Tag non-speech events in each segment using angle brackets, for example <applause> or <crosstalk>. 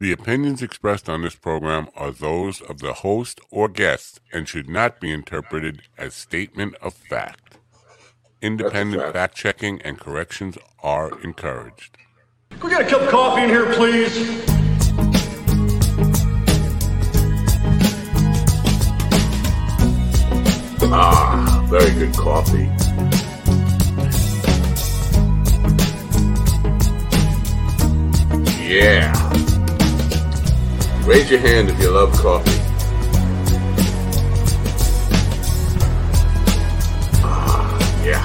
The opinions expressed on this program are those of the host or guest and should not be interpreted as statement of fact. Independent fact. fact checking and corrections are encouraged. Can we get a cup of coffee in here, please? Ah, very good coffee. Yeah. Raise your hand if you love coffee. Ah, yeah.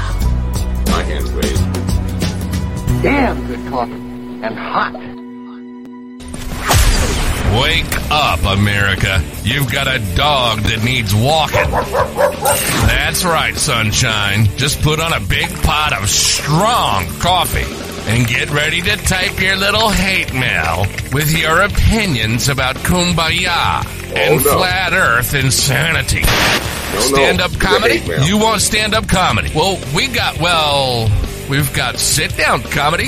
My hand's raised. Damn good coffee. And hot. Wake up, America. You've got a dog that needs walking. That's right, sunshine. Just put on a big pot of strong coffee and get ready to type your little hate mail with your opinions about kumbaya oh, and Oh, no. flat earth insanity. no. stand up a comedy? You want stand up comedy? Well, we got, well, we've got sit down comedy.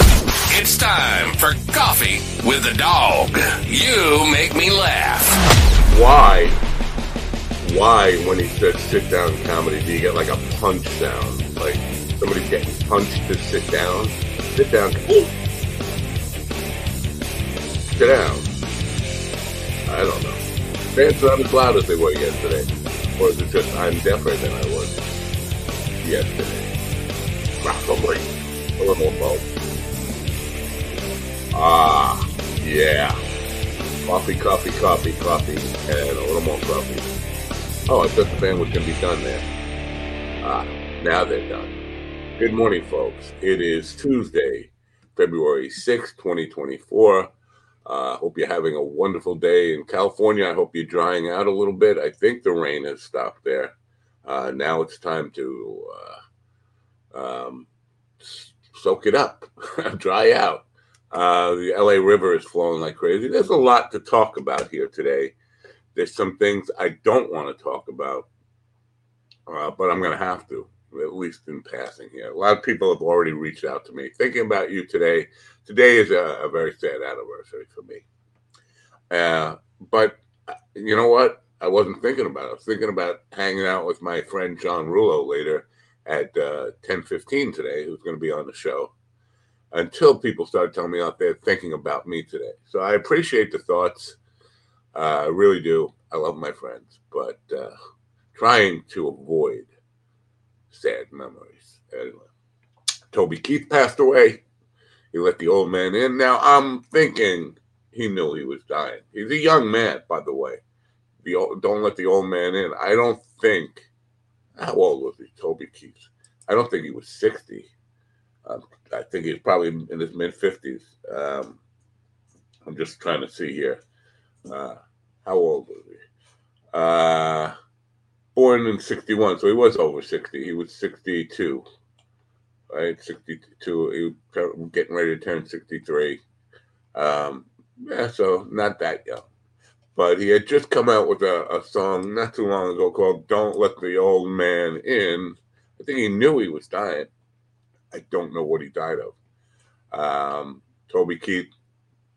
It's time for coffee with the dog. You make me laugh. Why? Why, when he says sit down comedy, do you get like a punch sound? Like somebody's getting punched to sit down? Sit down. Sit down. I don't know. Fans not as loud as they were yesterday. Or is it just I'm deafer than I was yesterday? Probably. A little more both. Ah, yeah. Coffee, coffee, coffee, coffee, and a little more coffee. Oh, I thought the band was going to be done there. Ah, now they're done. Good morning, folks. It is Tuesday, February sixth, 2024. Uh, hope you're having a wonderful day in California. I hope you're drying out a little bit. I think the rain has stopped there. Uh, now it's time to uh, um, soak it up, <laughs> dry out. Uh, the LA River is flowing like crazy. There's a lot to talk about here today. There's some things I don't want to talk about, uh, but I'm going to have to, at least in passing here. A lot of people have already reached out to me thinking about you today. Today is a, a very sad anniversary for me. Uh, but uh, you know what? I wasn't thinking about it. I was thinking about hanging out with my friend John Rullo later at uh, 10:15 today, who's going to be on the show until people started telling me out there thinking about me today. So I appreciate the thoughts. Uh, I really do. I love my friends, but uh, trying to avoid sad memories. Anyway, Toby Keith passed away. He let the old man in. Now I'm thinking he knew he was dying. He's a young man, by the way. The old, don't let the old man in. I don't think. How old was he, Toby Keith? I don't think he was 60. Um, I think he's probably in his mid 50s. Um, I'm just trying to see here. Uh, how old was he? Uh, born in 61, so he was over 60. He was 62, right? 62. He was getting ready to turn 63. Um, yeah, so not that young. But he had just come out with a, a song not too long ago called Don't Let the Old Man In. I think he knew he was dying. I don't know what he died of. Um, Toby Keith,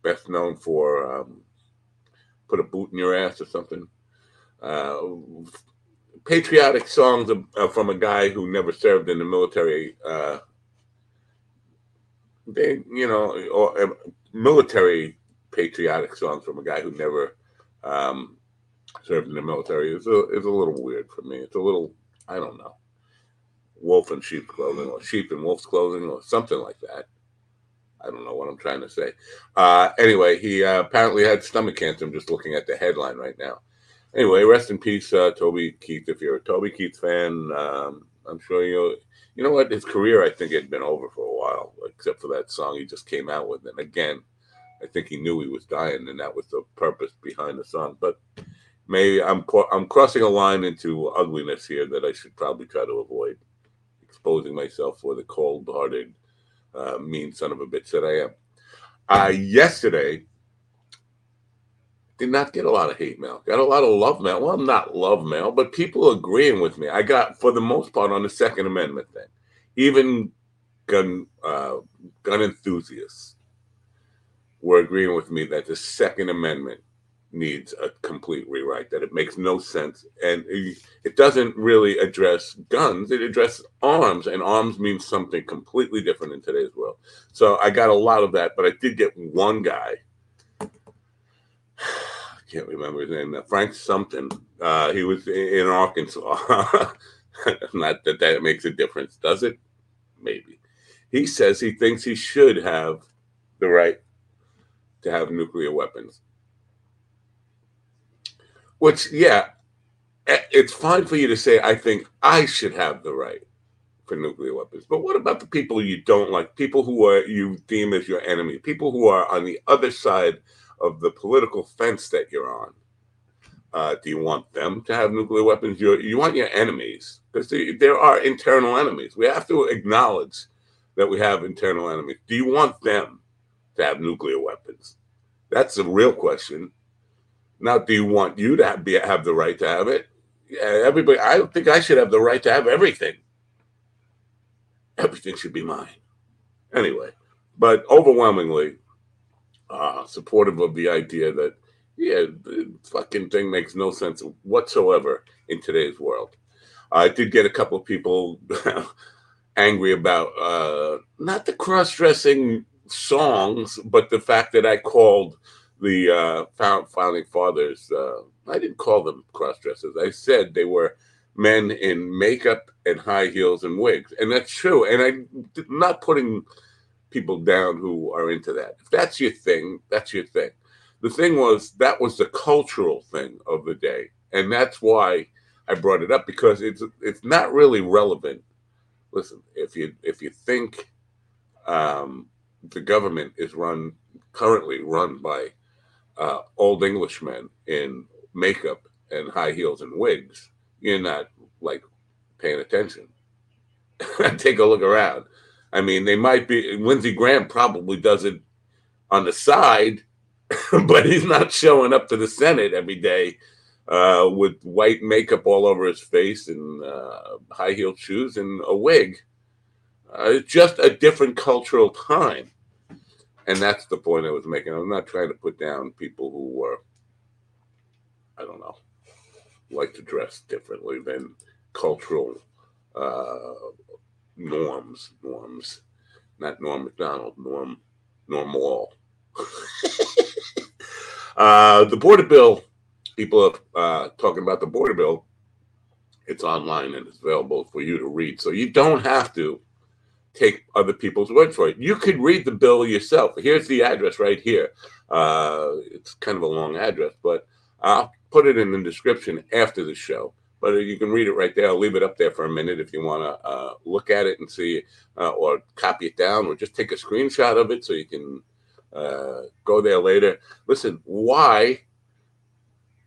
best known for um, Put a Boot in Your Ass or something. Uh, patriotic songs uh, from a guy who never served in the military. Uh, they, you know, or uh, military patriotic songs from a guy who never um, served in the military is a, is a little weird for me. It's a little, I don't know wolf in sheep's clothing or sheep in wolf's clothing or something like that. I don't know what I'm trying to say. Uh, anyway, he uh, apparently had stomach cancer. I'm just looking at the headline right now. Anyway, rest in peace, uh, Toby Keith. If you're a Toby Keith fan, um, I'm sure you you know what his career I think had been over for a while, except for that song he just came out with. And again, I think he knew he was dying, and that was the purpose behind the song. But maybe I'm I'm crossing a line into ugliness here that I should probably try to avoid exposing myself for the cold-hearted, uh, mean son of a bitch that I am. Uh, yesterday, did not get a lot of hate mail. Got a lot of love mail. Well, not love mail, but people agreeing with me. I got, for the most part, on the Second Amendment thing. Even gun uh, gun enthusiasts were agreeing with me that the Second Amendment needs a complete rewrite, that it makes no sense. And it doesn't really address guns, it addresses arms, and arms means something completely different in today's world. So I got a lot of that, but I did get one guy. I can't remember his name. Frank something. Uh, he was in Arkansas. <laughs> Not that that makes a difference, does it? Maybe. He says he thinks he should have the right to have nuclear weapons. Which, yeah, it's fine for you to say, I think I should have the right for nuclear weapons. But what about the people you don't like? People who are you deem as your enemy, people who are on the other side of the political fence that you're on. Uh, do you want them to have nuclear weapons? you you want your enemies because there are internal enemies. We have to acknowledge that we have internal enemies. Do you want them to have nuclear weapons? That's the real question. Now, do you want you to have, be, have the right to have it? Yeah, everybody. I think I should have the right to have everything. Everything should be mine. Anyway, but overwhelmingly uh, supportive of the idea that yeah, the fucking thing makes no sense whatsoever in today's world. I did get a couple of people <laughs> angry about uh, not the cross-dressing songs, but the fact that I called the uh, founding fathers. Uh, I didn't call them cross-dressers. I said they were men in makeup and high heels and wigs, and that's true. And I'm not putting people down who are into that. If that's your thing, that's your thing. The thing was that was the cultural thing of the day, and that's why I brought it up because it's it's not really relevant. Listen, if you if you think um, the government is run currently run by uh, old Englishmen in makeup and high heels and wigs, you're not like paying attention. <laughs> Take a look around. I mean, they might be. Lindsey Graham probably does it on the side, <laughs> but he's not showing up to the Senate every day uh, with white makeup all over his face and uh, high heeled shoes and a wig. Uh, it's just a different cultural time. And that's the point I was making. I'm not trying to put down people who were, I don't know, like to dress differently than cultural uh, norms. Norms, not Norm Macdonald, Norm, Norm Wall. <laughs> uh, the border bill, people are uh, talking about the border bill. It's online and it's available for you to read. So you don't have to take other people's word for it. You could read the bill yourself. Here's the address right here. Uh, it's kind of a long address, but I'll put it in the description after the show. But you can read it right there. I'll leave it up there for a minute if you want to uh, look at it and see, uh, or copy it down, or just take a screenshot of it so you can uh, go there later. Listen, why?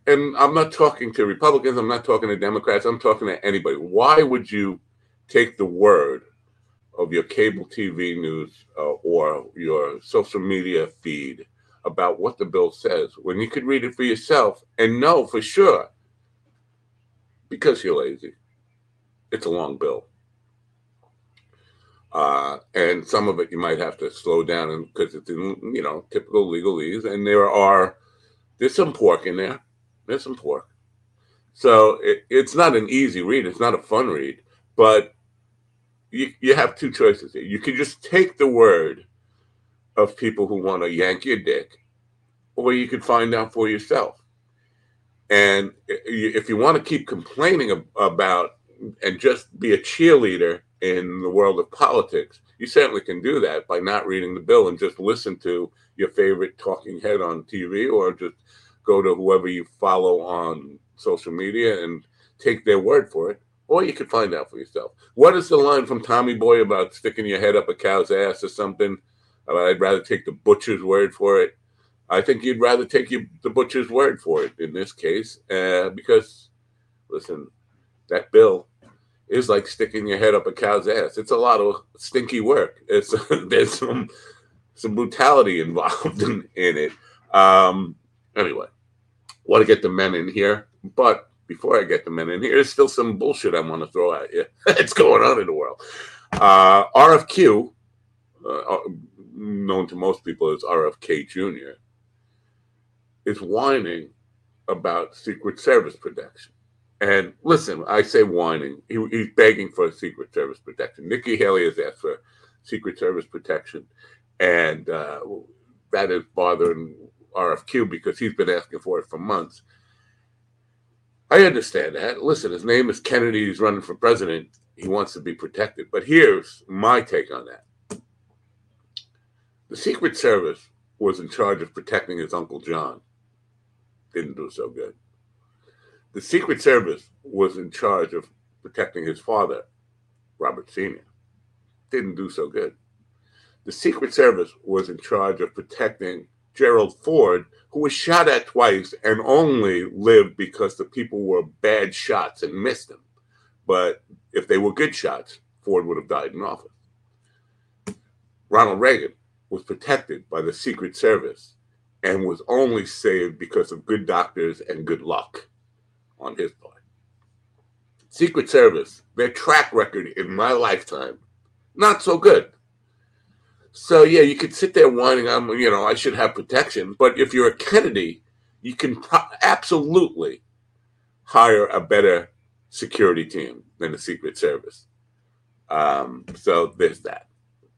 And I'm not talking to Republicans. I'm not talking to Democrats. I'm talking to anybody. Why would you take the word of your cable TV news uh, or your social media feed about what the bill says when you could read it for yourself and know for sure because you're lazy. It's a long bill. Uh, and some of it you might have to slow down because it's in, you know, typical legalese. And there are, there's some pork in there. There's some pork. So it, it's not an easy read. It's not a fun read, but you, you have two choices here. You can just take the word of people who want to yank your dick, or you could find out for yourself. And if you want to keep complaining about and just be a cheerleader in the world of politics, you certainly can do that by not reading the bill and just listen to your favorite talking head on TV or just go to whoever you follow on social media and take their word for it or you could find out for yourself. What is the line from Tommy Boy about sticking your head up a cow's ass or something? I'd rather take the butcher's word for it. I think you'd rather take the butcher's word for it in this case, uh, because listen, that bill is like sticking your head up a cow's ass. It's a lot of stinky work. It's <laughs> there's some some brutality involved in, in it. Um, anyway, want to get the men in here, but before I get the men in, and here's still some bullshit I want to throw at you. <laughs> it's going on in the world. Uh, RFQ, uh, known to most people as RFK Jr., is whining about Secret Service protection. And listen, I say whining. He, he's begging for Secret Service protection. Nikki Haley has asked for Secret Service protection, and uh, that is bothering RFQ because he's been asking for it for months. I understand that. Listen, his name is Kennedy. He's running for president. He wants to be protected. But here's my take on that. The Secret Service was in charge of protecting his Uncle John. Didn't do so good. The Secret Service was in charge of protecting his father, Robert Sr. Didn't do so good. The Secret Service was in charge of protecting Gerald Ford, who was shot at twice and only lived because the people were bad shots and missed him. But if they were good shots, Ford would have died in office. Ronald Reagan was protected by the Secret Service and was only saved because of good doctors and good luck on his part. Secret Service, their track record in my lifetime, not so good. So yeah, you could sit there whining, I'm, you know, I should have protection. But if you're a Kennedy, you can pro- absolutely hire a better security team than the Secret Service. Um, so there's that.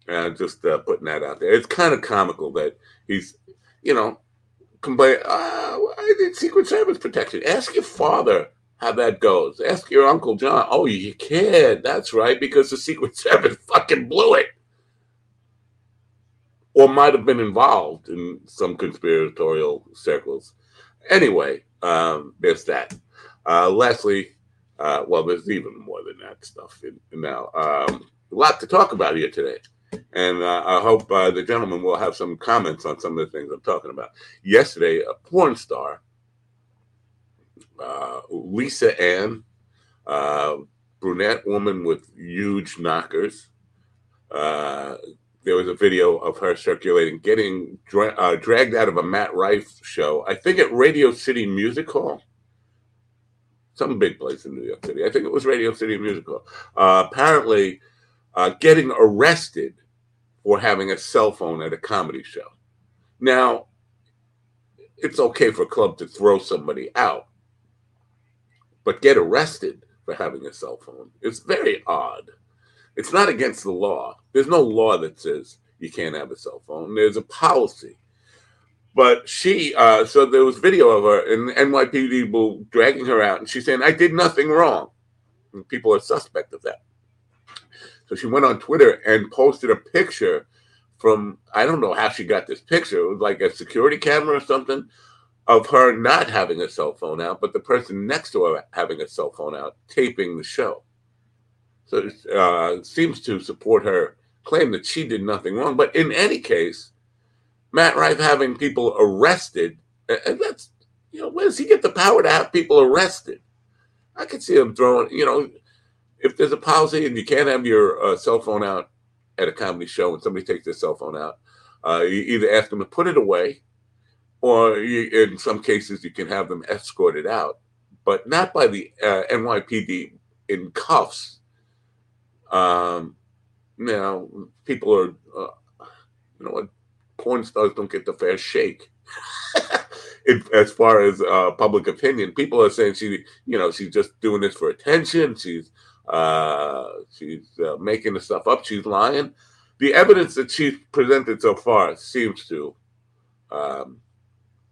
Uh, just uh, putting that out there. It's kind of comical that he's, you know, complain. Uh, I did Secret Service protection. Ask your father how that goes. Ask your Uncle John. Oh, you kid. That's right, because the Secret <laughs> Service fucking blew it or might have been involved in some conspiratorial circles. Anyway, um, there's that. Uh, lastly, uh, well, there's even more than that stuff in, in now. Um, a lot to talk about here today. And uh, I hope uh, the gentleman will have some comments on some of the things I'm talking about. Yesterday, a porn star, uh, Lisa Ann, uh, brunette woman with huge knockers, uh, there was a video of her circulating, getting dra- uh, dragged out of a Matt Rife show. I think at Radio City Music Hall, some big place in New York City. I think it was Radio City Music Hall. Uh, apparently, uh, getting arrested for having a cell phone at a comedy show. Now, it's okay for a club to throw somebody out, but get arrested for having a cell phone. It's very odd. It's not against the law. There's no law that says you can't have a cell phone. There's a policy. But she, uh, so there was video of her and NYPD people dragging her out, and she's saying, "I did nothing wrong." And people are suspect of that. She went on Twitter and posted a picture from I don't know how she got this picture. It was like a security camera or something of her not having a cell phone out, but the person next to her having a cell phone out, taping the show. So uh, seems to support her claim that she did nothing wrong. But in any case, Matt Rife having people arrested, and that's you know, where does he get the power to have people arrested? I could see him throwing, you know, if there's a policy and you can't have your uh, cell phone out at a comedy show and somebody takes their cell phone out, uh, you either ask them to put it away, or you, in some cases you can have them escorted out, but not by the uh, NYPD in cuffs um, you know, people are, uh, you know what, porn stars don't get the fair shake. <laughs> it, as far as uh, public opinion, people are saying she, you know, she's just doing this for attention. She's uh, she's uh, making the stuff up. She's lying. The evidence that she's presented so far seems to um,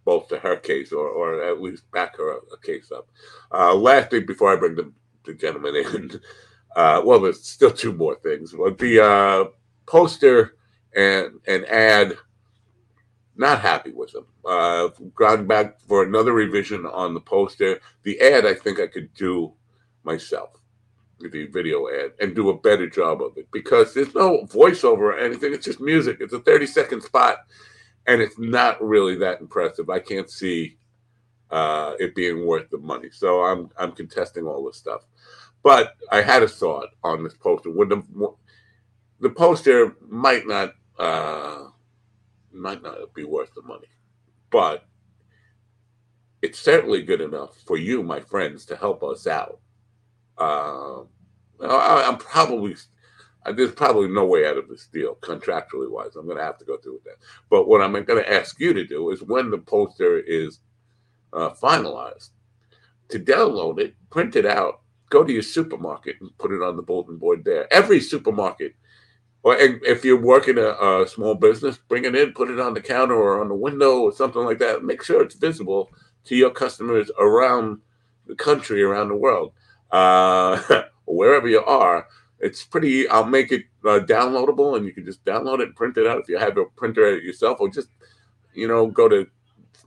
bolster her case, or or at least back her a, a case up. Uh, last thing before I bring the, the gentleman in. <laughs> Uh, well, there's still two more things. But the uh, poster and an ad, not happy with them. Uh, gone back for another revision on the poster. The ad, I think I could do myself, the video ad, and do a better job of it because there's no voiceover or anything. It's just music. It's a 30 second spot, and it's not really that impressive. I can't see uh, it being worth the money. So I'm I'm contesting all this stuff. But I had a thought on this poster. Would the the poster might not uh, might not be worth the money, but it's certainly good enough for you, my friends, to help us out. Uh, I, am probably uh, there's probably no way out of this deal contractually wise. I'm going to have to go through with that. But what I'm going to ask you to do is when the poster is uh, finalized, to download it, print it out, go to your supermarket and put it on the bulletin board there. Every supermarket, or if you're working a, a small business, bring it in, put it on the counter or on the window or something like that. Make sure it's visible to your customers around the country, around the world, uh, <laughs> wherever you are it's pretty. I'll make it uh, downloadable, and you can just download it and print it out if you have a printer at yourself, or just you know go to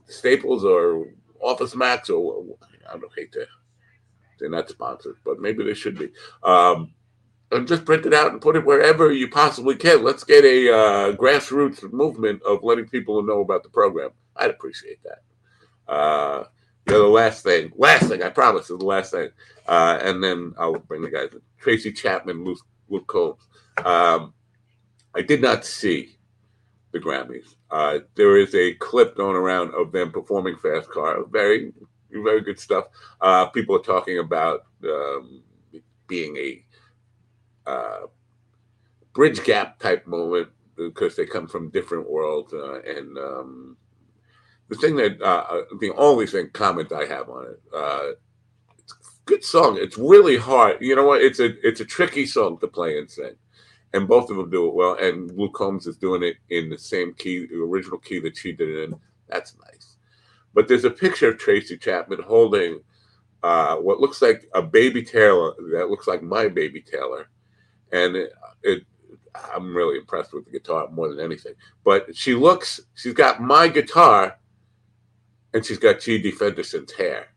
Staples or Office Max or I don't hate to. They're not sponsored, but maybe they should be. Um, and just print it out and put it wherever you possibly can. Let's get a uh, grassroots movement of letting people know about the program. I'd appreciate that. Uh, the last thing, last thing, I promise is the last thing. Uh, and then I'll bring the guys in. Tracy Chapman, Luke, Luke Combs. Um, I did not see the Grammys. Uh, there is a clip going around of them performing Fast Car. Very, very good stuff. Uh, people are talking about um, being a uh, bridge gap type moment because they come from different worlds uh, and um, the thing that uh, uh, the only thing comment I have on it, uh, it's a good song. It's really hard. You know what? It's a it's a tricky song to play and sing, and both of them do it well. And Luke Combs is doing it in the same key, the original key that she did it in. That's nice. But there's a picture of Tracy Chapman holding uh, what looks like a baby Taylor that looks like my baby Taylor, and it, it I'm really impressed with the guitar more than anything. But she looks, she's got my guitar and she's got G.D. Fenderson's hair.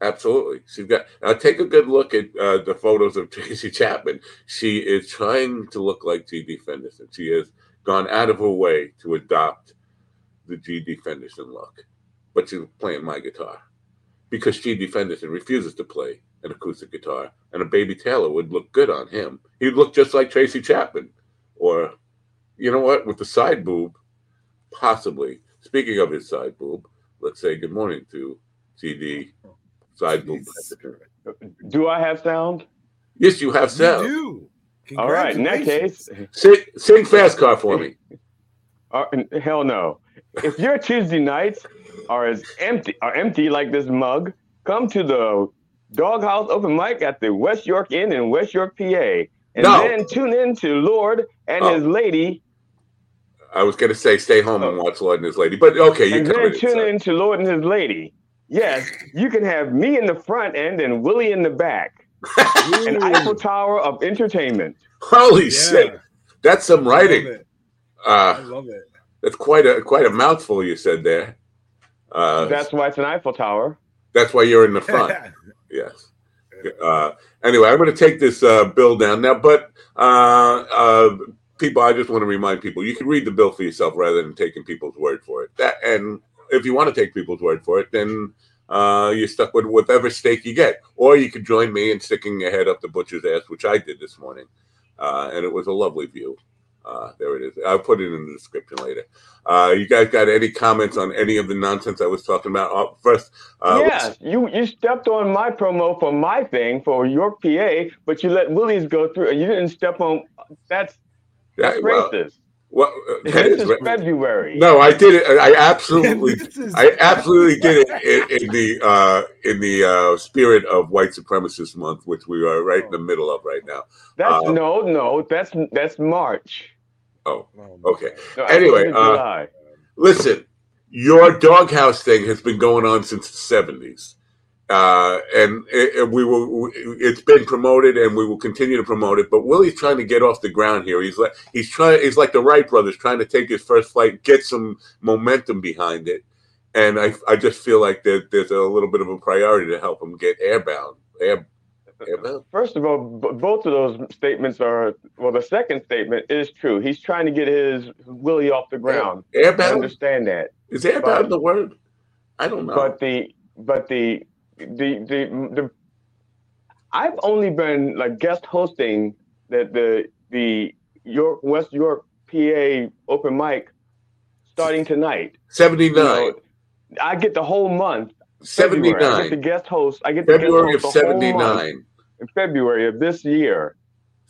Absolutely. She's got now take a good look at uh, the photos of <laughs> Tracy Chapman. She is trying to look like G.D. Fenderson. She has gone out of her way to adopt the G.D. Fenderson look. But she's playing my guitar. Because G.D. Fenderson refuses to play an acoustic guitar, and a baby Taylor would look good on him. He'd look just like Tracy Chapman. Or, you know what, with the side boob, possibly Speaking of his side boob, let's say good morning to GD side boob. Do I have sound? Yes, you have sound. You do. All right. In that case, sing, sing fast car for me. <laughs> Uh, hell no. If your Tuesday nights are as empty are empty like this mug, come to the Doghouse Open Mic at the West York Inn in West York, PA, and no. then tune in to Lord and oh. his lady I was going to say stay home and oh. watch Lord and His Lady, but okay, you and then tune in to Lord and His Lady. Yes, you can have me in the front end and Willie in the back. <laughs> An Eiffel Tower of entertainment. Holy yeah. shit, that's some writing. I love, uh, I love it. That's quite a quite a mouthful you said there. Uh, that's why it's an Eiffel Tower. That's why you're in the front. <laughs> yes. Uh, anyway, I'm going to take this uh, bill down now, but uh, uh, people, I just want to remind people you can read the bill for yourself rather than taking people's word for it. That, and if you want to take people's word for it, then uh, you're stuck with whatever stake you get. Or you could join me in sticking your head up the butcher's ass, which I did this morning. Uh, and it was a lovely view. Uh, there it is. I'll put it in the description later. Uh, you guys got any comments on any of the nonsense I was talking about? Uh, first, uh, yeah, you you stepped on my promo for my thing for York, PA, but you let Willie's go through. You didn't step on. That's that's well, racist. Well, uh, this is February. No, I did it. I absolutely, <laughs> I absolutely did it in, in the uh, in the uh, spirit of White Supremacist Month, which we are right in the middle of right now. That's uh, no, no. That's that's March. Oh, okay. No, anyway, uh, listen, your doghouse thing has been going on since the seventies uh, and it, we will. It's been promoted, and we will continue to promote it. But Willie's trying to get off the ground here. He's like he's trying. He's like the Wright brothers trying to take his first flight, get some momentum behind it. And I, I just feel like there, there's a little bit of a priority to help him get airbound. Air, airbound. First of all, b- both of those statements are well. The second statement is true. He's trying to get his Willie off the ground. Airbound. I understand that. Is airbound but, the word? I don't know. But the but the the the the I've only been like guest hosting that the the York West York PA open mic starting tonight. Seventy nine. You know, I get the whole month. Seventy nine. The guest host. I get the February of seventy nine. In February of this year.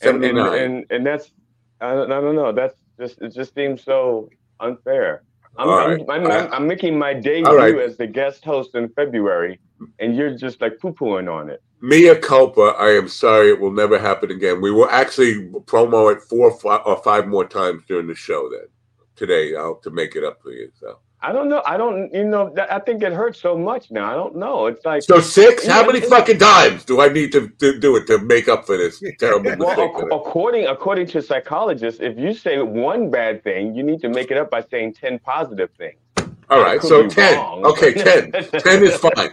And, and, 79. and and that's I don't, I don't know. That's just it just seems so unfair. I'm All I'm. I'm, I'm, I'm making my debut right. as the guest host in February, and you're just like poo pooing on it. Mia culpa. I am sorry. It will never happen again. We will actually promo it four or five, or five more times during the show. Then today, I'll to make it up for you. So, I don't know. I don't. You know. that- I think it hurts so much now. I don't know. It's like so six. How Yeah, many fucking times do I need to, to do it to make up for this terrible Well, mistake? ac- according according to psychologists, if you say one bad thing, you need to make it up by saying ten positive things. All I right, could so ten. wrong. Okay, ten. ten is fine.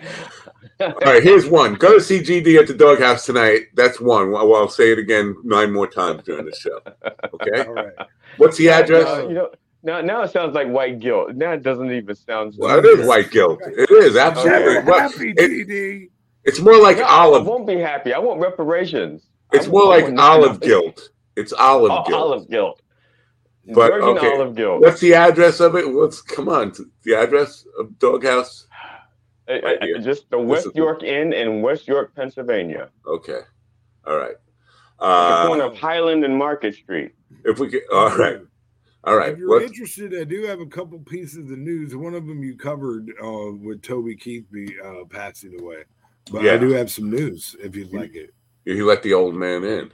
All right, here's one. Go to see GD at the doghouse tonight. That's one. Well, I'll say it again nine more times during the show. Okay. <laughs> All right. What's the address? Uh, you know, now now it sounds like white guilt. Now it doesn't even sound. Well, it is white guilt. It is absolutely. Okay. Happy it- it's more like No, I olive. won't be happy. I want reparations. It's I more like olive guilt. It's olive Oh, guilt. olive guilt. But, Virgin okay. olive guilt. What's the address of it? What's come on? The address of Doghouse? Uh, uh, right just the This West is the- York Inn in West York, Pennsylvania. Okay. All right. Uh, the corner Uh, of Highland and Market Street. if we get all right, all right. If you're interested, I do have a couple pieces of news. One of them you covered uh, with Toby Keith be uh, passing away, but Yeah. I do have some news if you'd like it. he let the old man in.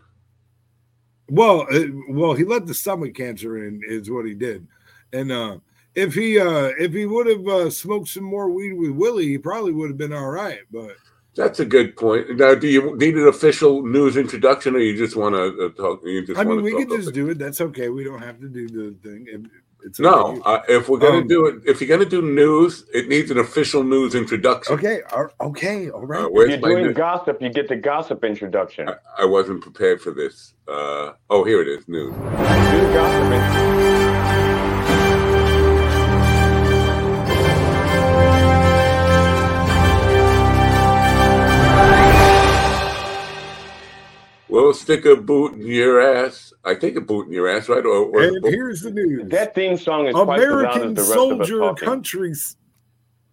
Well, uh, well, he let the stomach cancer in, is what he did, and uh, if he uh, if he would have uh, smoked some more weed with Willie, he probably would have been all right. But That's a good point. Now, do you need an official news introduction, or you just want to uh, talk? You just I mean, we talk could just about do it. That's okay. We don't have to do the thing. It's up No, you. uh, if we're gonna Um, do it, if you're gonna do news, it needs an official news introduction. okay, all- okay, all right. Uh, If where's you're doing new- gossip, you get the gossip introduction. I, I wasn't prepared for this. Uh, oh, here it is. News. We'll stick a boot in your ass. I think a boot in your ass, right? Or, or And here's the news: That theme song is quite as loud American rest of us soldier talking. countries.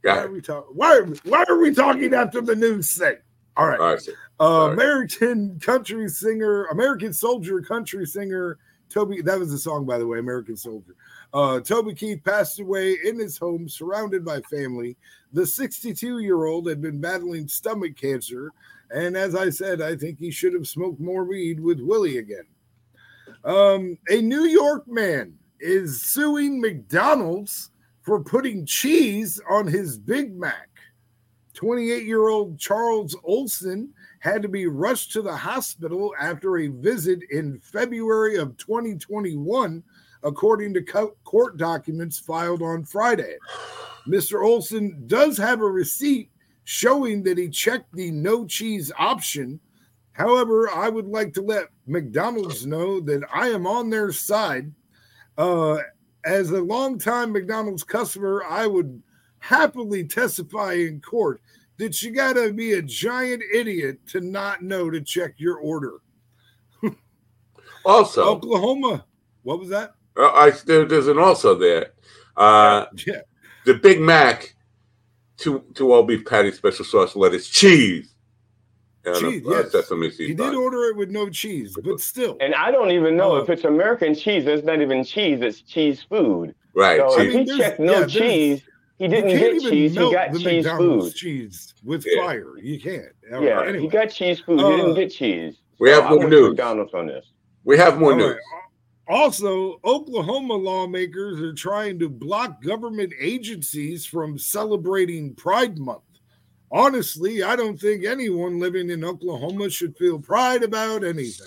got Why it. are we talking? Why, why are we talking after the news thing? All right. All right. Uh, American country singer, American soldier country singer Toby. That was the song, by the way, American Soldier. Uh, Toby Keith passed away in his home, surrounded by family. The 62 year old had been battling stomach cancer, and as I said, I think he should have smoked more weed with Willie again. Um, a New York man is suing McDonald's for putting cheese on his Big Mac. 28 year old Charles Olson had to be rushed to the hospital after a visit in February of 2021, according to co- court documents filed on Friday. Mr. Olson does have a receipt showing that he checked the no cheese option. However, I would like to let McDonald's know that I am on their side. Uh, as a longtime McDonald's customer, I would happily testify in court that you got to be a giant idiot to not know to check your order. Also, Oklahoma, what was that? uh, I there, there's an also there. Uh, Yeah, the Big Mac, two two all beef patties, special sauce, lettuce, cheese, and a- Cheese, a yes. sesame seed he bun. did order it with no cheese, but still. And I don't even know Oh. if it's American cheese. It's not even cheese. It's cheese food. right. So cheese. if mean, he there's- checked no yeah, cheese, he didn't get cheese. He got the cheese McDonald's food. cheese with Yeah. fire. You can't. All Yeah, right, anyway. he got cheese food. he Uh, didn't get cheese. we So have I more news. McDonald's on this. we have more All news. right. Also, Oklahoma lawmakers are trying to block government agencies from celebrating Pride Month. Honestly, I don't think anyone living in Oklahoma should feel pride about anything.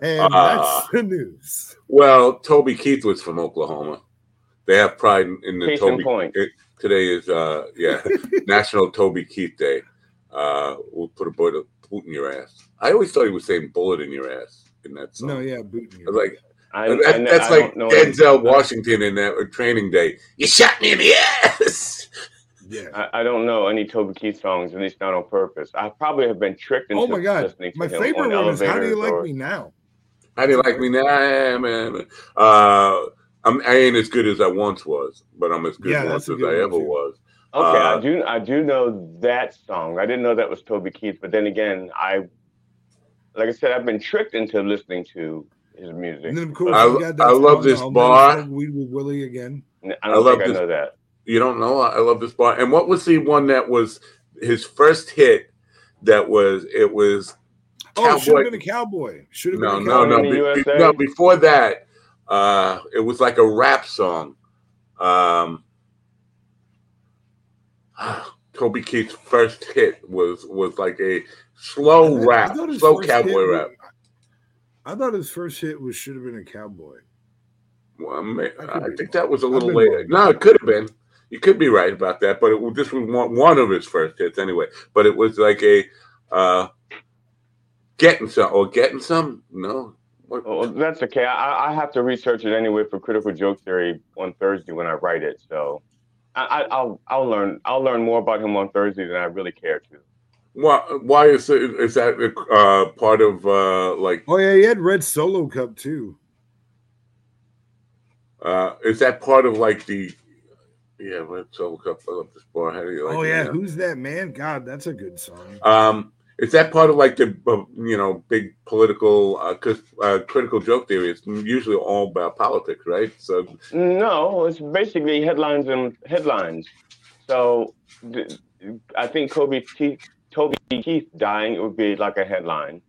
And Ah. that's the news. Well, Toby Keith was from Oklahoma. They have pride in, in the Case in Toby. point. it- today is uh yeah <laughs> National Toby Keith Day. Uh, we'll put a bullet, boot in your ass. I always thought he was saying bullet in your ass in that song. No, yeah, booting I was like I, that- I, that's I like don't Denzel Washington in that uh, Training Day. You shot me in the ass. Yeah. I, I don't know any Toby Keith songs, at least not on purpose. I probably have been tricked into Oh my god. listening to My him favorite on one is How Do You Like or- Me Now? How do you like me now, Yeah, man? Uh, I'm, I ain't as good as I once was, but I'm as good Yeah, once that's as good I ever too. was. Okay, Uh, I do I do know that song. I didn't know that was Toby Keith, but then again, I like I said, I've been tricked into listening to his music. And then of course I- got I love this bar. Smoke Weed with Willie again. I I don't love think I know that. You don't know? I love this bar. And what was the one that was his first hit? That was it was Oh, should have been a cowboy. Should have no been a no cowboy. no in the be- be- no before that uh it was like a rap song um <sighs> toby keith's first hit was was like a slow I rap thought his slow cowboy rap was- I thought his first hit was should have been a cowboy. well, I, may- I I think wrong. that was a I've little been later wrong. no it could have been you could be right about that but it was this was one, one of his first hits anyway but it was like a uh getting some or getting some no Oh, that's okay. I, I have to research it anyway for critical joke theory on Thursday when I write it. So I, I, I'll I'll learn I'll learn more about him on Thursday than I really care to. Why? Why is it, is that uh, part of uh, like? Oh yeah, he had Red Solo Cup too. Uh, is that part of like the? Yeah, Red Solo Cup. I love this bar. How do you like? oh it? yeah, who's that man? God, that's a good song. Um, is that part of like the uh, you know big political uh, 'cause, uh, critical joke theory? It's usually all about politics, right? So No, it's basically headlines and headlines. So th- I think Kobe Keith, Toby Keith dying would be like a headline.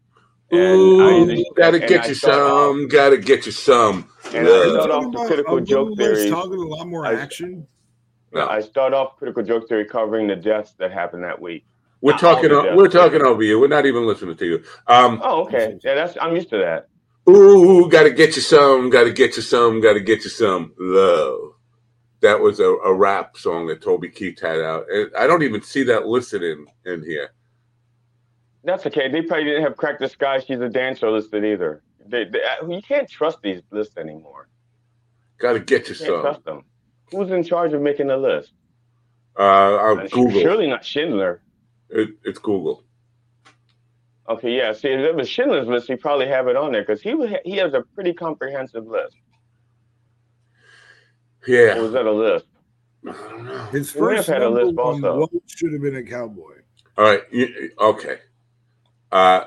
And Ooh, usually- gotta and get I you start off- some. Gotta get you some. And Yeah. I You start talking off the critical a joke theory. talking, a lot more I- action. No. I start off critical joke theory covering the deaths that happened that week. We're talking. We're talking over you. We're not even listening to you. Um, Oh, okay. Yeah, that's I'm used to that. Ooh, gotta get you some, gotta get you some, gotta get you some love. That was a, a rap song that Toby Keith had out. And I don't even see that listed in in here. That's okay. They probably didn't have Crack the Sky. She's a dancer listed either. They, they, uh, you can't trust these lists anymore. Gotta get you You some. trust them. Who's in charge of making the list? Uh, I'll Uh, Google. Surely not Schindler. It, it's Google. Okay, yeah. See, if it was Schindler's list, he probably have it on there because he was, he has a pretty comprehensive list. Or Yeah. was that a list? I don't know. His He may have first had a number lisp one also. should have been a cowboy. All right. Okay. Uh,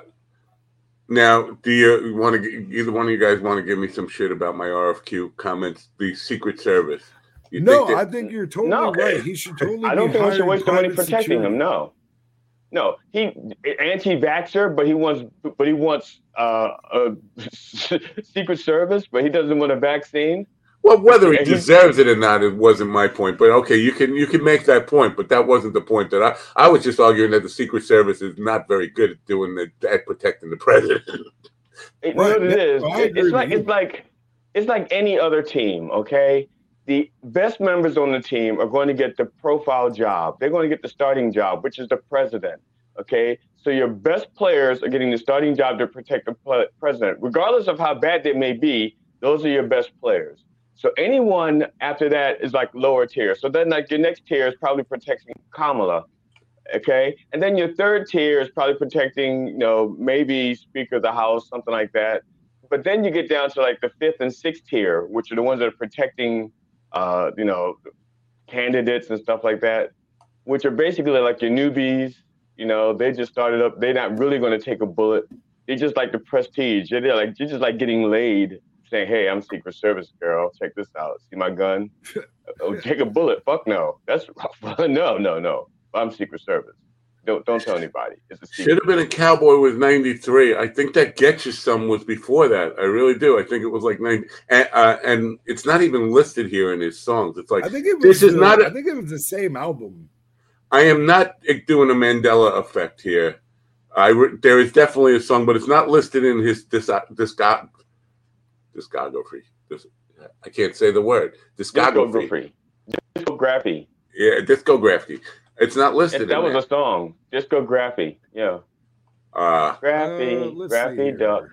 now, do you want to? Either one of you guys want to give me some shit about my RFQ comments? The Secret Service. You no, think I think you're totally No. right. He should totally. I don't be think we should hiring waste the money private protecting security. him. No, no. He anti-vaxxer, but he wants, but he wants uh, a <laughs> Secret Service, but he doesn't want a vaccine. Well, whether he deserves it or not, it wasn't my point. But okay, you can you can make that point, but that wasn't the point that I I was just arguing that the Secret Service is not very good at doing the at protecting the president. <laughs> It, you Right, know what it yeah, is? It- it's like you. it's like it's like any other team. Okay, the best members on the team are going to get the profile job. They're going to get the starting job, which is the president. Okay, so your best players are getting the starting job to protect the president, regardless of how bad they may be. Those are your best players. So anyone after that is like lower tier. So then like your next tier is probably protecting Kamala. Okay. And then your third tier is probably protecting, you know, maybe Speaker of the House, something like that. But then you get down to like the fifth and sixth tier, which are the ones that are protecting uh, you know, candidates and stuff like that, which are basically like your newbies. You know, they just started up. They're not really going to take a bullet. They just like the prestige. They're like you're just like getting laid, saying, "Hey, I'm Secret Service girl. Check this out. See my gun? <laughs> oh, take a bullet. Fuck no. That's <laughs> no, no, no. I'm Secret Service. Don't don't tell anybody. It's a secret. Should have been a cowboy with 93. I think that Get You Some was before that. I really do. I think it was like 90. And, uh, and it's not even listed here in his songs. It's like, I think it was. This is the- not a- I think it was the same album. I am not doing a Mandela effect here. I re- there is definitely a song, but it's not listed in his disc discog discography. Dis- I can't say the word discography. Discography. Discography. Yeah, discography. It's not listed. That in was there. a song. Discography. Yeah. Uh, Graphy. Uh, let's Graphy duck.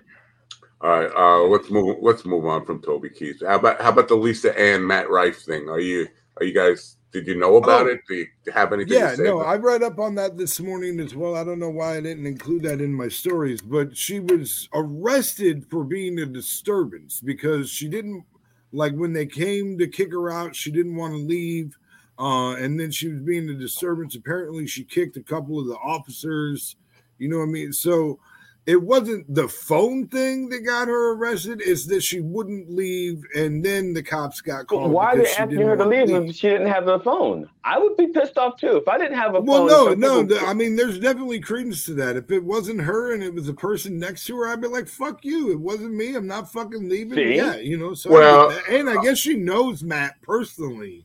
all right. Uh, let's move. Let's move on from Toby Keith. How about how about the Lisa Ann Matt Rife thing? Are you are you guys? Did you know about Oh. it? Do you have anything? Yeah, to say no, about I read up on that this morning as well. I don't know why I didn't include that in my stories, but she was arrested for being a disturbance because she didn't like when they came to kick her out, she didn't want to leave. Uh, and then she was being a disturbance. Apparently, she kicked a couple of the officers. You know what I mean? So it wasn't the phone thing that got her arrested. It's that she wouldn't leave, and then the cops got called. Why are they asking her to want leave if she didn't have a phone? I would be pissed off too if I didn't have a Well, phone. Well, no, no. people- the- I mean, there's definitely credence to that. If it wasn't her and it was a person next to her, I'd be like, "Fuck you!" It wasn't me. I'm not fucking leaving. See? Yeah, you know. So Well- I and I guess she knows Matt personally,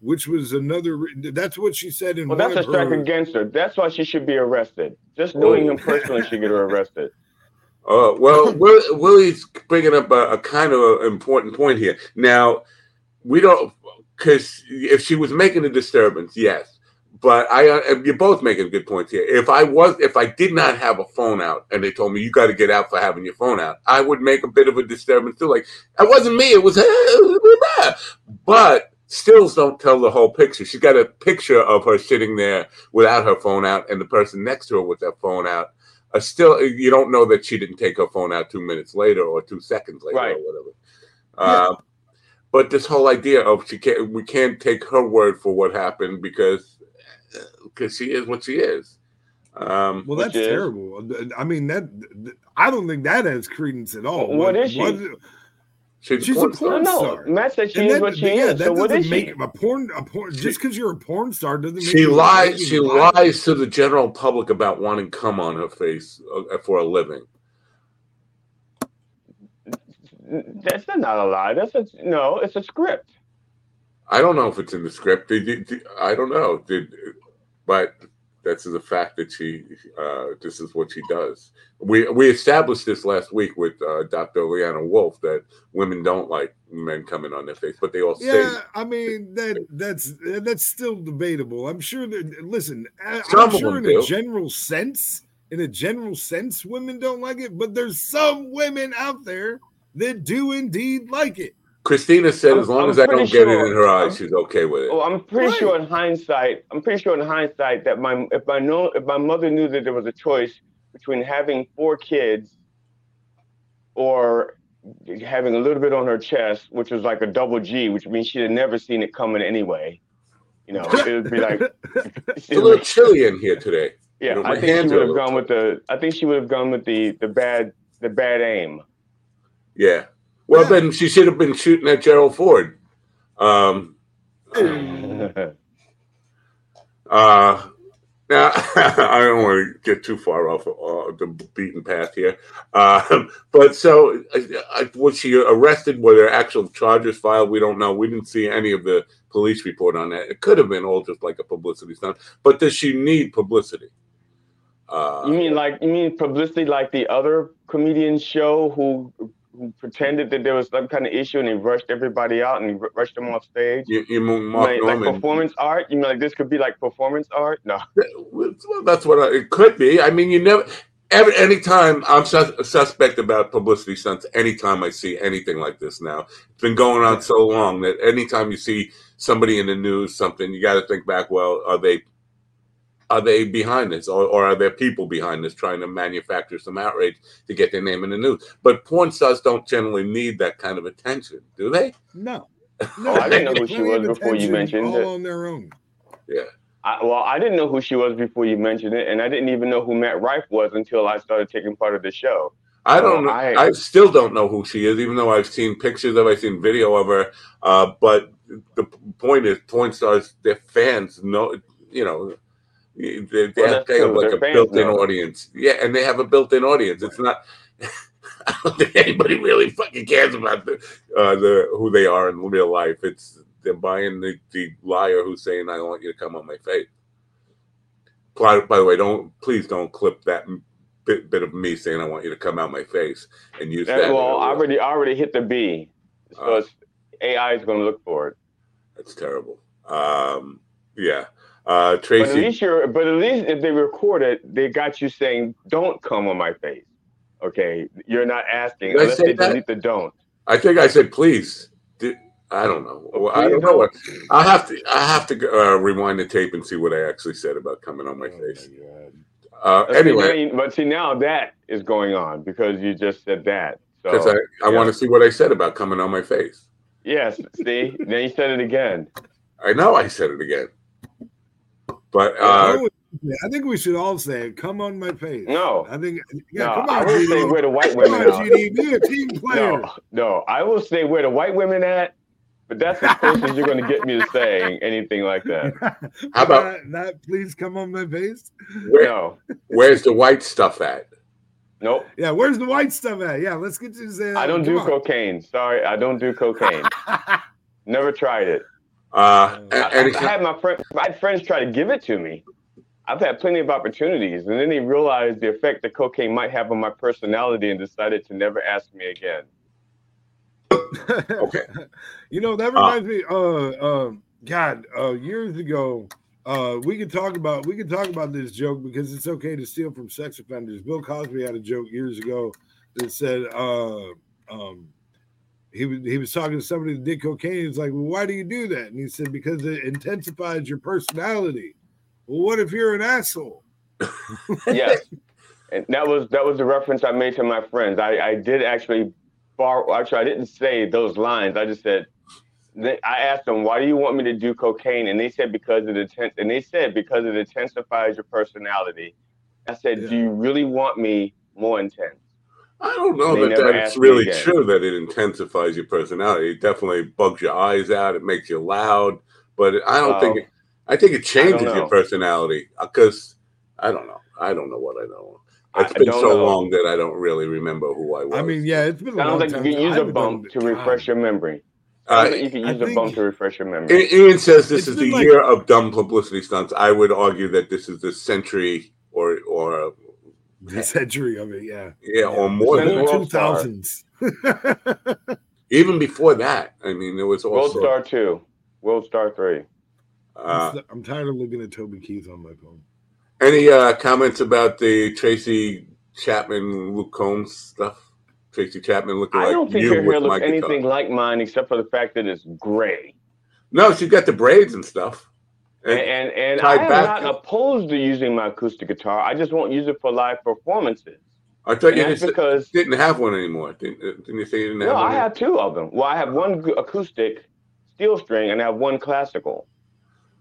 which was another. That's what she said in well, one that's a of strike her. against her. That's why she should be arrested. Just knowing Oh. him personally should get her arrested. <laughs> Uh, well, Willie's bringing up a, a kind of a important point here. Now, we don't because if she was making a disturbance, yes, but I uh, you're both making good points here. If I was, if I did not have a phone out, and they told me you got to get out for having your phone out, I would make a bit of a disturbance too. Like it wasn't me; it was <laughs> her. But stills don't tell the whole picture. She's got a picture of her sitting there without her phone out, and the person next to her with their phone out uh, still you don't know that she didn't take her phone out two minutes later or two seconds later Right. or whatever. Uh, but this whole idea of she can't we can't take her word for what happened because because she is what she is. Um, Well, that's terrible. I mean, that I don't think that has credence at all. What is she? She's, she's a porn star. porn no, star. Matt said she And is that- what she yeah, is. that So what doesn't make she? a porn a porn just because you're a porn star doesn't make She lies. She liar. lies to the general public about wanting cum on her face uh, for a living. That's not a lie. That's a no. It's a script. I don't know if it's in the script. I don't know. Did, but that's the fact that she. Uh, this is what she does. We we established this last week with uh, Dr. Leanna Wolfe that women don't like men coming on their face, but they all say Yeah, I mean that that's that's still debatable. I'm sure that listen, I- of sure in a general sense, in a general sense, women don't like it, but there's some women out there that do indeed like it. Christina said, I'm- as long I'm as I don't pretty get it in her eyes, I'm- she's okay with it. Well, I'm pretty Right. sure in hindsight, I'm pretty sure in hindsight that my if I know if my mother knew that there was a choice between having four kids or having a little bit on her chest, which was like a double G, which means she'd have never seen it coming anyway. You know, it would be like, <laughs> It's a little chilly in here today. yeah. my I think she would have little gone with the. I think she would have gone with the the bad the bad aim. Yeah. Well, Yeah. then she should have been shooting at Gerald Ford. Um, <laughs> Uh, now, <laughs> I don't want to get too far off uh, the beaten path here. Uh, but so, uh, was she arrested? Were there actual charges filed? We don't know. We didn't see any of the police report on that. It could have been all just like a publicity stunt. But does she need publicity? Uh, You mean like you mean publicity like the other comedian show who, who pretended that there was some kind of issue and he rushed everybody out and r- rushed them off stage? you, you mean Mark like Norman? performance art? You mean like this could be like performance art? No. <laughs> Well, that's what I, it could be. I mean, you never. Every anytime I'm sus- suspect about publicity stunts, anytime I see anything like this now, it's been going on so long that anytime you see somebody in the news, something you got to think back. Well, are they are they behind this, or, or are there people behind this trying to manufacture some outrage to get their name in the news? But porn stars don't generally need that kind of attention, do they? No. <laughs> Oh, I didn't know who she was before you attention mentioned all it. on their own. Yeah. I, well, I didn't know who she was before you mentioned it, and I didn't even know who Matt Rife was until I started taking part of the show. I don't know. I- I, still don't know who she is, even though I've seen pictures of, her, I've seen video of her. Uh, but the point is, porn stars, their fans know, you know, they, they, Well, have, that's they have true. like a built-in audience. Yeah, and they have a built-in audience. It's not. <laughs> I don't think anybody really fucking cares about the, uh, the who they are in real life. It's they're buying the, the liar who's saying, "I want you to come on my face." By, by the way, don't please don't clip that bit, bit of me saying I want you to come out my face and use That- that. well, I already I already hit the B, so Uh, AI is going to look for it. That's terrible. Um, yeah. Uh, But at least you're. But at least if they record it, they got you saying, "Don't come on my face." Okay, you're not asking Did I unless they that? delete the don't. I think I said please. Did, I don't know. Well, I don't know what. I have to. I have to uh, rewind the tape and see what I actually said about coming on my Oh face. my Uh, But see, anyway, but see now that is going on because you just said that. because So I, I yeah. want to see what I said about coming on my face. yes, see, now you said it again. I know I said it again, but I uh, I think we should all say it. Come on my face. No. I think yeah, no, come on, I will say GD. where the white Come women on, are. GD. Be a team player. No, no, I will say where the white women at, but that's the close as you're going to get me to saying anything like that. <laughs> How about that? not please come on my face? where, No, where's the white stuff at? nope. Yeah, where's the white stuff at? Yeah, let's get you to say that. I don't Come do on. cocaine. Sorry, I don't do cocaine. <laughs> Never tried it. Uh, and, I, I had my friend, my friends try to give it to me. I've had plenty of opportunities, and then they realized the effect that cocaine might have on my personality, and decided to never ask me again. okay. <laughs> You know, that reminds me, uh uh God, uh years ago, uh we could talk about we could talk about this joke because it's okay to steal from sex offenders. Bill Cosby had a joke years ago that said uh um he was he was talking to somebody that did cocaine. He's like, Well, why do you do that? And he said, Because it intensifies your personality. Well, what if you're an asshole? <laughs> Yes, and that was that was the reference I made to my friends. I, I did actually borrow. Actually, I didn't say those lines. I just said. they- I asked them, "Why do you want me to do cocaine?" And they said, "Because it inten- And they said, "Because it intensifies your personality." I said, Yeah. "Do you really want me more intense?" I don't know They that never that's really true that it intensifies your personality. It definitely bugs your eyes out. It makes you loud, but I don't think it, I think it changes your personality because I don't know. I don't know what I know. It's I been don't so know. long that I don't really remember who I was. I mean, yeah, it's been a long Sounds like time. you can use I a haven't bump to it refresh your memory. Uh, Sounds you can use a bump to refresh your memory. Ian says this It's is the like- year of dumb publicity stunts. I would argue that this is the century or or the century of it, yeah. yeah, or more Century than World Two Star. thousands. <laughs> even before that. I mean, there was also World Star Two, World Star Three. uh, I'm tired of looking at Toby Keith on my phone. any uh, comments about the Tracy Chapman Luke Combs stuff. Tracy Chapman looking I like don't think you her with hair my looks guitar. anything like mine except for the fact that it's gray. No, she's got the braids and stuff. And And, and, I am not to- opposed to using my acoustic guitar. I just won't use it for live performances. I thought And you didn't, because didn't have one anymore. Didn't, uh, didn't you say you didn't have no, one? No, I have two of them. Well, I have one acoustic steel string and I have one classical.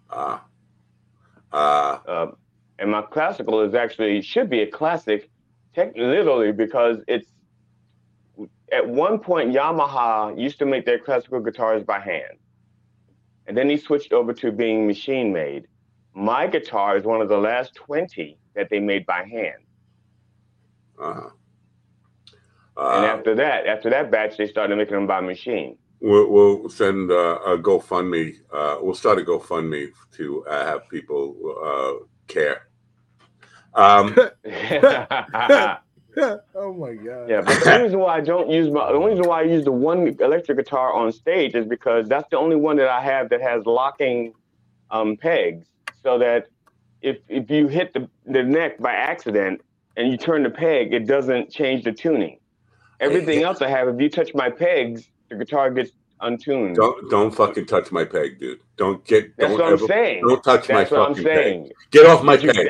Ah. Uh, Uh, and my classical is actually should be a classic, tech, literally because it's at one point Yamaha used to make their classical guitars by hand, and then he switched over to being machine made. My guitar is one of the last twenty that they made by hand, uh, and after that, after that batch, they started making them by machine. we'll, we'll send uh, a GoFundMe. Uh, we'll start a GoFundMe to uh, have people uh, care. Um, yeah, <laughs> <laughs> <laughs> oh my god. Yeah, but the reason why I don't use my the only reason why I use the one electric guitar on stage is because that's the only one that I have that has locking um, pegs, so that if if you hit the, the neck by accident and you turn the peg, it doesn't change the tuning. Everything else I have, if you touch my pegs, the guitar gets untuned. don't don't fucking touch my peg, dude. Don't get. That's don't what I'm saying. Don't touch That's my what I'm fucking saying. peg. Get off my But you- peg.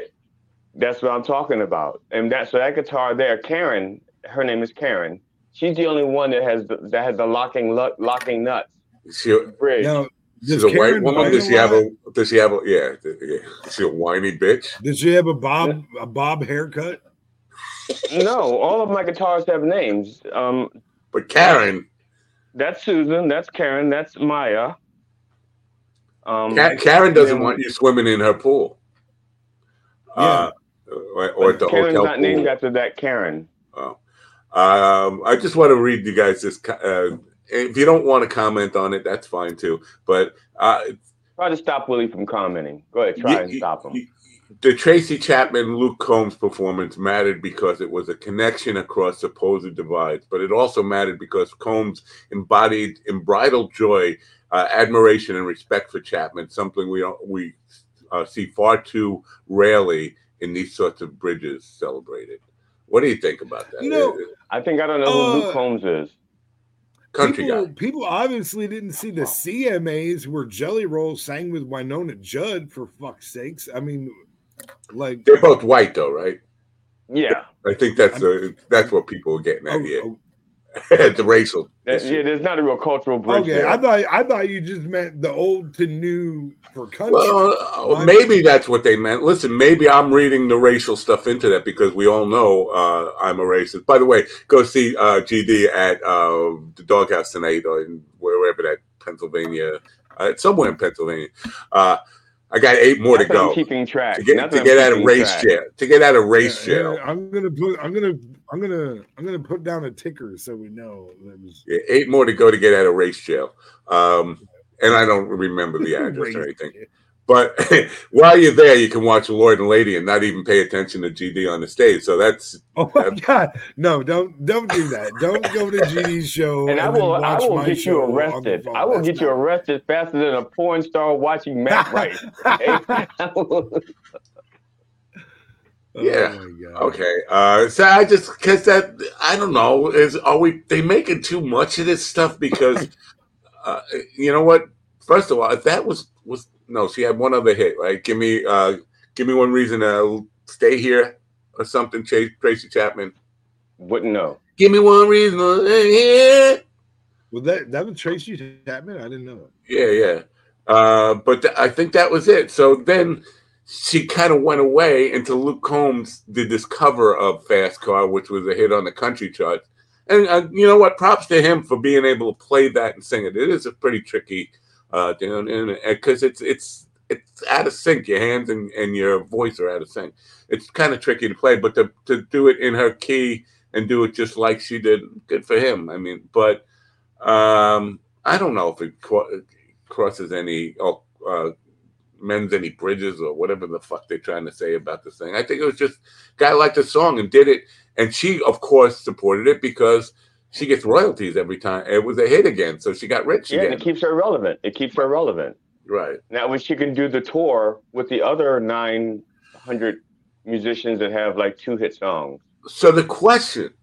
That's what I'm talking about. And that so that guitar there, Karen, her name is Karen. She's the only one that has the, that has the locking lo- locking nuts She, bridge. Now, she's does a white woman. Does she have a? Does she have a? Yeah. yeah. Is she a whiny bitch? Does she have a bob a bob haircut? no, all of my guitars have names. Um, But Karen, that's Susan. That's Karen. That's Maya. Um, Ka- Karen doesn't want you swimming in her pool. Uh, or, or at the Karen's hotel not named after that Karen. Oh. Um, I just want to read you guys this. Uh, if you don't want to comment on it, that's fine too. But uh, Try to stop Willie from commenting. Go ahead, try y- and stop him. y- the Tracy Chapman Luke Combs performance mattered because it was a connection across supposed divides, but it also mattered because Combs embodied unbridled joy, uh, admiration, and respect for Chapman, something we we uh, see far too rarely in these sorts of bridges celebrated. What do you think about that? You know, I think I don't know who Uh, Luke Combs is. country people, guy. people obviously didn't see the CMAs where Jelly Roll sang with Wynonna Judd for fuck's sakes. I mean, like They're both white, though, right? Yeah, I think that's uh, that's what people are getting oh, at here. oh, <laughs> the racial. That- yeah, there's not a real cultural bridge Okay, there. I thought I thought you just meant the old to new for country. Well, uh, maybe that's what they meant. Listen, maybe I'm reading the racial stuff into that because we all know uh, I'm a racist. By the way, go see uh, GD at uh, the Doghouse tonight or in wherever that Pennsylvania, uh, somewhere in Pennsylvania. I got eight more to Not I'm go keeping track. to get Not to get out of race track. jail. To get out of race Yeah, jail. yeah, I'm gonna put. I'm gonna. I'm gonna. I'm gonna put down a ticker so we know. Was, Yeah, eight more to go to get out of race jail. Um, and I don't remember the address or Race anything. But <laughs> while you're there, you can watch Lord and Lady and not even pay attention to GD on the stage. So that's Oh my god! No, don't don't do that. Don't go to GD's show. And I then will, I will get you show on the arrested. I will That's get you arrested faster than a porn star watching Matt <laughs> Rice. Okay? Oh Yeah. my God. okay. Uh, so I just because that I don't know is are we they making too much of this stuff because <laughs> uh, you know what? First of all, if that was was no, she had one other hit, right? Give me uh, give me one reason to stay here or something. Chase, Tracy Chapman. Wouldn't know. Give me one reason to stay here. Was that that was Tracy Chapman? I didn't know. Yeah, yeah. Uh, but th- I think that was it. So then she kind of went away until Luke Combs did this cover of Fast Car, which was a hit on the country chart. And uh, you know what? Props to him for being able to play that and sing it. It is a pretty tricky, uh, because it's it's it's out of sync. Your hands and, and your voice are out of sync. It's kind of tricky to play, but to to do it in her key and do it just like she did, good for him. I mean, but um, I don't know if it cro- crosses any or uh, mends any bridges or whatever the fuck they're trying to say about this thing. I think it was just guy liked the song and did it, and she of course supported it because she gets royalties every time eh, it was a hit again, so she got rich Yeah, and again. it keeps her relevant. It keeps her relevant. right. Now, when she can do the tour with the other 900 musicians that have like two hit songs. So the question,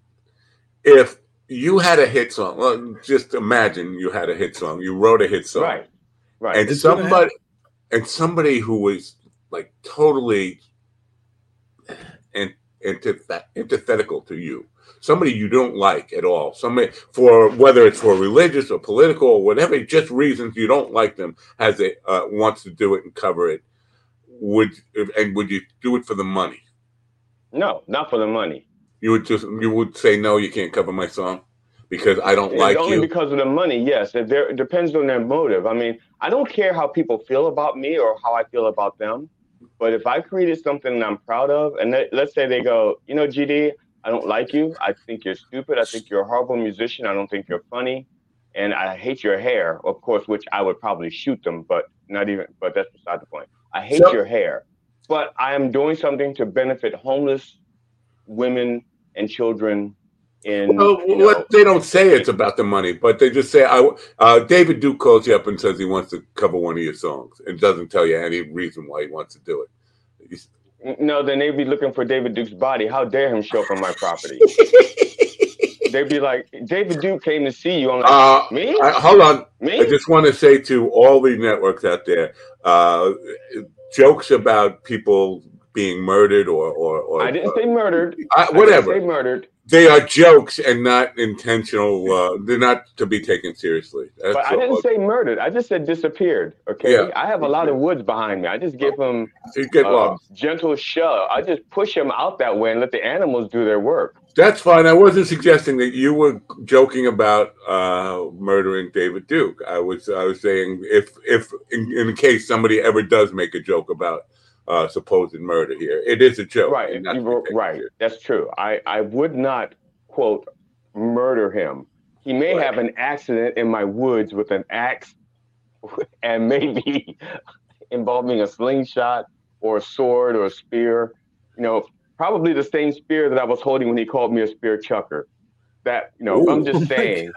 if you had a hit song, well, just imagine you had a hit song, you wrote a hit song, Right. Right. and It's somebody and somebody who was like totally and antith- antithetical to you somebody you don't like at all somebody for whether it's for religious or political or whatever just reasons you don't like them has it uh, wants to do it and cover it would and would you do it for the money no, not for the money. you would just you would say no you can't cover my song because i don't It's like only you because of the money, yes. If there, it depends on their motive. I mean, I don't care how people feel about me or how I feel about them. But if I created something that I'm proud of, and let, let's say they go, you know, GD, I don't like you. I think you're stupid. I think you're a horrible musician. I don't think you're funny. And I hate your hair, of course, which I would probably shoot them, but not even, but that's beside the point. I hate So- your hair. But I am doing something to benefit homeless women and children in Well, you know, what they don't say it's about the money, but they just say, "I." Uh, David Duke calls you up and says he wants to cover one of your songs, and doesn't tell you any reason why he wants to do it. No, then they'd be looking for David Duke's body. How dare him show up on my property? <laughs> they'd be like, David Duke came to see you. I'm like, Uh, me? I, hold on, me? I just want to say to all the networks out there, uh, jokes about people being murdered or or, or I didn't say murdered. uh, I didn't whatever. say murdered. They are jokes and not intentional. Uh, they're not to be taken seriously. That's But I didn't say murdered. I just said disappeared. Okay. Yeah. I have a lot of woods behind me. I just give them a lost. gentle shove. I just push them out that way and let the animals do their work. That's fine. I wasn't suggesting that you were joking about uh, murdering David Duke. I was I was saying if if in, in case somebody ever does make a joke about uh, supposed murder here, it is a joke. Right. and not you to be were- taken right. serious. That's true. I, I would not quote murder him. He may Right. have an accident in my woods with an axe <laughs> and maybe <laughs> involving a slingshot or a sword or a spear. You know, probably the same spear that I was holding when he called me a spear chucker. That, you know, I'm <laughs> just saying.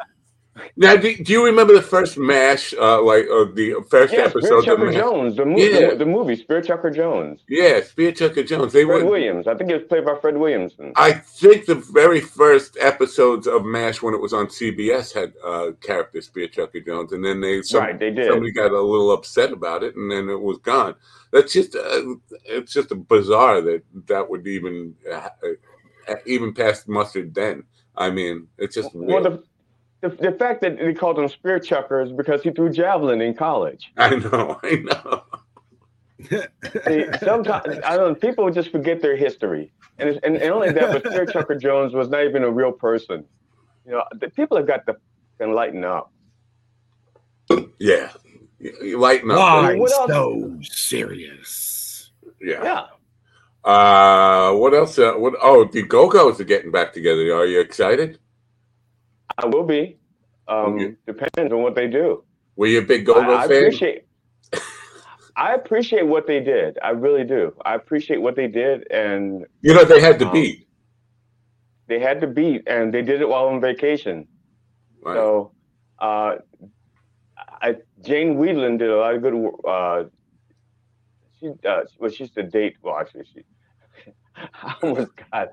Now, do, do you remember the first Mash, uh, like uh, the first Yeah, episode of Chucker Mash? Jones, the, mo- Yeah. the, the movie Spirit Chucker Jones. Yeah, Spirit Chucker Jones. They Fred were. Williams. I think it was played by Fred Williamson. I think the very first episodes of MASH when it was on CBS had uh, character Spear Chucker Jones, and then they some, right, they did. somebody got a little upset about it, and then it was gone. That's just uh, it's just a bizarre that that would even uh, even pass mustard then. I mean, it's just Well, weird. the, the the fact that they called him spear chucker is because he threw javelin in college. <laughs> I know, I know. See, Sometimes I don't. People just forget their history, and it's, and, and only that. But Spear <laughs> Chucker Jones was not even a real person. You know, the people have got to fucking lighten up. Yeah, You- you lighten up. Why what else? so serious? Yeah. Yeah. Uh, what else? Uh, what? Oh, the Go Go's are getting back together. Are you excited? I will be. Um, Okay. Depends on what they do. Were you a big Go I, Go I fan? appreciate. <laughs> I appreciate what they did. I really do. I appreciate what they did, and you know they had to Um, beat. they had to beat, and they did it while on vacation. Right. So, uh, I, Jane Wiedlin did a lot of good. Uh, she uh, well, she's the date. Well, actually, she. <laughs> I almost got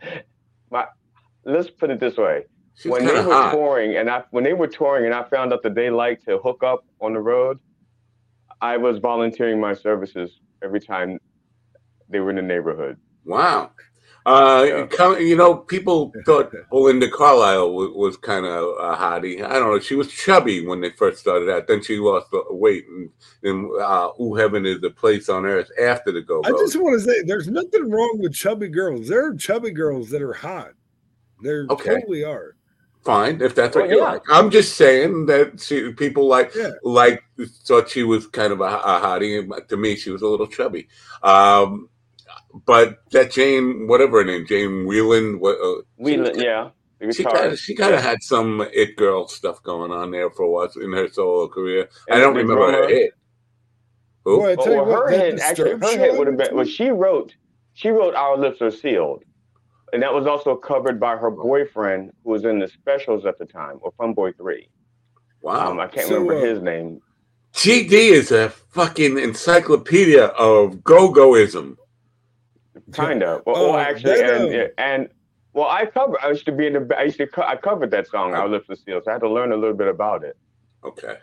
my. Let's put it this way: She's when they were hot. touring, and I when they were touring, and I found out that they like to hook up on the road, I was volunteering my services every time they were in the neighborhood. Wow. Uh, Yeah. come- you know, people <laughs> thought Belinda Carlisle was, was kind of a hottie. I don't know. She was chubby when they first started out. Then she lost the weight, and then uh, "Ooh Heaven is the Place on Earth" after the Go I Go. just want to say there's nothing wrong with chubby girls. There are chubby girls that are hot. There Okay. totally are. Fine, if that's what Well, you yeah. like. I'm just saying that she, people like Yeah. like thought she was kind of a, a hottie. To me, she was a little chubby. Um, but that Jane, whatever her name, Jane Wiedlin, what, uh, Wiedlin, yeah, She kind of she kind of had some it girl stuff going on there for a while in her solo career. I don't remember her drummer- hit. Who? Well, well, her that hit actually her show hit would have been well to- she wrote she wrote Our Lips Are Sealed. And that was also covered by her boyfriend who was in the specials at the time, or Fun Boy Three. Wow. Um, I can't So, remember uh, his name. GD is a fucking encyclopedia of go-goism. Kind of. Well, Oh, well, actually, and and well, I covered. I used to be in the. I used to. Co- I covered that song, "Our Lips Are Sealed." So I had to learn a little bit about it. Okay.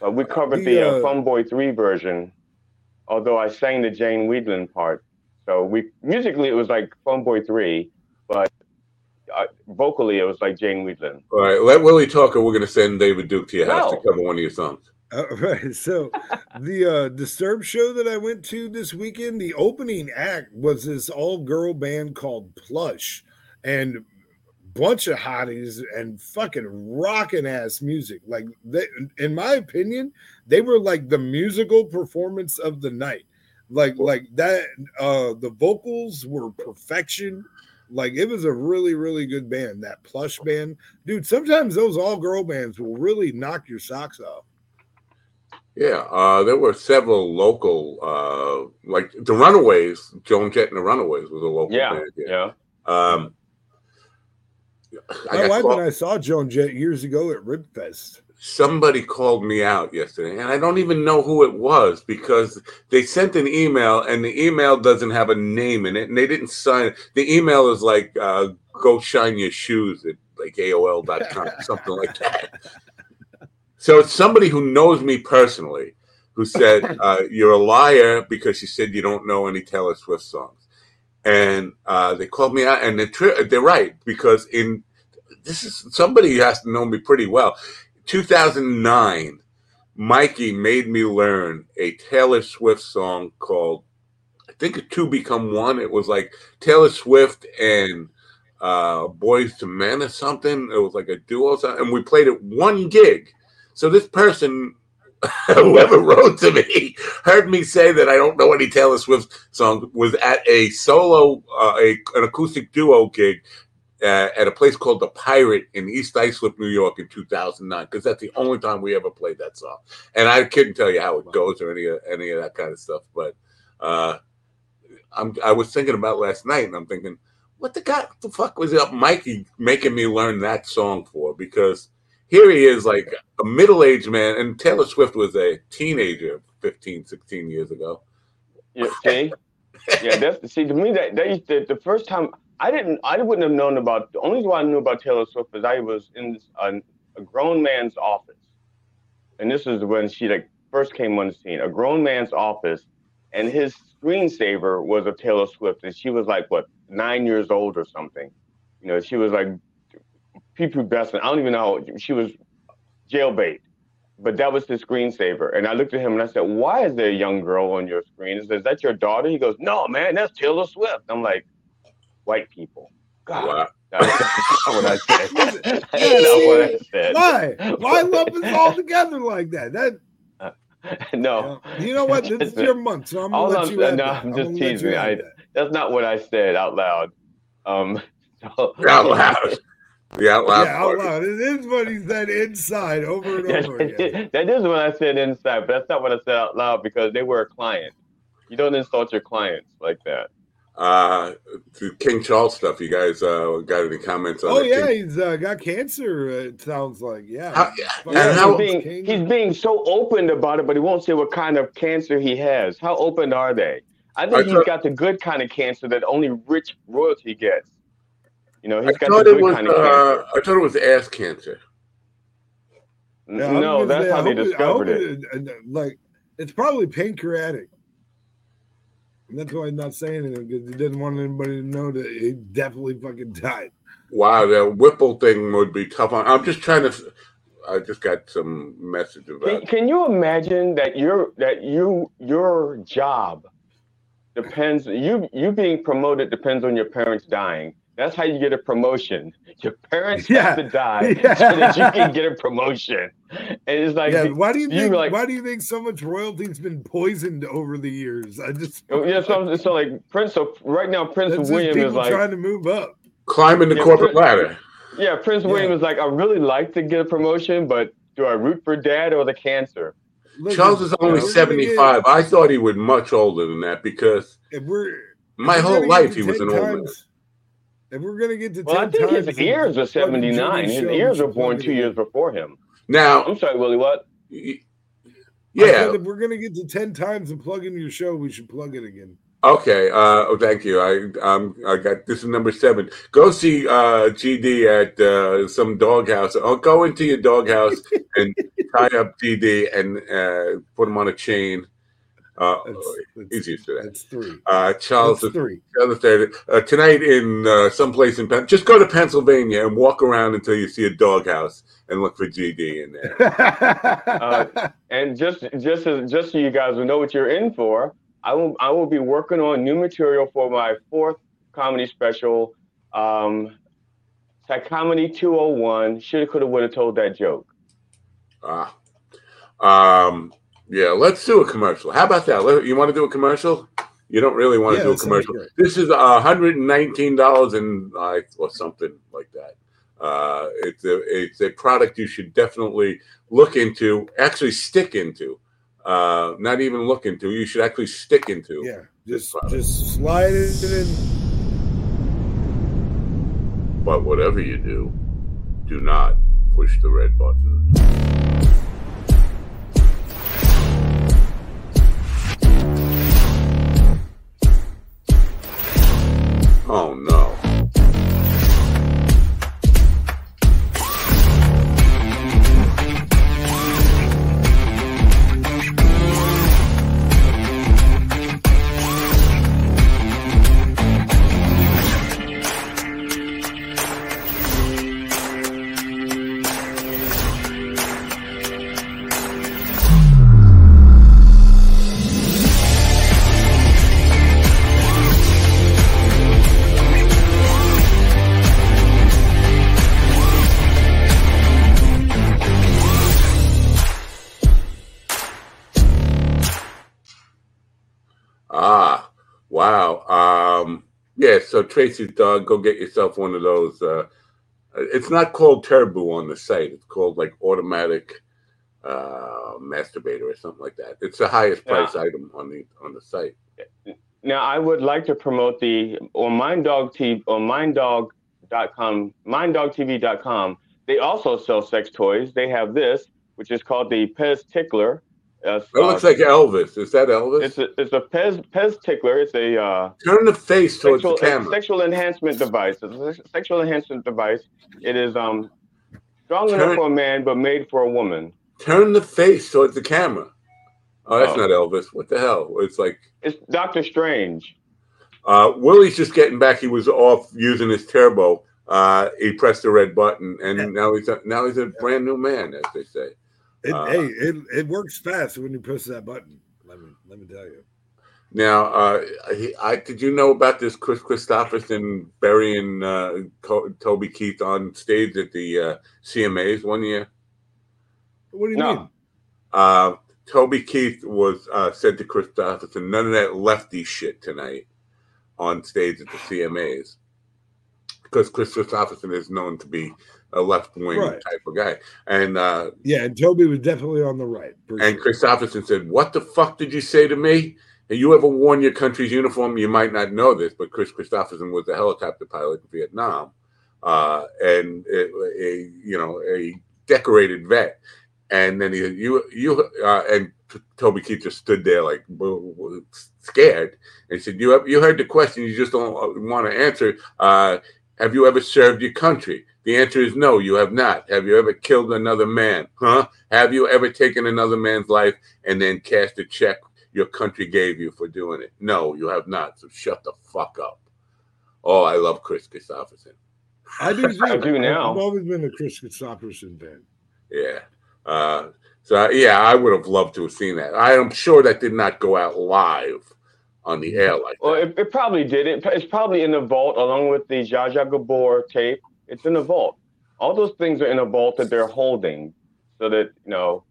But we covered The, the, uh, uh, Fun Boy Three version, although I sang the Jane Wiedlin part. So we musically it was like Fun Boy Three, but uh, vocally it was like Jane Wiedlin. All right. Let Willie talk, or we're going to send David Duke to your house to cover one of your songs. All right. So the uh Disturbed show that I went to this weekend, the opening act was this all-girl band called Plush and bunch of hotties and fucking rocking ass music. Like they in my opinion, they were like the musical performance of the night. Like like that uh the vocals were perfection. Like it was a really, really good band, that plush band. Dude, sometimes those all-girl bands will really knock your socks off. Yeah, uh, there were several local, uh, like the Runaways. Joan Jett and the Runaways was a local Yeah, band. yeah. Um, I My got wife called- and I saw Joan Jett years ago at Ribfest. Somebody called me out yesterday, and I don't even know who it was because they sent an email, and the email doesn't have a name in it, and they didn't sign it. The email is like, uh, "Go shine your shoes" at like AOL.com, <laughs> something like that. So it's somebody who knows me personally who said, <laughs> uh, "You're a liar because you said you don't know any Taylor Swift songs," and uh, they called me out, and they're, tri- they're right because in this is somebody who has to know me pretty well. 2009, Mikey made me learn a Taylor Swift song called, I think, Two Become One. It was like Taylor Swift and uh, Boys to Men or something. It was like a duo, and we played it one gig. So this person, <laughs> whoever wrote to me, <laughs> heard me say that I don't know any Taylor Swift song. Was at a solo, uh, a an acoustic duo gig uh, at a place called the Pirate in East Islip, New York, in 2009, because that's the only time we ever played that song. And I couldn't tell you how it goes or any of any of that kind of stuff. But uh, I'm I was thinking about last night, and I'm thinking, what the god, the fuck was up Mikey making me learn that song for? Because here he is, like a middle aged man, and Taylor Swift was a teenager 15, 16 years ago. Yeah, see, yeah, that's see to me that that to, the first time I didn't I wouldn't have known about the only reason I knew about Taylor Swift is I was in this, a grown man's office, and this is when she like first came on the scene. A grown man's office, and his screensaver was of Taylor Swift, and she was like what nine years old or something. You know, she was like prepubescent. I don't even know. She was jailbait, but that was his screensaver. And I looked at him and I said, "Why is there a young girl on your screen?" He says, "Is that your daughter?" He goes, "No, man, that's Taylor Swift." I'm like, "White people." God, Wow. that's not <laughs> what I said. <laughs> <laughs> That's what I said. Why? Why lump us all together like that? That No, you know what? This is your month, so I'm gonna All let I'm- you have no, that. I'm just gonna let you teasing. have I- that. that's not what I said out loud. Um, so, Out loud. The out loud yeah, out part. loud. It is what he said inside over and over again. that is what I said inside, but that's not what I said out loud because they were a client. You don't insult your clients like that. Uh, the King Charles stuff. You guys uh, got any comments on Oh yeah, King- he's uh, got cancer. uh, It sounds like yeah. How- Fucking and he's how- being King. he's being so open about it, but he won't say what kind of cancer he has. How open are they? I think I he's thought- got the good kind of cancer that only rich royalty gets. You know, I he's got the good was. kind of Uh, cancer. I thought it was ass cancer. Yeah, no, that's say, how they hope it- discovered it. uh, Like it's probably pancreatic. And that's why he's not saying anything because he didn't want anybody to know that he definitely fucking died. Wow, the Whipple thing would be tough on. I'm just trying to. I just got some message Can, about. can you imagine that your that you your job depends you you being promoted depends on your parents dying. That's how you get a promotion. Your parents Yeah. have to die <laughs> Yeah. so that you can get a promotion. And it's like yeah, why do you you think? like- why do you think so much royalty's been poisoned over the years? I just Oh, yeah, so, so like Prince. So right now, Prince that's William people is like, trying to move up. Climbing the Yeah, corporate Prince- ladder. yeah, Prince Yeah. William is like, I really like to get a promotion, but do I root for dad or the cancer? Listen, Charles is only if we're gonna get- 75. I thought he was much older than that because If we're my if whole life he was an old man. Times- If we're gonna get to Well, I 10 think his times ears are and 79. Jimmy's His ears were born two years before him. Now, I'm sorry, Willie. What? y- I yeah, said if we're gonna get to 10 times and plug in your show, we should plug it again. okay. Uh, oh, thank you. I um, I got this is number seven. Go see uh, GD at uh, some doghouse. Or go into your doghouse <laughs> and tie up GD and uh, put him on a chain. Uh, That's, that's, easiest to that. that's three. Uh, Charles That's three. Devastated. Uh, tonight in uh, someplace in Pen- just go to Pennsylvania and walk around until you see a doghouse and look for GD in there. <laughs> Uh, And just just as, just so you guys will know what you're in for, I will I will be working on new material for my fourth comedy special, um, Psychomedy 201. Shoulda, coulda, woulda told that joke. Ah, um, yeah. Let's do a commercial. How about that? You want to do a commercial? You don't really want to do a commercial. This is a hundred and nineteen dollars and uh, or something like that. Uh, it's a it's a product you should definitely look into. Actually, stick into. Uh, not even look into. You should actually stick into. yeah, just just slide it in. But whatever you do, do not push the red button. Oh no. So Tracy's dog, go get yourself one of those. Uh, it's not called Turbo on the site. It's called like automatic uh, masturbator or something like that. It's the highest Yeah. item on the on the site. Now I would like to promote the on Mind Dog TV on MindDog.com, MindDogTV.com. They also sell sex toys. They have this, which is called the Pez Tickler. Uh, It looks like Elvis. Is that Elvis? it's a it's a Pez Pez Tickler. It's a uh, Turn the face towards sexual, the camera. sexual enhancement device. It's a sexual enhancement device. It is um strong Turn- enough for a man, but made for a woman. Turn the face towards the camera. Oh, that's Oh. not Elvis. What the hell? It's like It's Doctor Strange. uh, Willie's just getting back. He was off using his turbo. uh, he pressed the red button, and now he's a, now he's a brand new man, as they say. It, Uh, hey, it, it works fast when you push that button. Let me let me tell you. Now, uh, he, I did you know about this Kris Kristofferson burying uh, Co- Toby Keith on stage at the uh, CMAs one year? What do you No. mean? Uh, Toby Keith was uh, said to Kristofferson, "None of that lefty shit tonight on stage at the CMAs," because Kris Kristofferson is known to be a left wing Right. type of guy, and uh, Yeah, and Toby was definitely on the right. and sure. Kristofferson said, "What the fuck did you say to me?" Have you ever worn your country's uniform? You might not know this, but Kris Kristofferson was a helicopter pilot in Vietnam, uh, and a, a you know a decorated vet. And then he you you uh, and Toby Keith just stood there like scared, and he said, "You have, you heard the question, you just don't want to answer. Uh, have you ever served your country?" The answer is no, you have not. Have you ever killed another man? Huh? Have you ever taken another man's life and then cashed a check your country gave you for doing it? No, you have not. So shut the fuck up. Oh, I love Kris Kristofferson. I do <laughs> too. I do now. I've always been a Kris Kristofferson fan. Yeah. Uh, so yeah, I would have loved to have seen that. I am sure that did not go out live on the air like Well, that. it, it probably didn't. It's probably in the vault along with the Zsa Zsa Gabor tape. It's in the vault. All those things are in a vault that they're holding, so that you know.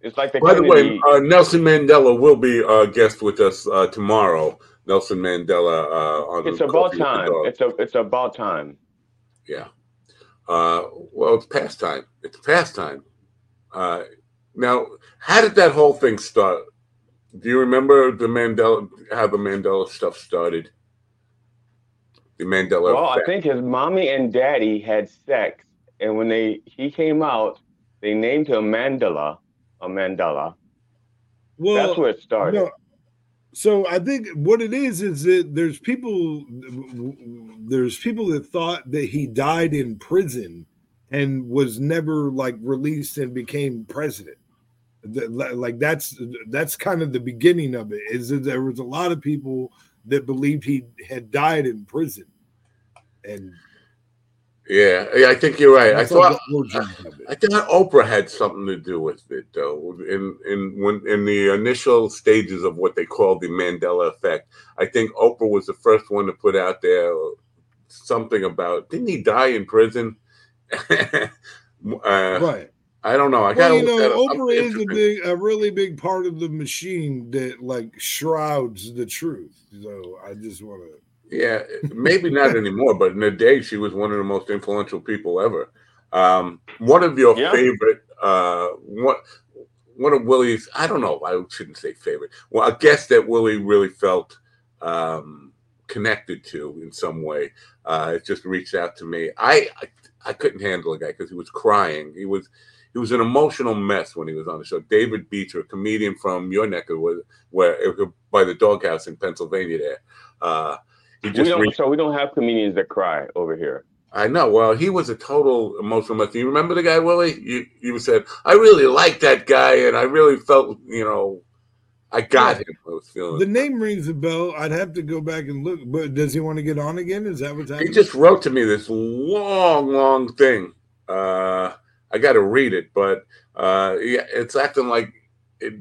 It's like the By the way, uh, Nelson Mandela will be a guest with us uh, tomorrow. Nelson Mandela uh, on it's the about Coffee with the time. It's a. It's about time. Yeah. Uh, well, it's past time. It's past time. Uh, now, how did that whole thing start? Do you remember the Mandela, how the Mandela stuff started? The Mandela. Well, I think his mommy and daddy had sex, and when they he came out, they named him Mandela, a Mandela. Well, That's where it started. No, so I think what it is is that there's people there's people that thought that he died in prison and was never like released and became president. Like that's that's kind of the beginning of it. Is that there was a lot of people that believed he had died in prison, and Yeah, yeah, I think you're right. I thought the origins of it. I thought Oprah had something to do with it, though. In in when in the initial stages of what they called the Mandela effect, I think Oprah was the first one to put out there something about didn't he die in prison? <laughs> uh, right. I don't know. I got Well, to you know, Oprah is a big, a really big part of the machine that like shrouds the truth. So I just want to. Yeah, maybe not <laughs> anymore, but in the day, she was one of the most influential people ever. Um, one of your Yeah. favorite, uh, one, one of Willie's, I don't know, I shouldn't say favorite. Well, a guest that Willie really felt um, connected to in some way. Uh, it just reached out to me. I, I, I couldn't handle the guy because he was crying. He was, he was an emotional mess when he was on the show. David Beecher, a comedian from your neck of the woods, where by the doghouse in Pennsylvania. There, uh, he We just don't, reached so we don't have comedians that cry over here. I know. Well, he was a total emotional mess. You remember the guy, Willie? You you said I really liked that guy, and I really felt, you know, I got him. I was feeling. The name rings a bell. I'd have to go back and look. But does he want to get on again? Is that what's he just wrote to me this long, long thing. Uh, I got to read it, but uh, yeah, it's acting like it.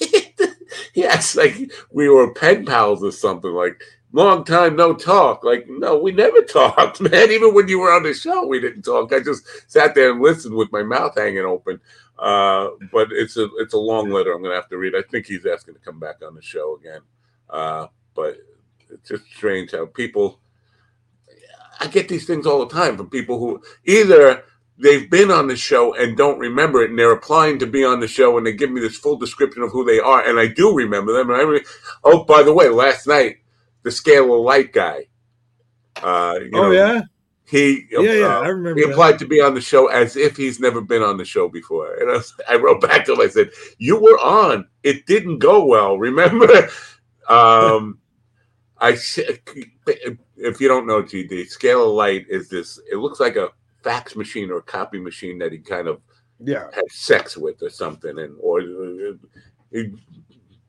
<laughs> he acts like we were pen pals or something. Like long time no talk. Like no, we never <laughs> talked, man. Even when you were on the show, we didn't talk. I just sat there and listened with my mouth hanging open. Uh, but it's a it's a long letter. I'm gonna have to read. I think he's asking to come back on the show again. Uh, but it's just strange how people. I get these things all the time from people who either they've been on the show and don't remember it, and they're applying to be on the show, and they give me this full description of who they are, and I do remember them. And I re- oh, by the way, last night the scalar light guy. Uh, you oh know, yeah, he yeah, yeah. uh, I remember. he that. applied to be on the show as if he's never been on the show before. And I, was, <laughs> I wrote back to him. I said, "You were on. It didn't go well. Remember?" <laughs> um, I if you don't know GD, scalar light is this. It looks like a fax machine or a copy machine that he kind of Yeah, had sex with or something, and or he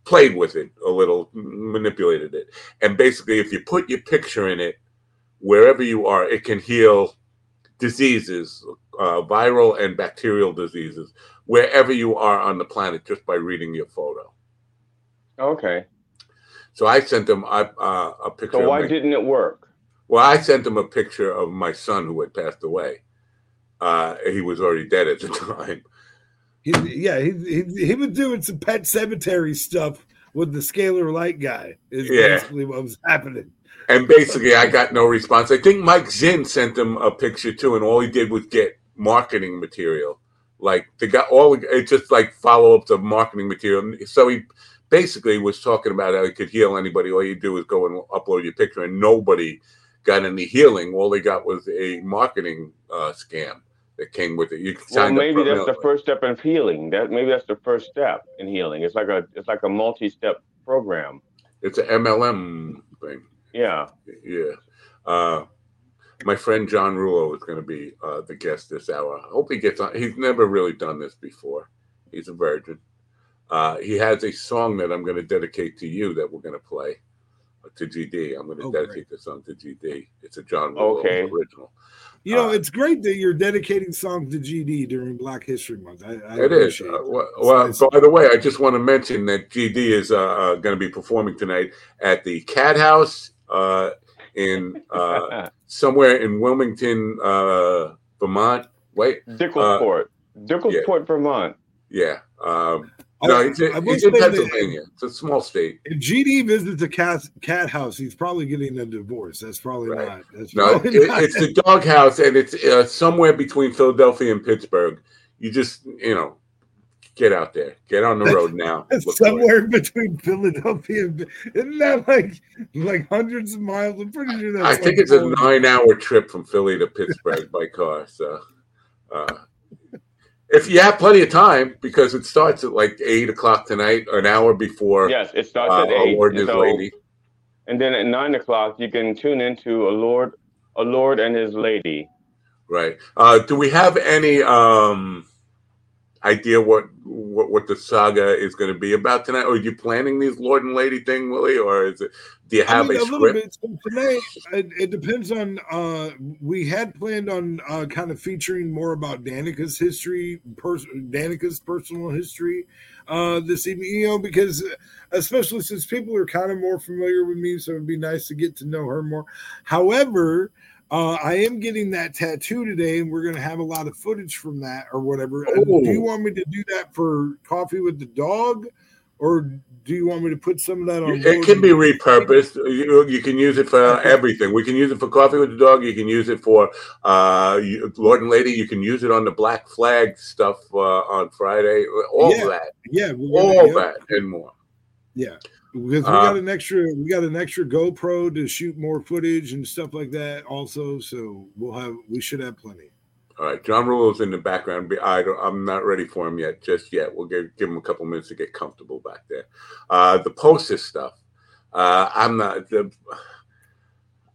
played with it a little, manipulated it, and basically, if you put your picture in it wherever you are, it can heal diseases, uh, viral and bacterial diseases, wherever you are on the planet, just by reading your photo. Okay. So I sent them a, uh, a picture. So why my, didn't it work? Well, I sent them a picture of my son who had passed away. Uh, he was already dead at the <laughs> time. He, yeah, he, he, he was doing some pet cemetery stuff with the scalar light guy. Is Yeah. basically what was happening. And basically, I got no response. I think Mike Zinn sent him a picture too, and all he did was get marketing material. Like the guy, all it just like follow up the marketing material. So he basically was talking about how he could heal anybody. All you do is go and upload your picture, and nobody got any healing. All they got was a marketing uh, scam that came with it. You Well, maybe that's the first step in healing. That maybe that's the first step in healing. It's like a it's like a multi-step program. It's an MLM thing. Yeah. Yeah. Uh, my friend John Rullo is going to be uh, the guest this hour. I hope he gets on. He's never really done this before. He's a virgin. Uh, he has a song that I'm going to dedicate to you that we're going to play uh, to GD. I'm going to Oh, dedicate the song to GD. It's a John Rullo Okay. original. You know, Uh, it's great that you're dedicating songs to GD during Black History Month. I, I It is. Uh, well, well, by the way, I just want to mention that GD is uh, uh, going to be performing tonight at the Cat House uh, in uh, <laughs> somewhere in Wilmington, uh, Vermont. Wait, Dickelsport. Dickelsport, Vermont. yeah. Um, I- no, he's in, I will he's in that- Pennsylvania. It's a small state. If GD visits a cat cat house, he's probably getting a divorce. That's probably Right. not. That's No, it, probably not. it's the doghouse, and it's uh, somewhere between Philadelphia and Pittsburgh. You just, you know, get out there, get on the <laughs> road now. It's Look for it. somewhere between Philadelphia. and Isn't that like like hundreds of miles? I'm pretty sure I that's. think it's a nine-hour trip from Philly to Pittsburgh by car. So, uh, if you have plenty of time, because it starts at like eight o'clock tonight, an hour before Yes, it starts uh, at eight. Award and and His so- Lady. And then at nine o'clock, you can tune into a Lord, a Lord and His Lady. Right. Uh, do we have any um, idea what, what what the saga is going to be about tonight? Or are you planning these Lord and Lady thing, Willie, or is it? Do you I have mean, a a little script? bit. So tonight, it, it depends on. uh We had planned on uh kind of featuring more about Danica's history, pers- Danica's personal history, uh this evening. You know, because uh, especially since people are kind of more familiar with me, so it'd be nice to get to know her more. However. Uh, I am getting that tattoo today, and we're going to have a lot of footage from that or whatever. Uh, Do you want me to do that for coffee with the dog, or do you want me to put some of that on? It can be repurposed. You, you can use it for everything. We can use it for coffee with the dog. You can use it for uh, you- Lord and Lady. You can use it on the Black Flag stuff uh, on Friday. All Yeah. that, Yeah, all that, and more. Yeah, because we got an extra, we got an extra GoPro to shoot more footage and stuff like that. Also, so we'll have, we should have plenty. All right, John Rullo's in the background. I don't, I'm not ready for him yet, just yet. We'll give, give him a couple minutes to get comfortable back there. Uh, the poster stuff. Uh, I'm not. The,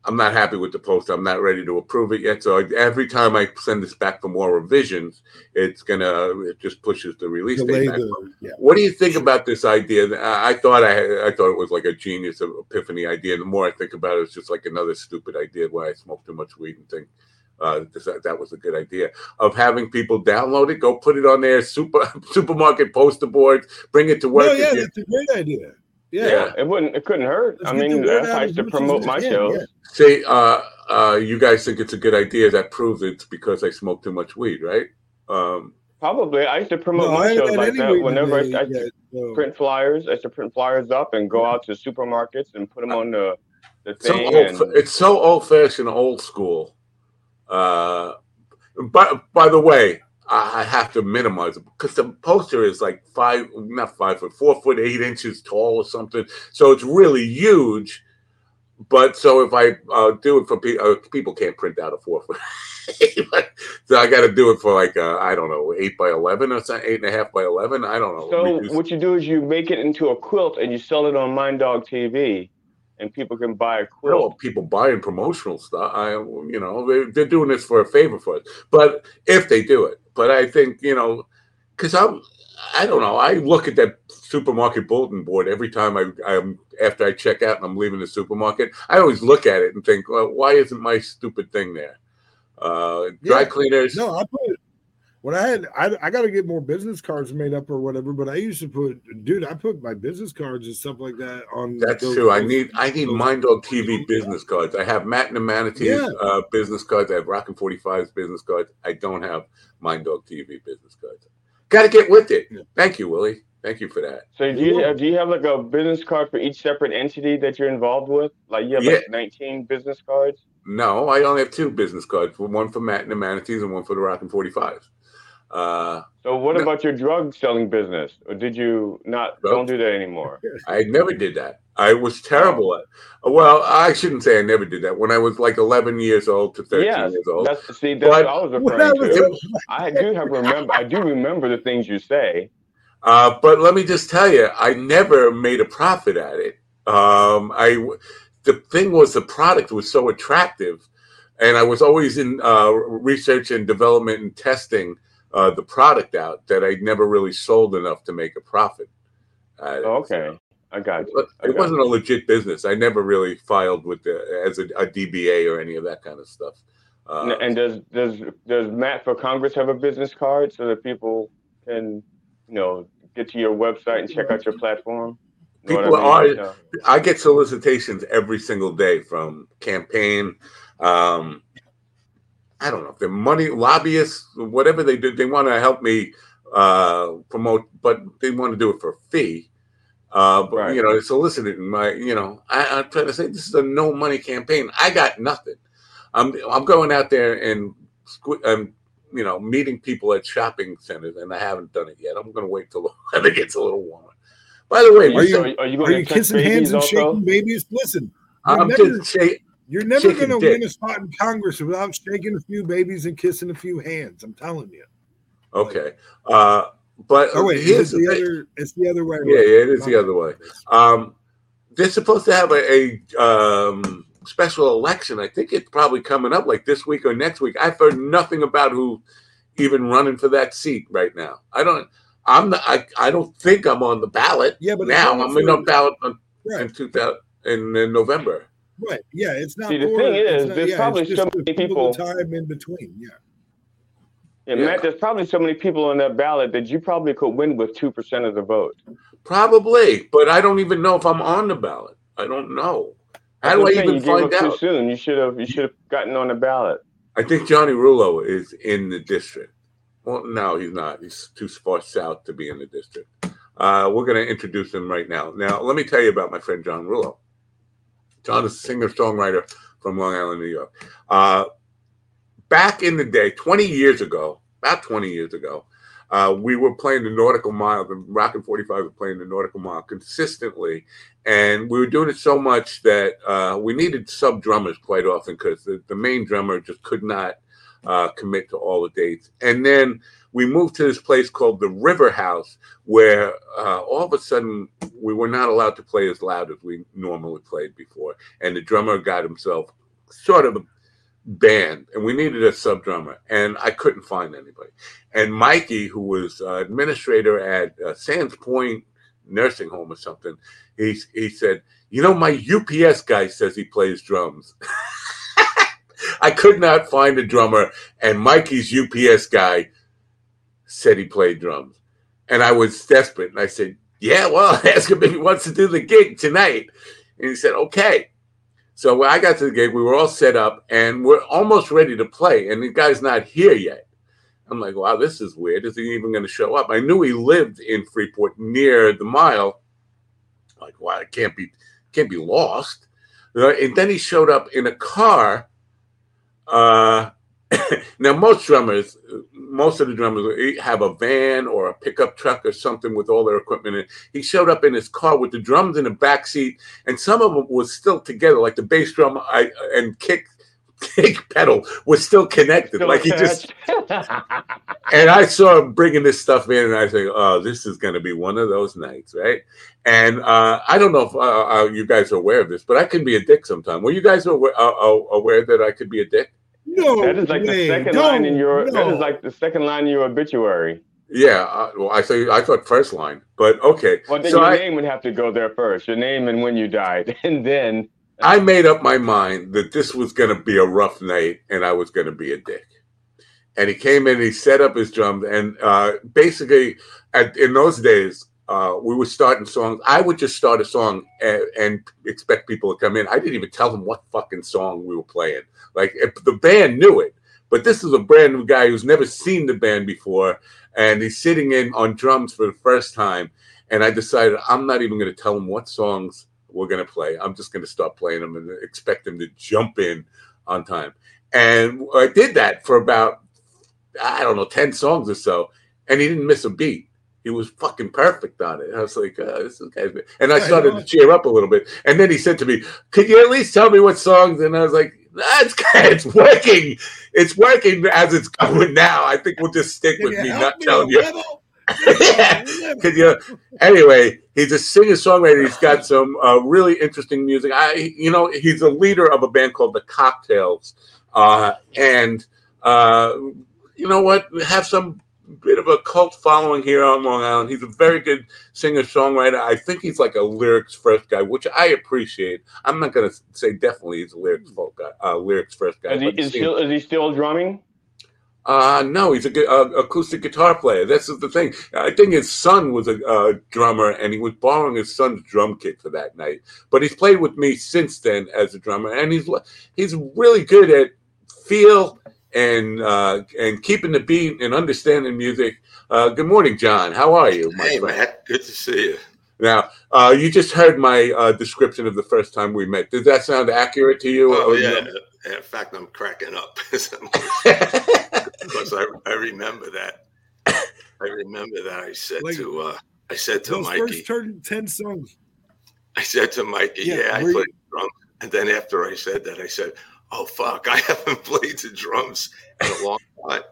I'm not happy with the post. I'm not ready to approve it yet. So I, every time I send this back for more revisions, it's gonna it just pushes the release Delay date. back. the, yeah. What do you think about this idea? I, I thought I I thought it was like a genius epiphany idea. The more I think about it, it's just like another stupid idea why I smoke too much weed and think uh, that that was a good idea of having people download it, go put it on their super <laughs> supermarket poster boards, bring it to work. No, yeah, that's a great idea. Yeah, Yeah. It wouldn't. It couldn't hurt. Let's I mean, that's how I as used to promote my can, shows. yeah. See, uh, uh, you guys think it's a good idea. That proves it's because I smoke too much weed, right? Um, Probably. I used to promote No, my I shows like that. any Whenever I, today I used to yet, print flyers, I used to print flyers up and go out to supermarkets and put them on the the so thing. old, and it's so old fashioned, old school. Uh, but by the way, I I have to minimize it because the poster is like five, not five foot, four foot eight inches tall or something. So it's really huge. But so if I uh, do it for people, uh, people can't print out a four foot. <laughs> so I got to do it for like uh, I don't know, eight by eleven or something, eight and a half by eleven. I don't know. so Reduce- what you do is you make it into a quilt and you sell it on Mind Dog TV, and people can buy a Well, people buying promotional stuff. I, you know, they, they're doing this for a favor for us. But if they do it, but I think you know, because I'm, I don't know. I look at that supermarket bulletin board every time I, I'm after I check out and I'm leaving the supermarket. I always look at it and think, well, why isn't my stupid thing there? Uh, dry Yeah. cleaners. No, I put when I had I, I got to get more business cards made up or whatever. But I used to put, dude, I put my business cards and stuff like that on. That's those- true. I need I need Mind Dog TV business cards. I have Matt and the Manatees Yeah. uh, business cards. I have Rockin' 45's business cards. I don't have Mind Dog TV business cards. Got to get with it. Yeah. Thank you, Willie. Thank you for that. So do you have, do you have like a business card for each separate entity that you're involved with? Like you have like 19 business cards? No, I only have two business cards. One for Matt and the Manatees and one for the Rockin' 45s. Uh, So what No. about your drug selling business? Or did you not No. don't do that anymore? I never did that. I was terrible at. Well, I shouldn't say I never did that. When I was like 11 years old to 13 Yeah, years old, that's see that's But- what I was referring I was- to. <laughs> I do have remember I do remember the things you say. Uh, but let me just tell you, I never made a profit at it. Um, I the thing was the product was so attractive, and I was always in uh, research and development and testing uh, the product out that I never really sold enough to make a profit. Oh, okay. I got you. I it got wasn't a legit business. I never really filed with the, as a, a DBA or any of that kind of stuff. Uh, And- does does does Matt for Congress have a business card so that people can, you know, get to your website and check out your platform? You People I are- mean? No. I get solicitations every single day from campaign. Um, I don't know if they're money lobbyists, whatever they do. They want to help me uh, promote, but they want to do it for a fee. Uh, but Right. you know, they're soliciting my. You know, I, I'm trying to say this is a no money campaign. I got nothing. I'm I'm going out there and I'm you know meeting people at shopping centers, and I haven't done it yet. I'm going to wait till <laughs> it gets a little warmer. By the way, Are Are you, you- are you Are you to touch kissing hands and also? shaking babies? Listen, you're I'm never, just saying. You're never going to win a spot in Congress without shaking a few babies and kissing a few hands. I'm telling you. Okay. Uh, but Oh wait, it's the, thing. other. It's the other way. Yeah, yeah, it is the other way. Um, they're supposed to have a, a um, special election. I think it's probably coming up like this week or next week. I've heard nothing about who even running for that seat right now. I don't. I'm not. I, I don't think I'm on the ballot Yeah, but now. I'm in the ballot in, Right, in 2000 in, in November. Right. Yeah, it's not. See, the for- thing is, not- there's yeah, probably it's so just many the people- time in between. Yeah. Yeah, Yeah. Matt, there's probably so many people on that ballot that you probably could win with two percent of the vote. Probably, but I don't even know if I'm on the ballot. I don't know. How do I That's the thing, even you gave find out? too soon. You should have you should have gotten on the ballot. I think Johnny Rullo is in the district. Well, no, he's not. He's too far south to be in the district. Uh, we're going to introduce him right now. Now, let me tell you about my friend John Rullo. John is a singer songwriter from Long Island, New York. Uh, back in the day, 20 years ago, about 20 years ago, uh, we were playing the Nautical Mile. The Rockin' 45 were playing the Nautical Mile consistently. And we were doing it so much that uh, we needed sub drummers quite often because the, the main drummer just could not uh, commit to all the dates. And then we moved to this place called the River House, where uh, all of a sudden we were not allowed to play as loud as we normally played before. And the drummer got himself sort of banned, and we needed a sub drummer, and I couldn't find anybody. And Mikey, who was uh, administrator at uh, Sands Point Nursing Home or something, he he said, "You know, my UPS guy says he plays drums." <laughs> I could not find a drummer, and Mikey's UPS guy said he played drums, and I was desperate. And I said, "Yeah, well, <laughs> ask him if he wants to do the gig tonight." And he said, "Okay." So when I got to the gig, we were all set up, and we're almost ready to play, and the guy's not here yet. I'm like, "Wow, this is weird. Is he even going to show up?" I knew he lived in Freeport near the mile. Like, wow, it can't be can't be lost. Uh, And then he showed up in a car. Uh, <coughs> now, most drummers, most of the drummers have a van or a pickup truck or something with all their equipment And. He showed up in his car with the drums in the back seat, and some of them was still together, like the bass drum I, and kick <laughs> kick pedal was still connected. Still like he just <laughs> and I saw him bringing this stuff in, and I think, oh, this is going to be one of those nights, right? And uh, I don't know if uh, uh, you guys are aware of this, but I can be a dick sometime. Were you guys aware, uh, aware that I could be a dick? No, that is like way. the second No, line in your that no. is like the second line in your obituary. Yeah, uh, well, I say I thought first line, but okay. Well, then so your I, name would have to go there first. Your name and when you died, <laughs> and then I made up my mind that this was going to be a rough night, and I was going to be a dick. And he came in, he set up his drums, and uh, basically, at, in those days, uh, we were starting songs. I would just start a song and, and, expect people to come in. I didn't even tell them what fucking song we were playing. Like the band knew it, but this is a brand new guy who's never seen the band before, and he's sitting in on drums for the first time. And I decided I'm not even going to tell him what songs we're going to play. I'm just going to start playing them and expect him to jump in on time. And I did that for about I don't know, 10 songs or so, and he didn't miss a beat. He was fucking perfect on it. I was like, oh, this is guy's and I started to cheer up a little bit. And then he said to me, Could you at least tell me what songs? And I was like, That's it's working. It's working as it's going now. I think we'll just stick with me not me telling you. Could <laughs> you? Anyway, he's a singer songwriter. He's got <sighs> some uh, really interesting music. I, you know, he's a leader of a band called the Cocktails, uh, and uh, you know what? Have some bit of a cult following here on Long Island. He's a very good singer songwriter. I think he's like a lyrics first guy, which I appreciate. I'm not going to say definitely he's a lyrics folk guy, uh, lyrics first guy. Is he, is, still, is he still drumming? Uh, no, he's a good uh, acoustic guitar player. This is the thing. I think his son was a uh, drummer, and he was borrowing his son's drum kit for that night. But he's played with me since then as a drummer, and he's he's really good at feel and uh, and keeping the beat and understanding music. Uh, good morning, John. How are you? hey, friend? Matt. Good to see you. Now, uh, you just heard my uh, description of the first time we met. Did that sound accurate to you? Oh, yeah. No? In fact, I'm cracking up <laughs> <laughs> because I, I remember that. I remember that I said like, to uh, I said to those Mikey. First turn ten songs. I said to Mikey, "Yeah, yeah I played drums." And then after I said that, I said, oh fuck, I <laughs> haven't played the drums in a long time.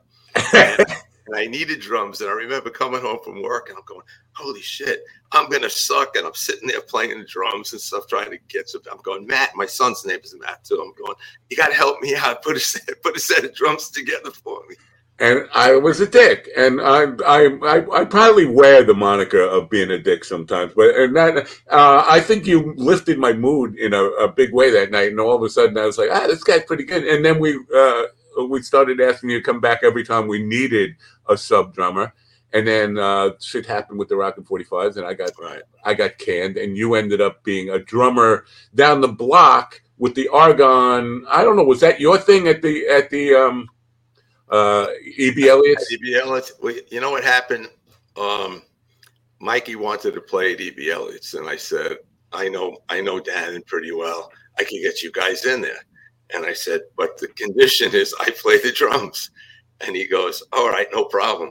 And, <laughs> and, I needed drums. And I remember coming home from work and I'm going, holy shit, I'm gonna suck. And I'm sitting there playing the drums and stuff, trying to get some. I'm going, Matt, my son's name is Matt too. I'm going, you gotta help me out, put a set, put a set of drums together for me and I was a dick, and I, I I I probably wear the moniker of being a dick sometimes, but and that uh, I think you lifted my mood in a, a, big way that night, and all of a sudden I was like, ah, this guy's pretty good, and then we uh, we started asking you to come back every time we needed a sub drummer, and then uh, shit happened with the Rockin' 45s, and I got right. I got canned, and you ended up being a drummer down the block with the Argon. I don't know, was that your thing at the at the um uh, E.B. Elliott. E.B. Elliott. You know what happened? Um, Mikey wanted to play at E.B. Elliott's, and I said, "I know, I know Dan pretty well. I can get you guys in there." And I said, "But the condition is I play the drums." And he goes, "All right, no problem."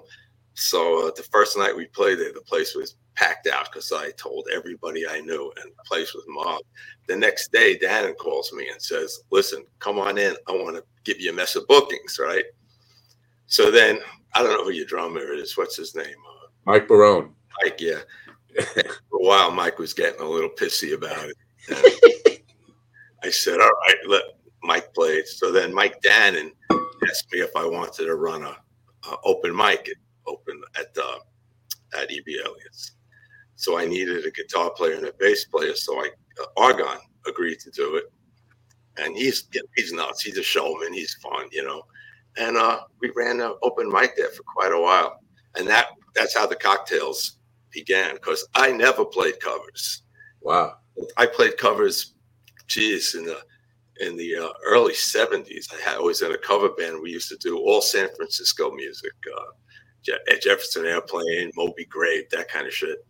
So uh, the first night we played there, the place was packed out because I told everybody I knew, and the place was mobbed. The next day, Dan calls me and says, "Listen, come on in. I want to give you a mess of bookings, right?" So then I don't know who your drummer is. What's his name? Uh, Mike Barone. Mike, yeah. For a while, Mike was getting a little pissy about it. <laughs> I said, "All right, let Mike play." So then Mike Dannon asked me if I wanted to run a, a open mic at open at uh, at EB Elliott's. So I needed a guitar player and a bass player. So I uh, Argon agreed to do it, and he's he's nuts. He's a showman. He's fun, you know and uh, we ran an open mic there for quite a while, and that that's how the cocktails began. Because I never played covers. Wow, I played covers. Geez, in the in the uh, early '70s, I, had, I was in a cover band. We used to do all San Francisco music, uh, Je- Jefferson Airplane, Moby Grape, that kind of shit.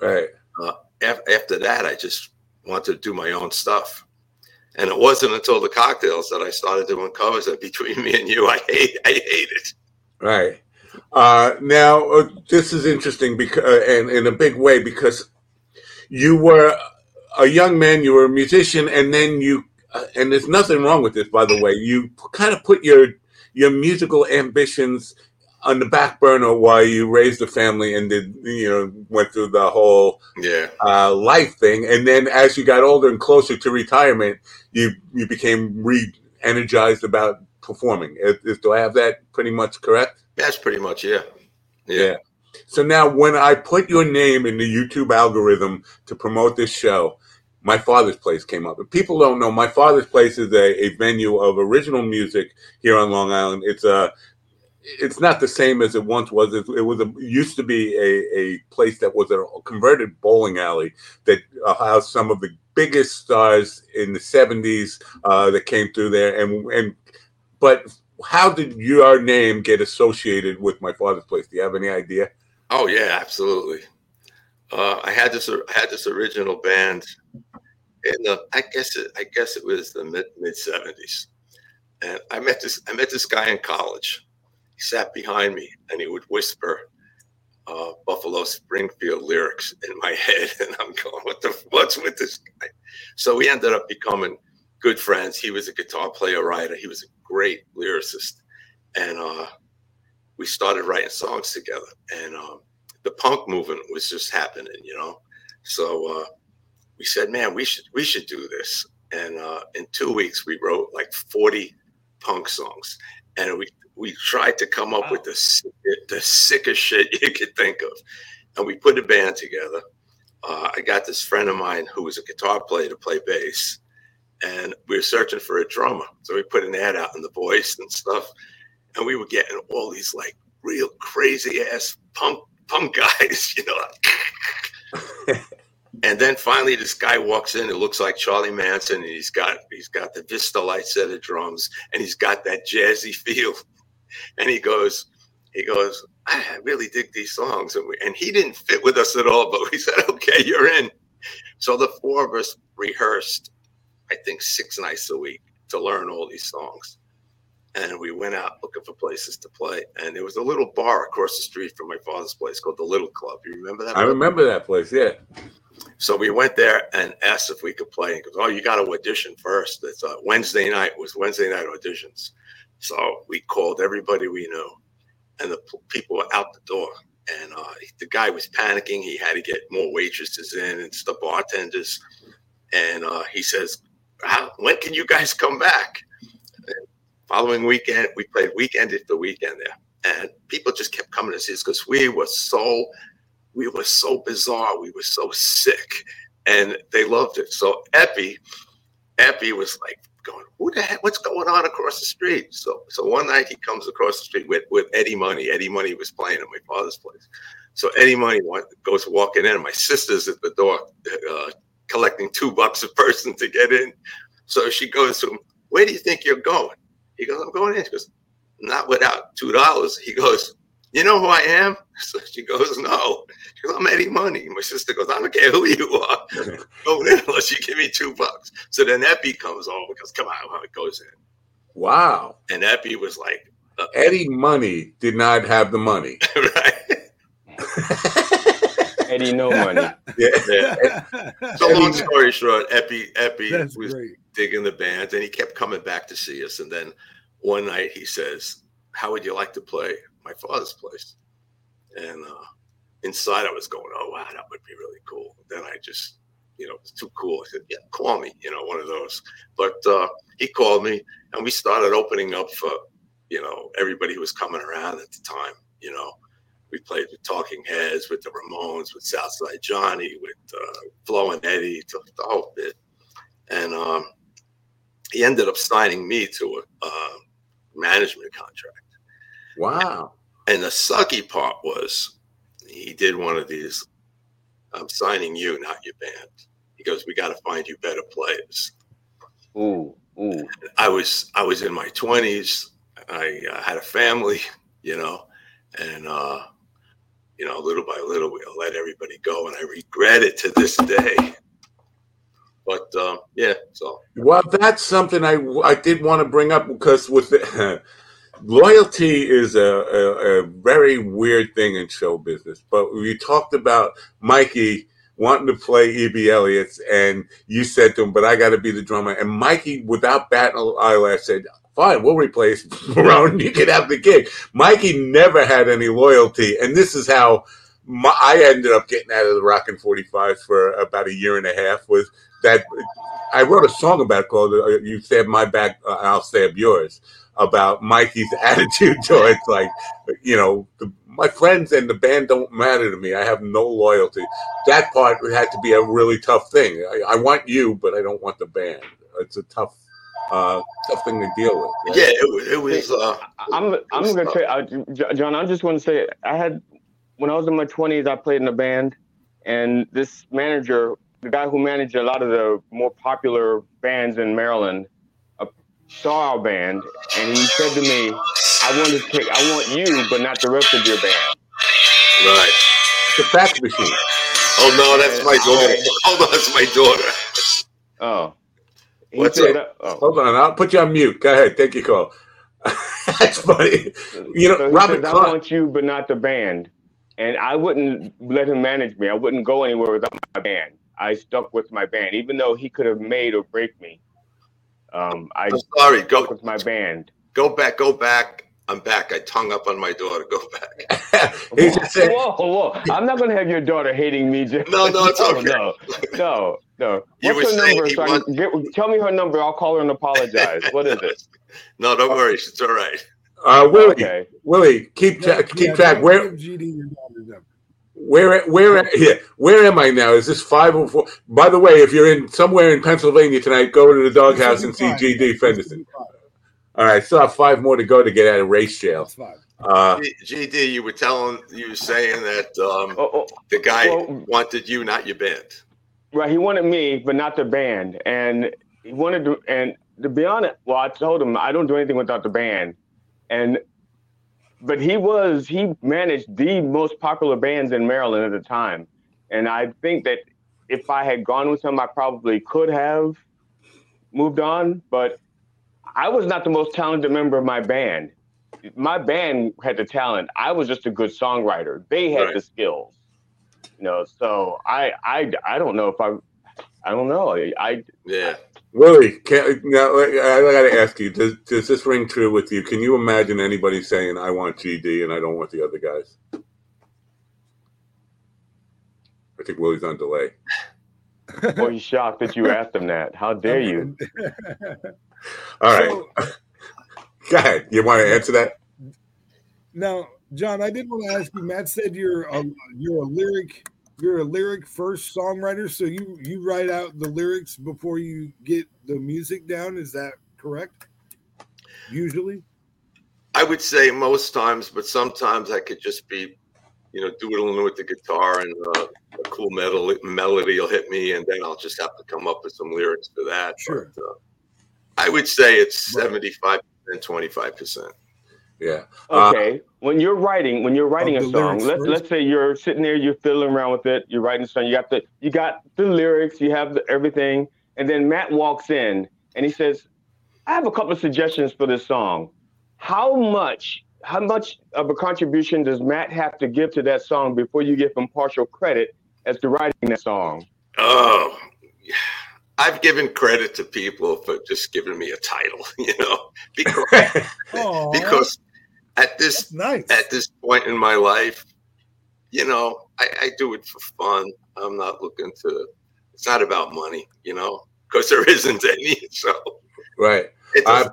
Right. Uh, af- after that, I just wanted to do my own stuff. And it wasn't until the cocktails that I started doing covers. And between me and you, I hate, I hate it. Right. Uh, now, uh, this is interesting because, uh, and in a big way, because you were a young man, you were a musician, and then you, uh, and there's nothing wrong with this, by the way. You kind of put your your musical ambitions on the back burner while you raised a family and did you know went through the whole yeah uh, life thing and then as you got older and closer to retirement you you became re-energized about performing is, is, do i have that pretty much correct that's pretty much yeah yeah, yeah. So now, when I put your name in the YouTube algorithm to promote this show, my father's place came up. If people don't know, my father's place is a, a venue of original music here on Long Island. It's a it's not the same as it once was. It, it was a used to be a, a place that was a converted bowling alley that uh, housed some of the biggest stars in the '70s uh, that came through there. And and but how did your name get associated with my father's place? Do you have any idea? Oh yeah, absolutely. Uh, I had this I had this original band in the I guess it, I guess it was the mid mid seventies, and I met this I met this guy in college he sat behind me and he would whisper uh, Buffalo Springfield lyrics in my <laughs> head, and I'm going, "What the what's with this guy?" So we ended up becoming good friends. He was a guitar player, writer. He was a great lyricist, and uh, we started writing songs together. And um, the punk movement was just happening, you know. So uh, we said, "Man, we should we should do this." And uh, in two weeks, we wrote like 40 punk songs, and we we tried to come up wow. with the the sickest shit <laughs> you could think of, and we put a band together. Uh, I got this friend of mine who was a guitar player to play bass, and we were searching for a drummer. So we put an ad out in the voice and stuff, and we were getting all these like real crazy ass punk punk <laughs> guys, you know. <laughs> and then finally, this guy walks in. It looks like Charlie Manson, and he's got he's got the Vistalite set of drums, and he's got that jazzy feel and he goes, he goes, I really dig these songs, and, we, and he didn't fit with us at all. But we <laughs> said, okay, you're in. So the four of us rehearsed, I think, six nights a week to learn all these songs. And we went out looking for places to play. And there was a little bar across the street from my father's place called the Little Club. You remember that? I remember that place, yeah. So we went there and asked if we could play. And he goes, "Oh, you got to audition first. It's a Wednesday night. It was Wednesday night auditions." So we called everybody we knew, and the people were out the door. And uh, the guy was panicking. He had to get more waitresses in and the bartenders. And uh, he says, "When can you guys come back?" And following weekend, we played weekend after weekend there, and people just kept coming to see us because we were so, we were so bizarre. We were so sick, and they loved it. So Eppy, Eppy was like going, who the heck, what's going on across the street? So, so one night he comes across the street with, with Eddie Money. Eddie Money was playing at my father's place. So Eddie Money goes walking in, my sister's at the door uh, collecting two bucks a person to get in. So she goes to him, where do you think you're going? He goes, I'm going in. She goes, not without two dollars. He goes, you know who I am? <laughs> So she goes, no. She goes, I'm Eddie Money. My sister goes, I don't care who you are. Go in unless you give me two bucks. So then Eppy comes over because come on, how it goes in. Wow. And Eppy was like, uh, Eddie Money did not have the money. <laughs> right. <laughs> Eddie no money. Yeah. yeah. So long story short, Eppy Eppy That's was great. digging the band and he kept coming back to see us. And then one night he says, How would you like to play my father's place. And uh, inside I was going, oh, wow, that would be really cool. Then I just, you know, it's too cool. I said, yeah, call me, you know, one of those. But uh, he called me and we started opening up for, you know, everybody who was coming around at the time, you know. We played with Talking Heads, with the Ramones, with Southside Johnny, with uh, Flo and Eddie, the whole bit. And um, he ended up signing me to a uh, management contract. Wow. And the sucky part was he did one of these I'm signing you, not your band. He goes, We gotta find you better players. Ooh, ooh. I was I was in my twenties. I uh, had a family, <laughs> you know, and uh, you know, little by little, we let everybody go, and I regret it to this day. But uh, yeah, so well, that's something I I did want to bring up because with the, <laughs> loyalty is a, a, a, very weird thing in show business. But we talked about Mikey wanting to play E.B. Elliott's, and you said to him, "But I got to be the drummer." And Mikey, without batting an eyelash, said, "Fine, we'll replace <laughs> Ron. You can have the gig." Mikey never had any loyalty, and this is how. My, I ended up getting out of the Rockin' 45 for about a year and a half. Was that I wrote a song about called uh, "You Stab My Back, I'll Stab Yours," about Mikey's <laughs> attitude towards like, you know, the, my friends and the band don't matter to me. I have no loyalty. That part had to be a really tough thing. I, I want you, but I don't want the band. It's a tough, uh, tough thing to deal with. right? Yeah, it, was- it was. Uh, I'm I'm was gonna tough. say, uh, John. I'm just going to say, I had when I was in my 20s, I played in a band, and this manager, the guy who managed a lot of the more popular bands in Maryland, saw our band, and he said to me, "I want to take, I want you, but not the rest of your band." right. It's a fax machine. Oh no, that's my daughter. <laughs> Okay. Hold on, that's my daughter. Oh. He What's said, up? uh, oh. Hold on, I'll put you on mute. Go ahead, take your call. <laughs> That's funny. You know, So he Robert says, I want you, but not the band. And I wouldn't let him manage me. I wouldn't go anywhere without my band. I stuck with my band, even though he could have made or break me. Um, I I'm sorry. Go with my band. go back. Go back. I'm back. I tongue up on my daughter. Go back. <laughs> He's just saying, whoa, whoa! I'm not going to have your daughter hating me. Jim. No, no, it's <laughs> okay. No, no, no. You What's were her number? he So I can get, tell me her number. I'll call her and apologize. What is it? <laughs> No, don't worry. It's all right. uh, Willie, Okay. Willie, keep tra- keep Yeah, track. Where give GD your daughter's number. Where where yeah, where am I now? Is this five or four? By the way, if you're in somewhere in Pennsylvania tonight, go to the doghouse and see This will be GD fine. This will Fenderson. All right, still have five more to go to get out of race jail. That's. Uh, GD, you were telling, you were saying that um, Oh, oh, the guy Well- wanted you, not your band. Right, he wanted me, but not the band, and he wanted to. And to be honest, well, I told him I don't do anything without the band, and but he was he managed the most popular bands in Maryland at the time, and I think that if I had gone with him, I probably could have moved on, but I was not the most talented member of my band. My band had the talent. I was just a good songwriter. They had Right. the skills. You know, so I I I don't know if I I don't know. I Yeah. Willie, can, now I, I got to ask you: does, does this ring true with you? Can you imagine anybody saying, "I want GD and I don't want the other guys"? I think Willie's on delay. <laughs> boy, he's shocked that you asked him that. How dare you? <laughs> All right, So, go ahead. You want to answer that? now, John, I did want to ask you. Matt said you're a you're a lyric you're a lyric first songwriter, so you you write out the lyrics before you get the music down. Is that correct? Usually, I would say most times, but sometimes I could just be, you know, doodling with the guitar and uh, a cool metal melody will hit me, and then I'll just have to come up with some lyrics for that. Sure. But, uh, I would say it's Right. 75 and 25%. Yeah. Uh, Okay, when you're writing, when you're writing a song, let's let's say you're sitting there, you're fiddling around with it, you're writing a song, you got the you got the lyrics, you have the, everything, and then Matt walks in and he says, "I have a couple of suggestions for this song. How much?" How much of a contribution does Matt have to give to that song before you give him partial credit as to writing that song? Oh, I've given credit to people for just giving me a title, <laughs> you know, because, oh, <laughs> because at this that's nice. at this point in my life, you know, I, I do it for fun. I'm not looking to. It's not about money, you know, because there isn't any. <laughs> So right. Uh,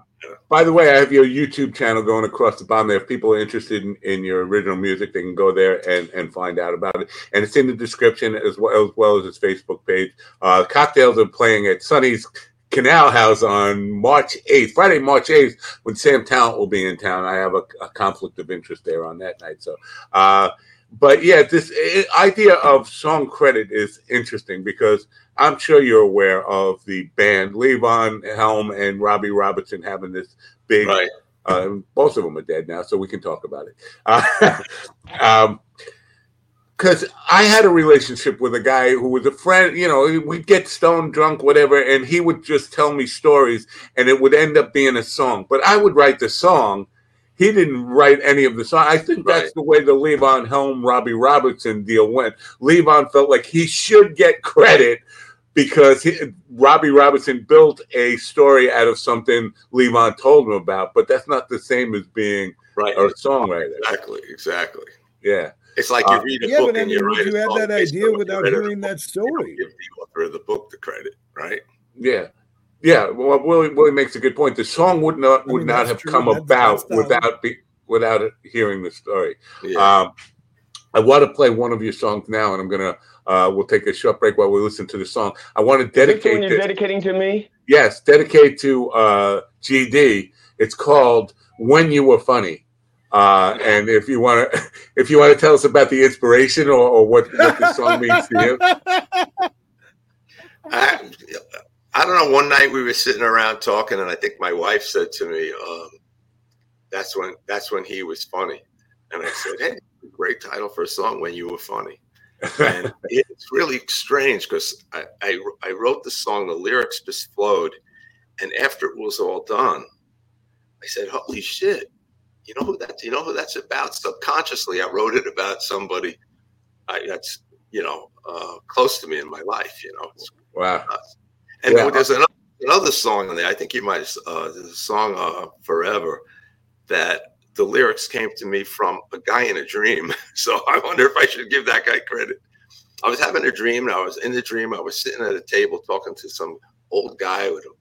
By the way, I have your YouTube channel going across the bottom there. If people are interested in, in your original music, they can go there and, and find out about it. And it's in the description as well as, well as its Facebook page. Uh, cocktails are playing at Sunny's Canal House on March 8th, Friday, March 8th, when Sam Tallent will be in town. I have a, a conflict of interest there on that night. So, uh, but yeah, this idea of song credit is interesting because I'm sure you're aware of the band Levon Helm and Robbie Robertson having this big. right. Uh, both of them are dead now, so we can talk about it. Uh, <laughs> um, because I had a relationship with a guy who was a friend. You know, we'd get stone drunk, whatever, and he would just tell me stories, and it would end up being a song. But I would write the song. He didn't write any of the song. I think that's Right. the way the Levon Helm Robbie Robertson deal went. Levon felt like he should get <laughs> credit because he, Robbie Robertson built a story out of something Levon told him about, but that's not the same as being Right. a songwriter. Exactly. Exactly. Yeah. It's like Uh, you read a yeah, book but I and mean, you would write you a have that idea without read in a hearing book. that You story? give the author of the book the credit, right? Yeah, yeah. Well, Willie, Willie makes a good point. The song would not I would mean, not have true. come That's- about that's without be, without hearing the story. Yeah. Um, I want to play one of your songs now, and I'm gonna. Uh, we'll take a short break while we listen to the song. I want to Is this dedicate one you're this. dedicating to me? yes, dedicate to uh, GD. It's called "When You Were Funny." Uh, and if you want to, <laughs> if you want to tell us about the inspiration or, or what, what the song means to you, <laughs> I, I don't know. One night we were sitting around talking, and I think my wife said to me, um, "That's when that's when he was funny." And I said, "Hey, great title for a song when you were funny." and <laughs> it's really strange because I, I I wrote the song, the lyrics just flowed, and after it was all done, I said, "Holy shit! You know who that? You know who that's about?" Subconsciously, I wrote it about somebody I, that's you know uh, close to me in my life. You know, wow. and Yeah. there's another, another song in there. I think you might. Uh, there's a song uh, "Forever" that the lyrics came to me from a guy in a dream. <laughs> So I wonder if I should give that guy credit. I was having a dream, and I was in the dream. I was sitting at a table talking to some old guy with a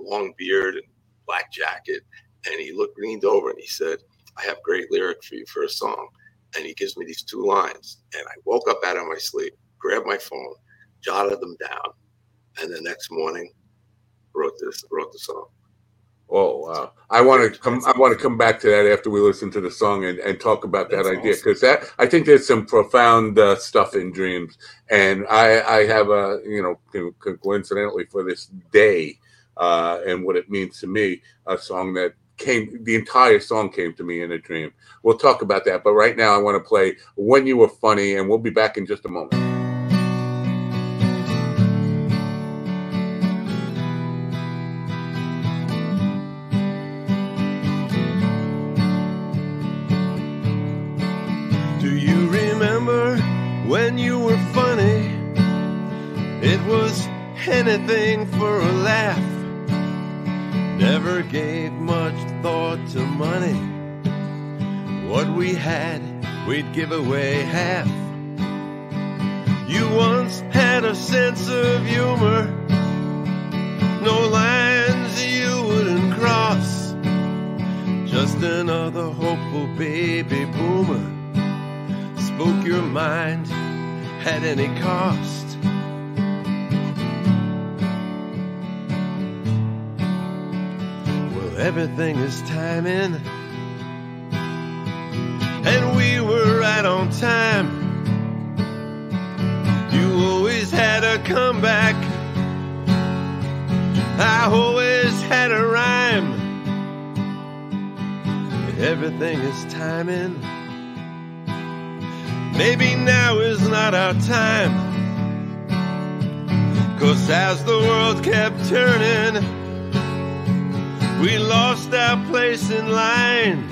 long beard and black jacket, and he looked leaned over and he said, "I have great lyric for you for a song." And he gives me these two lines, and I woke up out of my sleep, grabbed my phone, jotted them down, and the next morning wrote this wrote the song. Oh wow! I want to come. I want to come back to that after we listen to the song and, and talk about that That's idea awesome. because that I think there's some profound uh, stuff in dreams, and I I have a you know co- co- coincidentally for this day uh, and what it means to me a song that came the entire song came to me in a dream. We'll talk about that, but right now I want to play "When You Were Funny," and we'll be back in just a moment. Do you remember when you were funny? It was anything for a laugh. Never gave to money. What we had, we'd give away half. You once had a sense of humor. No lines you wouldn't cross. Just another hopeful baby boomer spoke your mind at any cost. Everything is timing, and we were right on time. You always had a comeback. I always had a rhyme. Everything is timing. Maybe now is not our time. Cause as the world kept turning, we lost our place in line.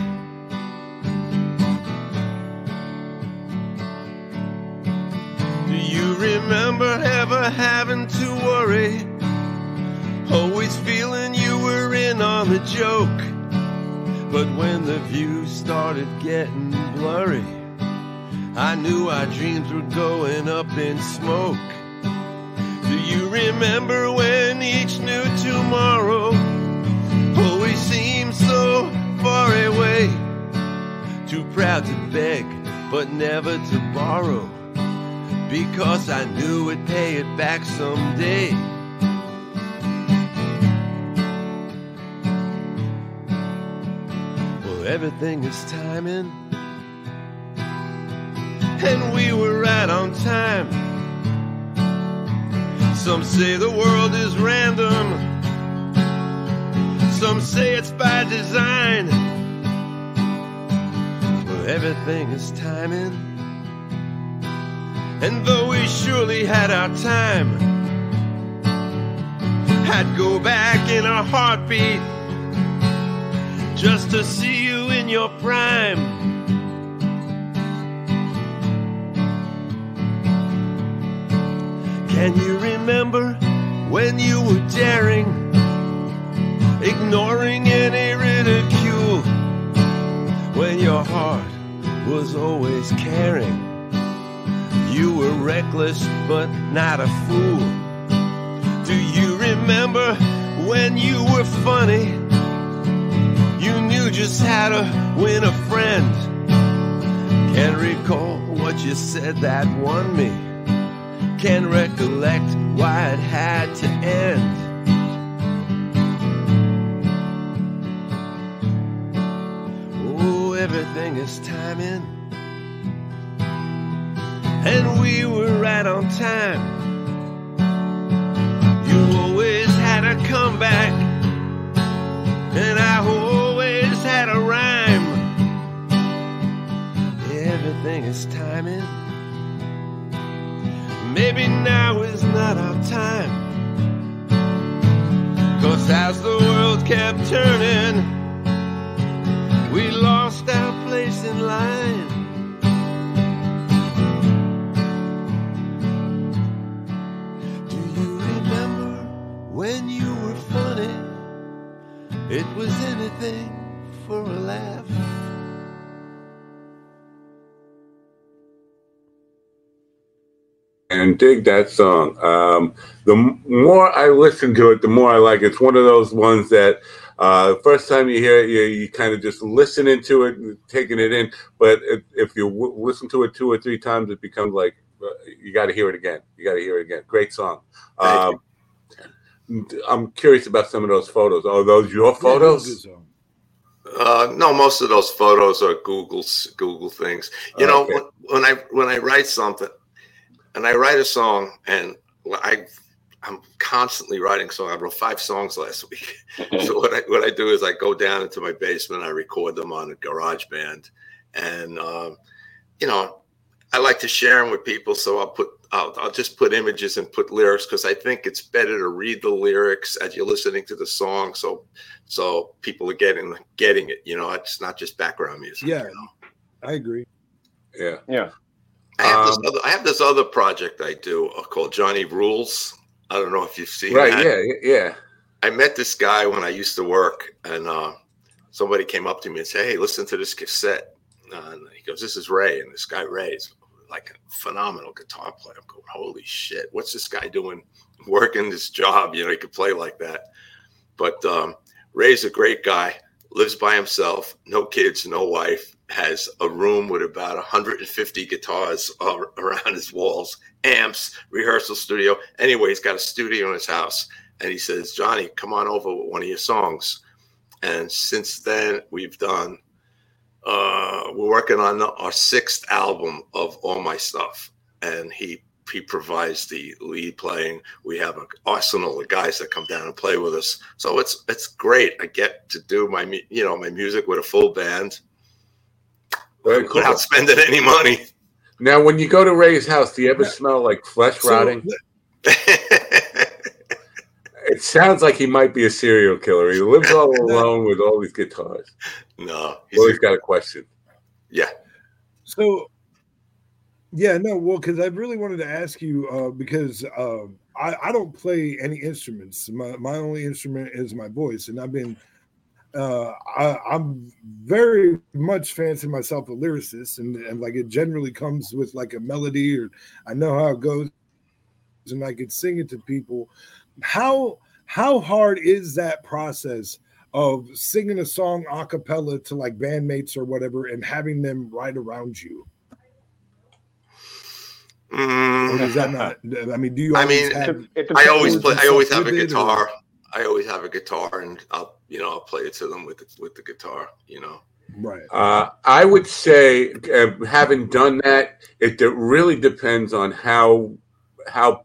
Do you remember ever having to worry? Always feeling you were in on the joke. But when the view started getting blurry, I knew our dreams were going up in smoke. Do you remember when each new tomorrow seemed so far away? Too proud to beg, but never to borrow. Because I knew I'd pay it back someday. Well, everything is timing and we were right on time. Some say the world is random, some say it's by design. Well, everything is timing, and though we surely had our time, I'd go back in a heartbeat just to see you in your prime. Can you remember when you were daring, ignoring any ridicule, when your heart was always caring? You were reckless but not a fool. Do you remember when you were funny? You knew just how to win a friend. Can't recall what you said that won me. Can't recollect why it had to end. Everything is timing. And we were right on time. You always had a comeback. And I always had a rhyme. Everything is timing. Maybe now is not our time. Cause as the world kept turning, we lost our place in line. Do you remember when you were funny? It was anything for a laugh. and dig that song. Um, the more I listen to it, the more I like it. It's one of those ones that uh, the first time you hear it, you, you kind of just listening to it, and taking it in. But if, if you w- listen to it two or three times, it becomes like uh, you got to hear it again. You got to hear it again. Great song. Um, I'm curious about some of those photos. Are those your photos? Uh, no, most of those photos are Google's Google things. You know, Okay. when, when I when I write something, and I write a song, and I I'm constantly writing songs. I wrote five songs last <laughs> week. <laughs> so what I what I do is I go down into my basement, I record them on a Garage Band, and um, you know, I like to share them with people. So I'll put I'll, I'll just put images and put lyrics because I think it's better to read the lyrics as you're listening to the song. So so people are getting getting it. You know, it's not just background music. Yeah, I agree. Yeah. Yeah. I have, Um, this other, I have this other project I do uh, called Johnny Rules. I don't know if you've seen Right. that. Yeah. Yeah. I met this guy when I used to work, and uh, somebody came up to me and said, "Hey, listen to this cassette." And he goes, "This is Ray," and this guy Ray is like a phenomenal guitar player. I'm going, "Holy shit! What's this guy doing? Working this job? You know, he could play like that." But um, Ray's a great guy. Lives by himself, no kids, no wife. Has a room with about 150 guitars around his walls, amps, rehearsal studio. Anyway, he's got a studio in his house and he says, Johnny, come on over with one of your songs. And since then, we've done, uh, we're working on our sixth album of all my stuff. And he he provides the lead playing. We have an arsenal of guys that come down and play with us. So it's it's great. I get to do my you know my music with a full band Very cool. without spending any money. Now, when you go to Ray's house, do you ever smell like flesh So, rotting? It sounds like he might be a serial killer. He lives all <laughs> alone with all these guitars. no, Well, he's got a question. yeah. So, yeah, no, well, because I really wanted to ask you uh, because um, I, I don't play any instruments. My, my only instrument is my voice, and I've been uh, I, I'm very much fancy myself a lyricist, and, and like it generally comes with like a melody, or I know how it goes, and I could sing it to people. How how hard is that process of singing a song a cappella to like bandmates or whatever, and having them right around you? Or Mm, is that not? I mean, do you? I always mean, have I always play. I always have a with it, or- guitar. I always have a guitar, and I'll you know I'll play it to them with the, with the guitar. You know. Right. Uh, I would say, uh, having done that, it de- really depends on how how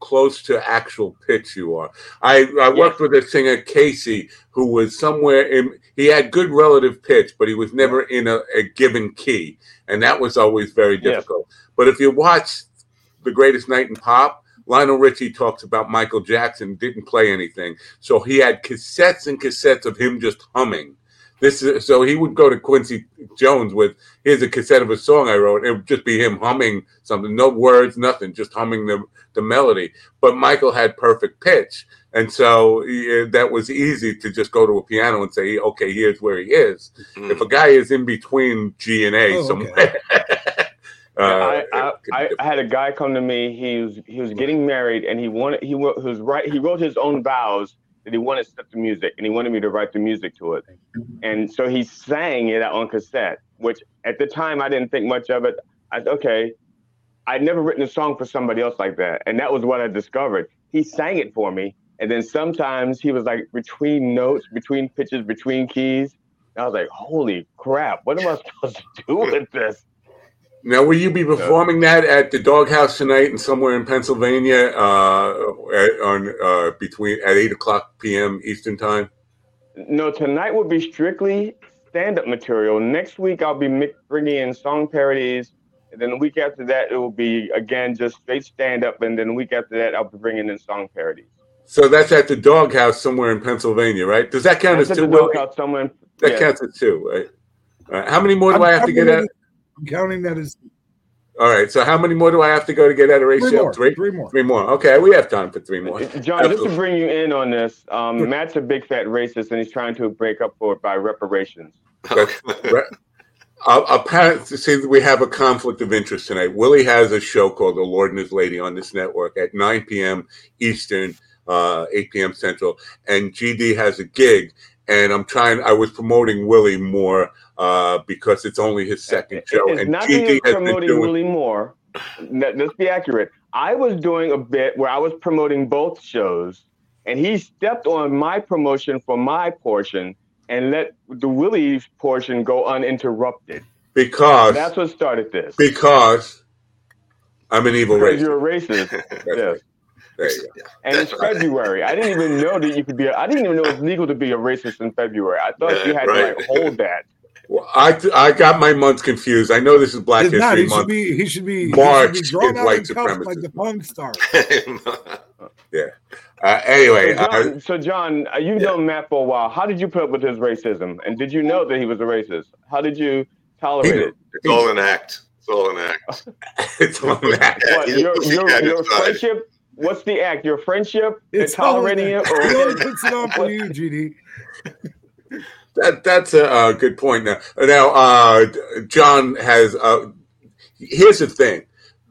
close to actual pitch you are. I, I worked with a singer, Casey, who was somewhere in. He had good relative pitch, but he was never in a, a given key, and that was always very Yeah. difficult. But if you watch The Greatest Night in Pop, Lionel Richie talks about Michael Jackson didn't play anything, so he had cassettes and cassettes of him just humming. This is so he would go to Quincy Jones with here's a cassette of a song I wrote. It would just be him humming something, no words, nothing, just humming the the melody. But Michael had perfect pitch, and so yeah, that was easy to just go to a piano and say, okay, here's where he is. Mm. If a guy is in between G and A Oh, okay. <laughs> uh, I, I, I, had a guy come to me. He was he was getting married, and he wanted he, wa- he was right. He wrote his own vows that he wanted to set the music and he wanted me to write the music to it. And so he sang it on cassette, which at the time I didn't think much of it. I said, okay, I'd never written a song for somebody else like that. And that was what I discovered. He sang it for me. And then sometimes he was like between notes, between pitches, between keys. I was like, holy crap, what am I supposed to do with this? Now, will you be performing that at the Doghouse tonight and somewhere in Pennsylvania uh, at, on uh, between at eight o'clock p.m. Eastern time? No, tonight will be strictly stand-up material. Next week, I'll be bringing in song parodies, and then the week after that, it will be again just straight stand-up, and then the week after that, I'll be bringing in song parodies. So that's at the Doghouse somewhere in Pennsylvania, right? Does that count That's as at two? the Doghouse somewhere. in- That yeah. counts as two, right? All right. How many more do I'm I have to get counting at? It- I'm counting that as All right. So how many more do I have to go to get at a three ratio? more. Three. Three more. Three more. Okay, we have time for three more. John, just to bring you in on this, um, Matt's a big fat racist, and he's trying to break up for it by reparations. That's- re- uh, apparently, see, that we have a conflict of interest tonight. Willie has a show called The Lord and His Lady on this network at 9 p.m. Eastern, uh, 8 p.m. Central, and GD has a gig. And I'm trying. I was promoting Willie more uh, because it's only his second show, It's and not that has been promoting doing. Willie Moore. Let- Let's be accurate. I was doing a bit where I was promoting both shows, and he stepped on my promotion for my portion and let the Willie's portion go uninterrupted. because That's what started this. because I'm an evil Because racist. you're a racist. <laughs> yes. There you go. And it's February. I didn't even know that you could be. A, I didn't even know it was legal to be a racist in February. I thought you had to like <laughs> hold that. Well, I I got my months confused. I know this is Black It's not. History He should Month. be. He should be. March he should be drawn is out white and cuffed like the Punk Star. <laughs> Yeah. Uh, anyway, So John, I- so John uh, you've known Matt for a while. How did you put up with his racism? And did you know that he was a racist? How did you tolerate it? It's all an act. It's all an act. it's all an act. What, your your, <laughs> your friendship? What's the act? Your friendship and It's tolerating it, or He only puts it on for you, GD. That that's a, uh good point. Now, now uh, John has. Uh, here's the thing.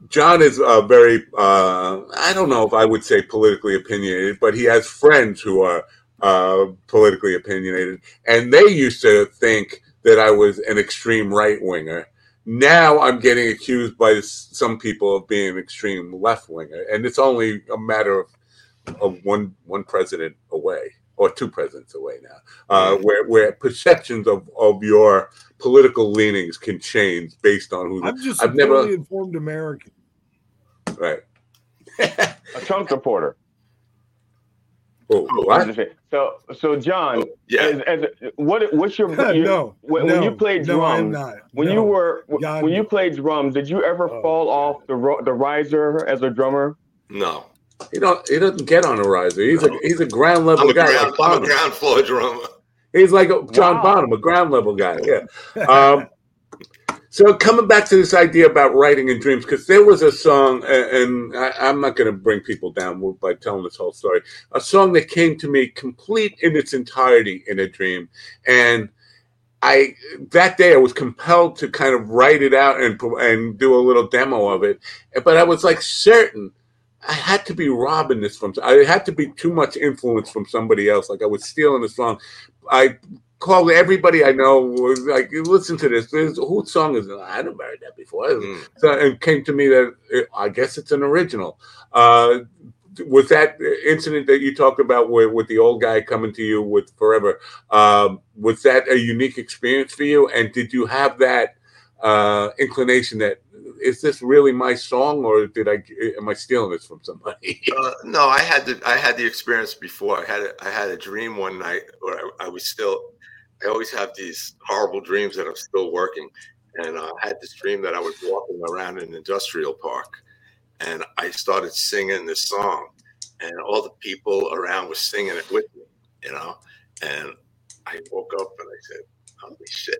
John is uh, very. Uh, I don't know if I would say politically opinionated, but he has friends who are uh, politically opinionated, and they used to think that I was an extreme right winger. Now I'm getting accused by some people of being an extreme left winger, and it's only a matter of, of one one president away or two presidents away now, uh, where where perceptions of, of your political leanings can change based on who. I'm just I've a never fully informed American. right. a Trump supporter? Oh, what? So, so John, Yeah. as, as, what what's your, <laughs> your No, when, when you no, played no, I drums? am not. When you were God, when you played drums, did you ever Oh, fall God. off the ro- the riser as a drummer? No. He don't. He doesn't get on a riser. He's a he's a ground level I'm a, guy. ground, like I'm a ground floor drummer. He's like a John Wow. Bonham, a ground level guy. Yeah. <laughs> Um, so coming back to this idea about writing in dreams, because there was a song, and I, I'm not going to bring people down by telling this whole story. A song that came to me complete in its entirety in a dream, and I that day I was compelled to kind of write it out and and do a little demo of it, but I was like certain I had to be robbing this from. I had to be too much influence from somebody else. Like I was stealing the song. I called everybody I know. Was like, listen to this. whose song is it? I never heard that before. Mm. So it came to me that it, I guess it's an original. Uh, was that incident that you talked about with, with the old guy coming to you with forever? Um, was that a unique experience for you? And did you have that uh, inclination that is this really my song, or did I am I stealing this from somebody? <laughs> Uh, no, I had the I had the experience before. I had a, I had a dream one night where I, I was still. I always have these horrible dreams that I'm still working, and uh, I had this dream that I was walking around an industrial park, and I started singing this song, and all the people around were singing it with me, you know, and I woke up and I said, "Holy shit!"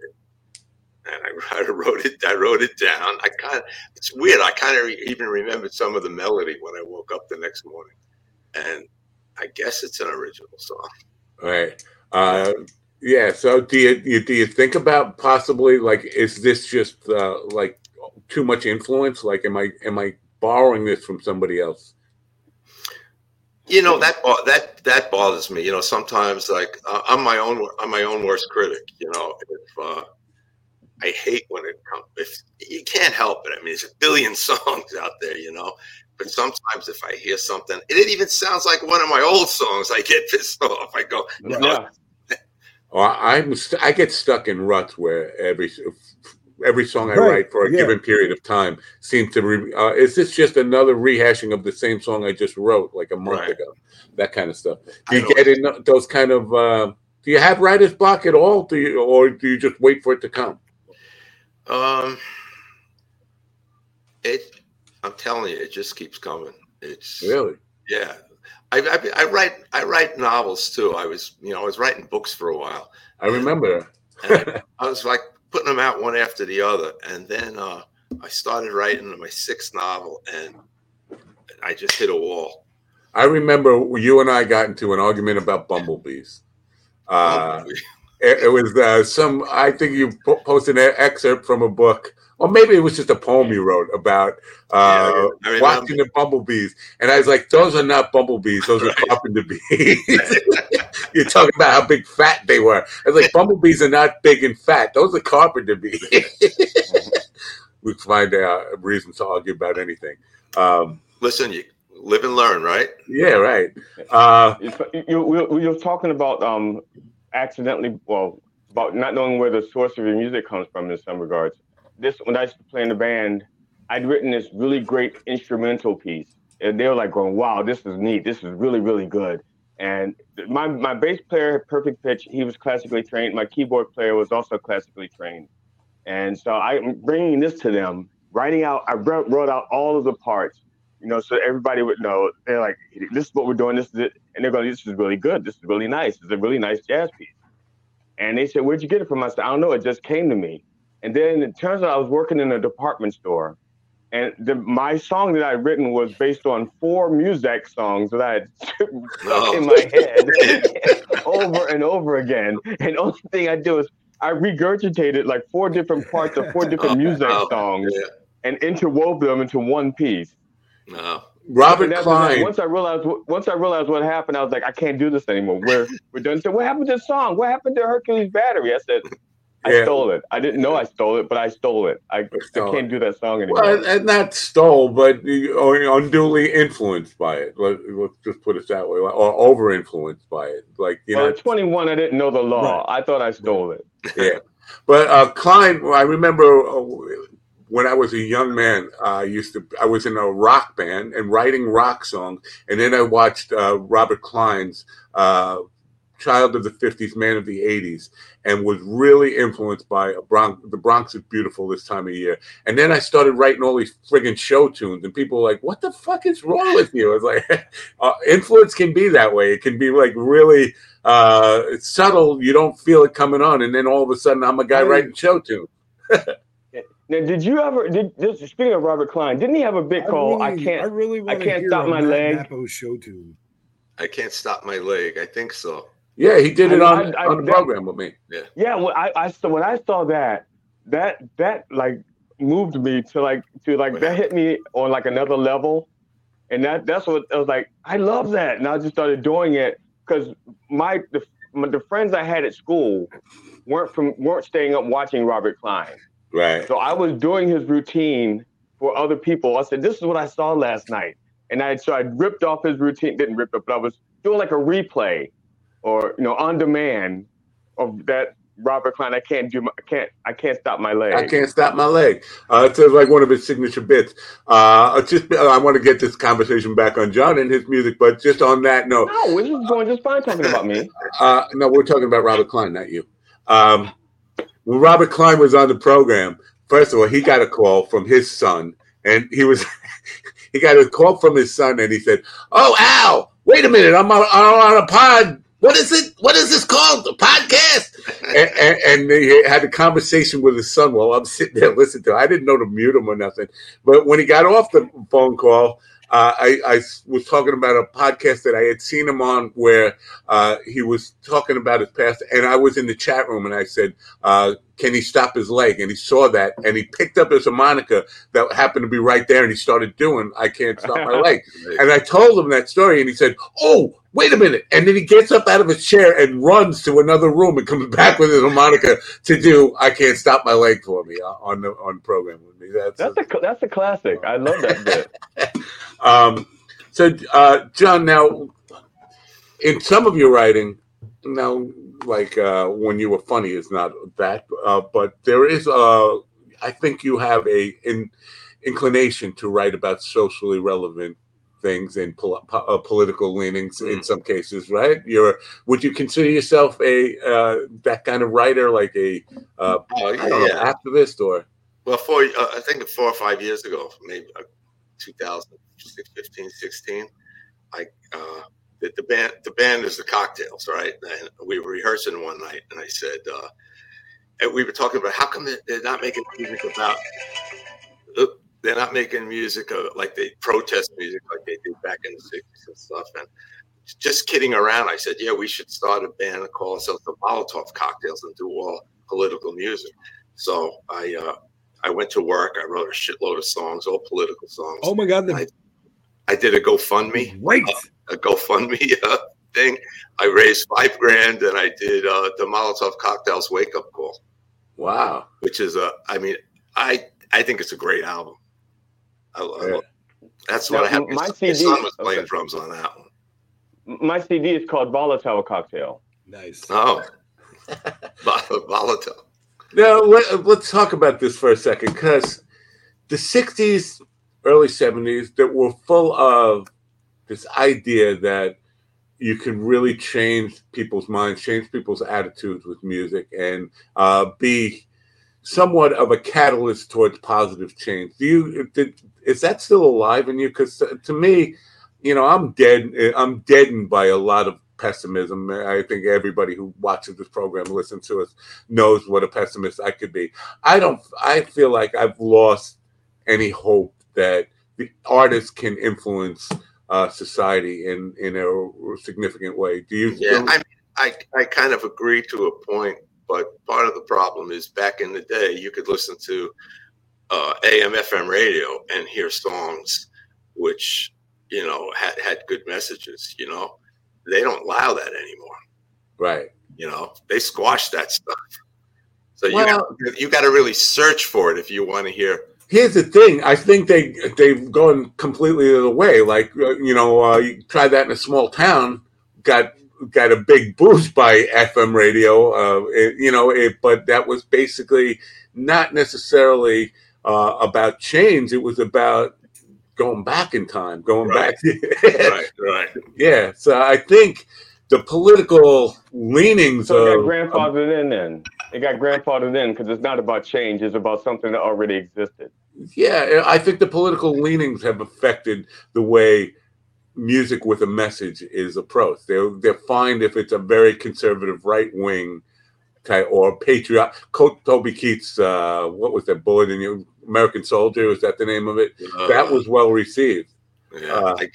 And I, <laughs> I wrote it. I wrote it down. I kind of. It's weird. I kind of re- even remembered some of the melody when I woke up the next morning, and I guess it's an original song. Right. Uh, yeah. So do you, you do you think about possibly like is this just uh, like too much influence? Like am I am I borrowing this from somebody else? You know that that that bothers me. You know, sometimes like uh, I'm my own I'm my own worst critic. You know, if uh, I hate when it comes, if you can't help it. I mean, there's a billion <laughs> songs out there. You know, but sometimes if I hear something, it even sounds like one of my old songs. I get pissed <laughs> off. I go, no, Yeah. Or I'm st- I get stuck in ruts where every every song I Right, write for a yeah. given period of time seems to. Re- uh, is this just another rehashing of the same song I just wrote like a month Right. ago? That kind of stuff. Do you get in those kind of? Uh, do you have writer's block at all? Do you, or do you just wait for it to come? Um, it. I'm telling you, it just keeps coming. It's Really? yeah. I, I, I write I write novels too. I was you know I was writing books for a while. I remember. And I was like putting them out one after the other, and then uh, I started writing my sixth novel, and I just hit a wall. I remember you and I got into an argument about bumblebees. Uh, it, it was uh, some. I think you po- posted an excerpt from a book, or maybe it was just a poem you wrote about uh, I remember. watching the bumblebees. And I was like, "Those are not bumblebees; those are <laughs> carpenter bees." <laughs> You're talking about how big fat they were. I was like, "Bumblebees are not big and fat; those are carpenter bees." <laughs> we find uh, reasons to argue about anything. Um, Listen, you live and learn, right? yeah, right. Uh, You, you, we, we talking about um, accidentally, well, about not knowing where the source of your music comes from in some regards. This, when I used to play in the band, I'd written this really great instrumental piece, and they were like going, "Wow, this is neat. This is really, really good." And my my bass player had perfect pitch. He was classically trained. My keyboard player was also classically trained, and so I'm bringing this to them, writing out. I wrote, wrote out all of the parts, you know, so everybody would know. They're like, "This is what we're doing. This is it," and they're going, "This is really good. This is really nice. It's a really nice jazz piece." And they said, "Where'd you get it from?" I said, "I don't know. It just came to me." And then it turns out I was working in a department store, and the, my song that I'd written was based on four music songs that I had stuck <laughs> oh. in my head <laughs> over and over again. And the only thing I do is I regurgitated like four different parts of four different music <laughs> Oh, songs yeah. and interwove them into one piece. No. Robert And after that, Klein. once I realized what- once I realized what happened, I was like, I can't do this anymore. We're we're done. So what happened to the song? What happened to Hercules Battery? I said, I Yeah. stole it. I didn't know I stole it, but I stole it. I, I stole can't do that song anymore. Well, and not stole, but unduly influenced by it. Let, let's just put it that way, or over influenced by it. Like you well, know, at 21, I didn't know the law. I thought I stole it. yeah. But uh, Klein, I remember uh, when I was a young man, I used to. I was in a rock band and writing rock songs, and then I watched uh, Robert Klein's uh, "Child of the '50s, Man of the '80s," and was really influenced by a Bronx. The Bronx is beautiful this time of year, and then I started writing all these friggin' show tunes, and people were like, "What the fuck is wrong with you?" I was like, <laughs> uh, "Influence can be that way. It can be like really." uh subtle you don't feel it coming on and then all of a sudden i'm a guy Right. writing show tunes <laughs> Now, did you ever? Did just speaking of Robert Klein? Didn't he have a bit called "I really- Can't"? I really want can't hear stop my Matt leg. Napo show tune. I can't stop my leg. I think so. Yeah he did it I- on, I- I- on the that- program with me Yeah, Yeah. when I, I saw when I saw that, that that like moved me to like to like that hit me on like another level, and that that's what I was like. I love that, and I just started doing it because my the, my the friends I had at school weren't from weren't staying up watching Robert Klein, right so I was doing his routine for other people. I said, "This is what I saw last night," and I so I ripped off his routine. Didn't rip it, but I was doing like a replay, or you know, on demand of that Robert Klein. I can't do. My, I can't. I can't stop my leg. i can't stop my leg uh it's like one of his signature bits uh just i want to get this conversation back on john and his music but just on that note No, we're just going just fine talking about me. <laughs> uh no we're talking about robert klein not you um when robert klein was on the program first of all he got a call from his son and he was <laughs> he got a call from his son and he said oh al wait a minute i'm on, I'm on a pod what is it? What is this called? A podcast? And, and, and he had a conversation with his son while i'm sitting there listening to i didn't know to mute him or nothing. But when he got off the phone call uh, I, I was talking about a podcast that I had seen him on where uh, he was talking about his past, and I was in the chat room and I said, uh, "Can he stop his leg?" And he saw that, and he picked up his harmonica that happened to be right there, and he started doing "I Can't Stop My <laughs> Leg." and I told him that story, and he said, "Oh, wait a minute!" And then he gets up out of his chair and runs to another room and comes <laughs> back with his harmonica to do "I Can't Stop My Leg" for me on the on program with me. That's That's a that's a classic. I love that bit. <laughs> um, so, uh, John, now in some of your writing, now like uh, when you were funny is not that, uh, but there is, uh, I think you have a in, inclination to write about socially relevant things and pol- po- uh, political leanings in some cases, right? You're would you consider yourself a uh, that kind of writer, like a know, yeah. activist or? Well, four, uh, I think four or five years ago, maybe uh, 2015, 16, I, uh, the, band, the band is the cocktails, right? And we were rehearsing one night and I said, uh, and we were talking about how come they- they're not making music about, they're not making music uh, like they protest music like they did back in the 60s and stuff. And just kidding around, I said, yeah, we should start a band and call ourselves the Molotov Cocktails and do all political music. So I, uh, I went to work. I wrote a shitload of songs, all political songs. Oh my God, the I, I did a GoFundMe, Wait. a GoFundMe <laughs> uh, thing. I raised five grand, and I did uh, the Molotov Cocktails Wake Up Call, Wow. which is a. I mean, I I think it's a great album. I, I Yeah. love- that's what I have. my My CD son was playing okay. drums on that one. My CD is called Volatile Cocktail. Nice. Oh, <laughs> Vol- volatile. Now let, let's talk about this for a second, because the '60s, early '70s, that were full of this idea that you can really change people's minds, change people's attitudes with music, and uh, be somewhat of a catalyst towards positive change. Do you did, is that still alive in you? Because to me, you know, I'm dead. I'm deadened by a lot of pessimism. I think everybody who watches this program, listens to us, knows what a pessimist I could be. I don't. I feel like I've lost any hope that the artists can influence uh, society in in a significant way. Do you? Yeah, I, I I kind of agree to a point, but part of the problem is back in the day, you could listen to uh, AM FM radio and hear songs which you know had had good messages. You know, they don't allow that anymore. right. You know, they squash that stuff. So you Well- got, you got to really search for it if you want to hear. Here's the thing. I think they they've gone completely the other way. Like uh, you know, uh, you try that in a small town, got got a big boost by FM radio. Uh, it, you know, it, but that was basically not necessarily uh, about change. It was about going back in time, going Right. back. <laughs> right, right. yeah. So I think the political leanings So of got grandfathered in then. It got grandfathered in because it's not about change, it's about something that already existed. Yeah, I think the political leanings have affected the way music with a message is approached. They're they're fine if it's a very conservative right wing type or patriot. Co- Toby Keith's uh, what was that bullet in your American Soldier? Was that the name of it? that Uh, was well received. Yeah, Uh, I,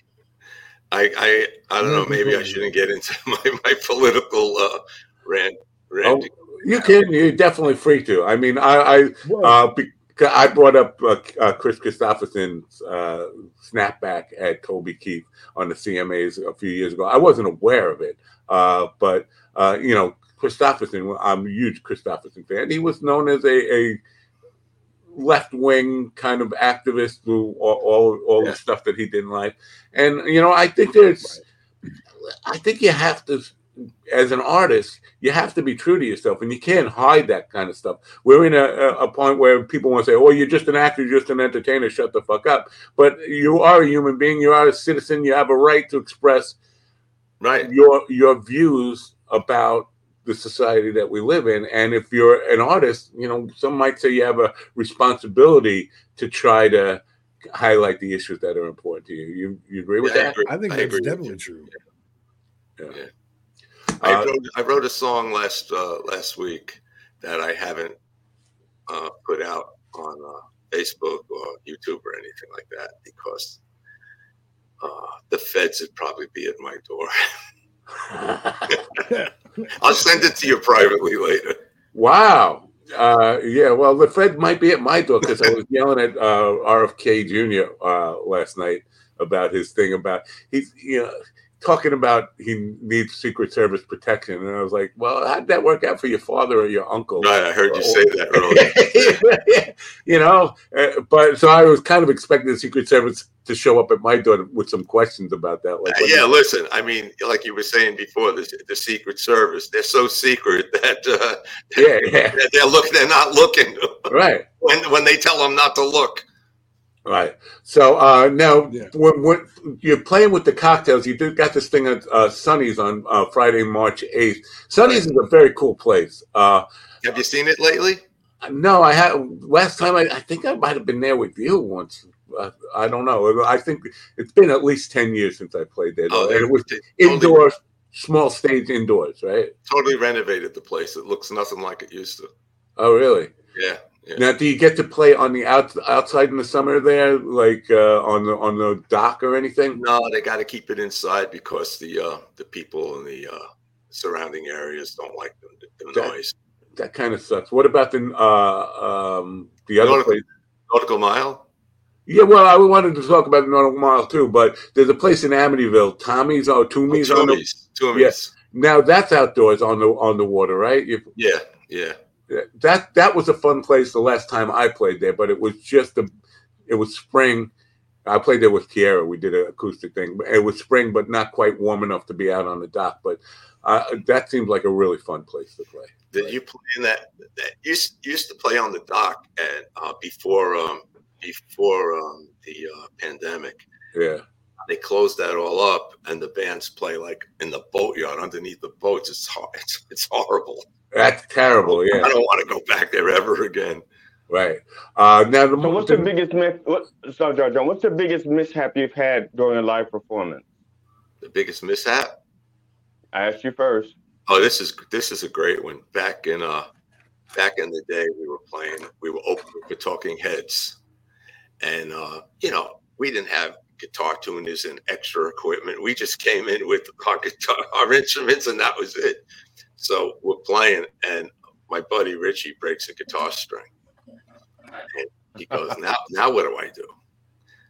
I, I, I don't know. Maybe I shouldn't get into <laughs> my, my political uh, rant. Oh, rant. You can. You're definitely free to. I mean, I, I Uh, because I brought up uh, uh, Kris Kristofferson's uh, snapback at Toby Keith on the CMAs a few years ago. I wasn't aware of it, uh, but uh, you know, Kristofferson. I'm a huge Kristofferson fan. He was known as a, a left wing kind of activist through all all, all Yeah. the stuff that he didn't like, and you know, I think there's, I think you have to. As an artist, you have to be true to yourself, and you can't hide that kind of stuff we're in a, a a point where people want to say, "Oh, you're just an actor, you're just an entertainer. Shut the fuck up." But you are a human being. You are a citizen. You have a right to express Right. your your views about the society that we live in. And if you're an artist, you know, some might say you have a responsibility to try to highlight the issues that are important to you. You you agree with Yeah, I that? agree. I think I that's agree with definitely you. true. Yeah. I Uh, wrote, I wrote a song last uh, last week that I haven't uh, put out on uh, Facebook or YouTube or anything like that because uh, the feds would probably be at my door. <laughs> I'll send it to you privately later. Wow. Uh, yeah, well, the Fed might be at my door because I was yelling at uh, RFK Jr. Uh, last night about his thing about he's you know talking about he needs Secret Service protection, and I was like, well, how'd that work out for your father or your uncle? Right, I heard you say that earlier. <laughs> you know, uh, but so I was kind of expecting the Secret Service to show up at my door with some questions about that. Like, uh, yeah, listen, I mean, like you were saying before, the, the Secret Service, they're so secret that uh, yeah, <laughs> yeah. they're look, they're not looking. Right. <laughs> when when they tell them not to look. Right. So uh, now, yeah. when, when, you're playing with the cocktails, you do got this thing at uh, Sonny's on uh, Friday, March 8th. Sonny's right. is a very cool place. Uh, have you seen it lately? No, I had. Last time, I, I think I might have been there with you once. Uh, I don't know. I think it's been at least 10 years since I played there. Oh, and it was indoor, small stage indoors, right? Totally renovated the place. It looks nothing like it used to. Oh, really? Yeah. Yeah. Now, do you get to play on the out, outside in the summer there, like uh, on the on the dock or anything? No, they got to keep it inside because the uh, the people in the uh, surrounding areas don't like the, the that, noise. That kind of sucks. What about the uh, um, the other nautical, place? Nautical Mile. Yeah, well, I wanted to talk about the Nautical Mile too, but there's a place in Amityville, Tommy's or Toomey's. Oh, Toomey's. Yes. Now that's outdoors on the on the water, right? You, yeah, yeah that that was a fun place the last time I played there, but it was just a it was spring. I played there with Kiera. We did an acoustic thing. It was spring, but not quite warm enough to be out on the dock. But uh, that seems like a really fun place to play. Did you play in that? That used used to play on the dock and uh, before um, before um, the uh, pandemic. Yeah. They closed that all up, and the bands play like in the boatyard underneath the boats. It's it's, it's horrible. That's terrible. Yeah, I don't want to go back there ever again. Right. Uh, now, the so what's the, the biggest myth? What, sorry, John. What's the biggest mishap you've had during a live performance? The biggest mishap? I asked you first. Oh, this is this is a great one. Back in uh, back in the day, we were playing. We were opening for Talking Heads, and uh, you know, we didn't have guitar tuners and extra equipment. We just came in with our guitar, our instruments, and that was it. So we're playing, and my buddy Richie breaks a guitar string. And he goes, <laughs> "Now, now what do I do?"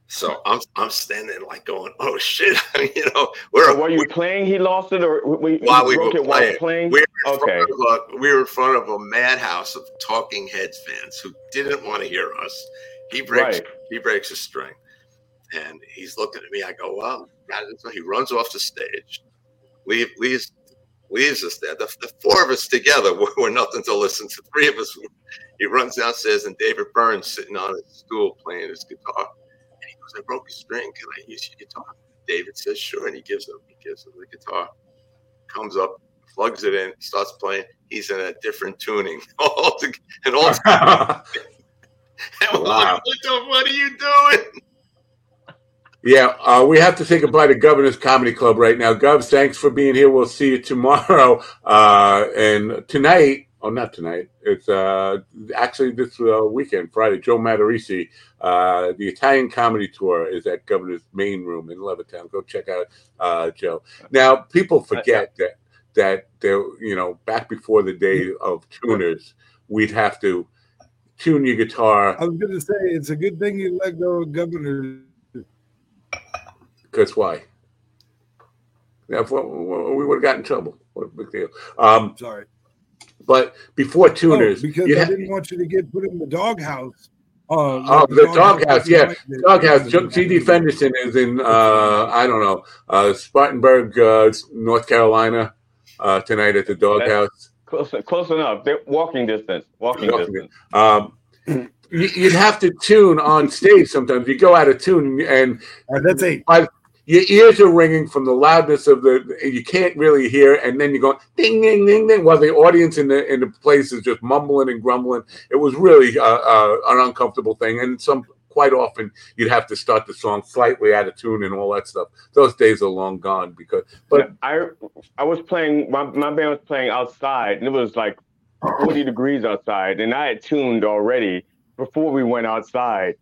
So I'm I'm standing like going, "Oh shit!" <laughs> you know, we're so while you playing, he lost it, or we, while we were playing. playing? We were okay, a, we were in front of a madhouse of Talking Heads fans who didn't want to hear us. He breaks right. he breaks a string, and he's looking at me. I go, "Well," he runs off the stage, leave leaves leaves us there. The, the four of us together were, <laughs> were, nothing to listen to. Three of us, he runs downstairs and David Byrne's sitting on his stool playing his guitar. And he goes, I broke a string. Can I use your guitar? David says, sure. And he gives him, he gives him the guitar. Comes up, plugs it in, starts playing. He's in a different tuning. <laughs> all to, <laughs> and all. and wow. like, what, the, what are you doing? Yeah, uh, we have to say goodbye to Governor's Comedy Club right now. Govs, thanks for being here. We'll see you tomorrow. <laughs> Uh, and tonight, oh, not tonight, it's uh, actually this uh, weekend, Friday, Joe Matarese, uh, the Italian Comedy Tour is at Governor's Main Room in Levittown. Go check out uh, Joe. Now, people forget that, that there, you know, back before the day of tuners, we'd have to tune your guitar. I was going to say, it's a good thing you let go of Governor because why? If we would have gotten in trouble. What a big deal. Um, Sorry. But before oh, tuners, oh, because I didn't want you to get put in the doghouse. Uh, oh, the, doghouse, yeah, doghouse. G.D. Fenderson is in, uh, I don't know, uh, Spartanburg, uh, North Carolina, uh, tonight at the doghouse. Close, close enough. They're walking distance. Walking, walking distance. Um, you'd have to tune on stage sometimes. You go out of tune, and that's eight your ears are ringing from the loudness of the you can't really hear and then you're going ding ding ding ding while the audience in the in the place is just mumbling and grumbling. It was really uh, uh, an uncomfortable thing and some quite often you'd have to start the song slightly out of tune and all that stuff. Those days are long gone because but i i was playing my, my band was playing outside and it was like 40 degrees outside and i had tuned already before we went outside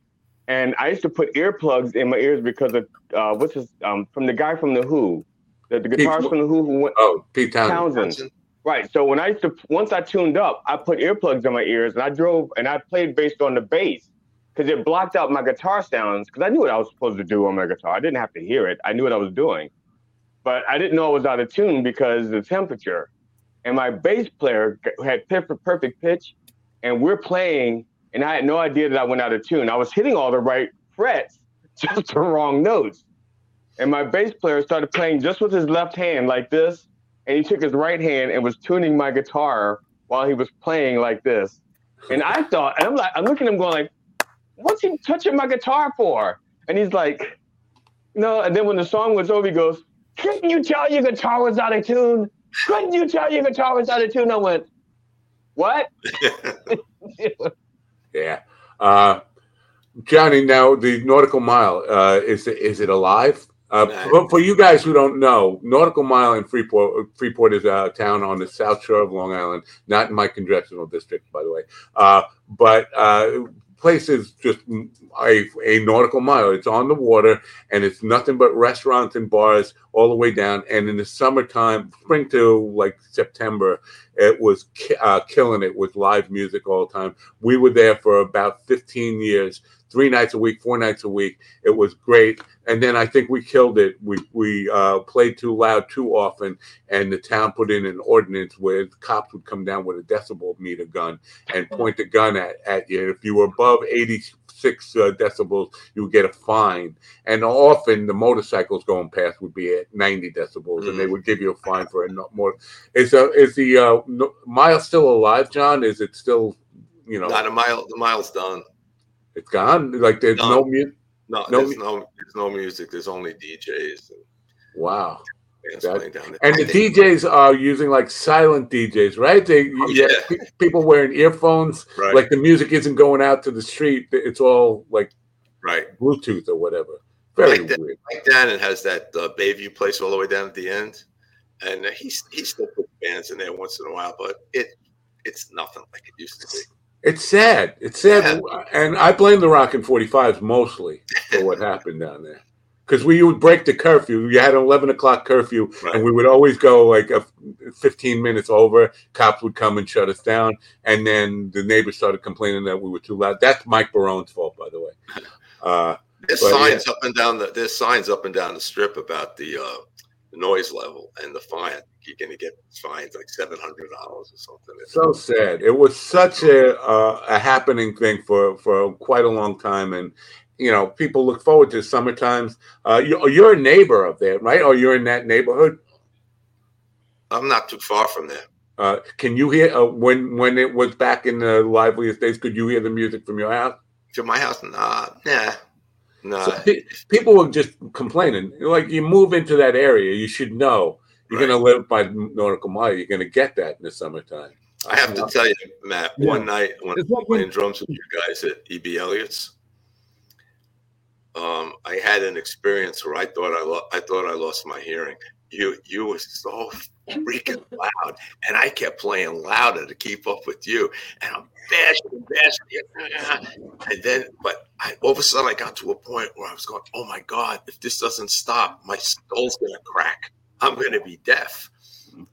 and I used to put earplugs in my ears because of uh, what's his um from the guy from the Who, the, the guitarist from the Who who went Oh, Pete Townshend. Townshend. Right. So when I used to once I tuned up, I put earplugs in my ears and I drove and I played based on the bass because it blocked out my guitar sounds because I knew what I was supposed to do on my guitar. I didn't have to hear it. I knew what I was doing, but I didn't know I was out of tune because of the temperature. And my bass player had perfect perfect pitch, and we're playing, and I had no idea that I went out of tune. I was hitting all the right frets, <laughs> just the wrong notes. And my bass player started playing just with his left hand like this, and he took his right hand and was tuning my guitar while he was playing like this. And I thought, and I'm like, I'm looking at him going like, what's he touching my guitar for? And he's like, no. And then when the song was over, he goes, couldn't you tell your guitar was out of tune? Couldn't you tell your guitar was out of tune? I went, what? <laughs> <laughs> Yeah. Uh, Johnny, now the Nautical Mile, uh, is, it, is it alive? Uh, for, for you guys who don't know, Nautical Mile in Freeport, Freeport is a town on the south shore of Long Island, not in my congressional district, by the way. Uh, but uh, place is just a, nautical mile. It's on the water, and it's nothing but restaurants and bars all the way down. And in the summertime, spring to like September, it was uh, killing it with live music all the time. We were there for about 15 years, three nights a week, four nights a week. It was great. And then I think we killed it. We we uh, played too loud too often, and the town put in an ordinance where the cops would come down with a decibel meter gun and point the gun at, at you. If you were above 86 uh, decibels, you would get a fine. And often the motorcycles going past would be at 90 decibels, and they would give you a fine for a more. Is uh, is the uh, no, mile still alive, John? Is it still, you know, Not a mile. The mile's done. It's gone? Like there's no, No. music. No, No there's no, there's no music. There's only DJs and Wow. That- playing down there. And the DJs are using like silent DJs, right? They yeah. people wearing earphones, Right. like the music isn't going out to the street. It's all like right. Bluetooth or whatever. Very Mike, Dan- weird. Mike Dannon has that uh, Bayview place all the way down at the end, and uh, he's he still puts bands in there once in a while, but it it's nothing like it used to be. It's sad. It's sad, and I blame the Rockin' 45s mostly for what happened down there. Because we would break the curfew. You had an 11 o'clock curfew, and we would always go like a 15 minutes over. Cops would come and shut us down, and then the neighbors started complaining that we were too loud. That's Mike Barone's fault, by the way. <laughs> Uh, There's but, yeah. signs up and down the there's signs up and down the strip about the uh, the noise level and the fine. You're going to get fines like seven hundred dollars or something. so sad. It was such a uh, a happening thing for for quite a long time, and you know people look forward to summer times. Uh, you, you're a neighbor of there, right? Or you're in that neighborhood. I'm not too far from there. Uh, can you hear uh, when when it was back in the liveliest days? Could you hear the music from your house? To my house, nah, nah, nah. So pe- people were just complaining. Like you move into that area, you should know you're going to live by nautical mile. You're going to get that in the summertime. I have to tell you, Matt. Yeah. One night when I was playing drums with you guys at EB Elliott's, um, I had an experience where I thought I lo- I thought I lost my hearing. You you were so freaking loud, and I kept playing louder to keep up with you, and I'm bashing and bashing, and then but I, all of a sudden I got to a point where I was going, oh my god, if this doesn't stop, my skull's gonna crack. I'm gonna be deaf.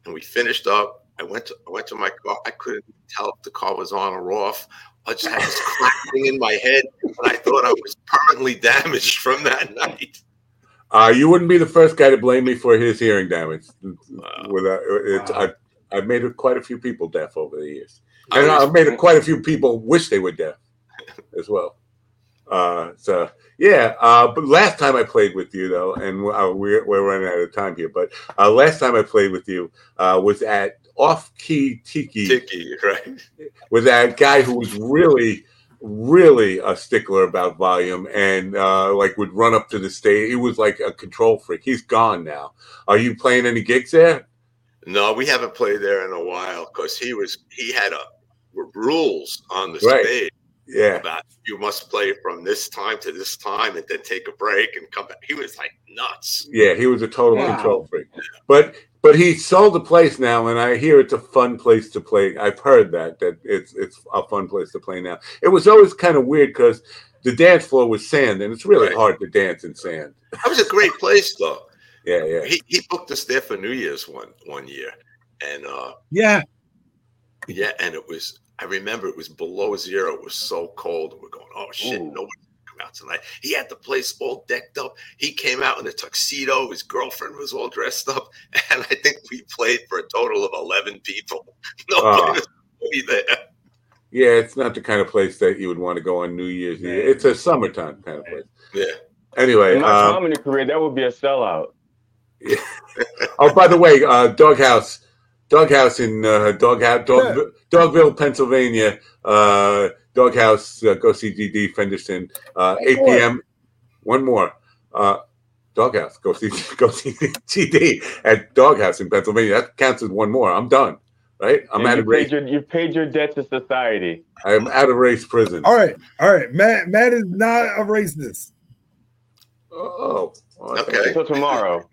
And we finished up. I went to I went to my car. I couldn't tell if the car was on or off. I just had this cracking in my head, and I thought I was permanently damaged from that night. Uh, you wouldn't be the first guy to blame me for his hearing damage. Without, it's, I've, I've made quite a few people deaf over the years, I and was- I've made quite a few people wish they were deaf as well. Uh, so yeah, uh, but last time I played with you though, and uh, we're we're running out of time here, but uh, last time I played with you uh, was at Off Key Tiki, Tiki, right? with that guy who was really really a stickler about volume and uh like would run up to the stage he was like a control freak. He's gone now. Are you playing any gigs there? No, we haven't played there in a while because he was he had a rules on the Right. stage yeah about you must play from this time to this time and then take a break and come back. He was like nuts. yeah he was a total Wow. control freak but but he sold the place now and i hear it's a fun place to play i've heard that that it's it's a fun place to play now it was always kind of weird because the dance floor was sand, and it's really Right. hard to dance in sand. That was a great place, though. <laughs> Yeah, yeah. He, he booked us there for New Year's one one year, and uh, Yeah. yeah, and it was. I remember it was below zero. It was so cold, we're going, "Oh shit, Ooh. nobody's gonna come out tonight." He had the place all decked up. He came out in a tuxedo. His girlfriend was all dressed up, <laughs> and I think we played for a total of eleven people. <laughs> Nobody Ah. was really there. Yeah, it's not the kind of place that you would want to go on New Year's Eve. It's a summertime kind of place. Yeah. Anyway, In my um, comedy career, that would be a sellout. <laughs> oh, by the way, uh, Doghouse, Doghouse in uh, Doghouse, Dog, Dogville, Pennsylvania. Uh, Doghouse, uh, go see GD Fenderson. Uh, 8 p.m. One more. Uh, Doghouse, go see <laughs> go see GD at Doghouse in Pennsylvania. That counts as one more. I'm done. Right? I'm And out you of race. paid your you paid your debt to society. I'm out of race prison. All right. All right. Matt Matt is not a racist. Oh, Okay. Until tomorrow.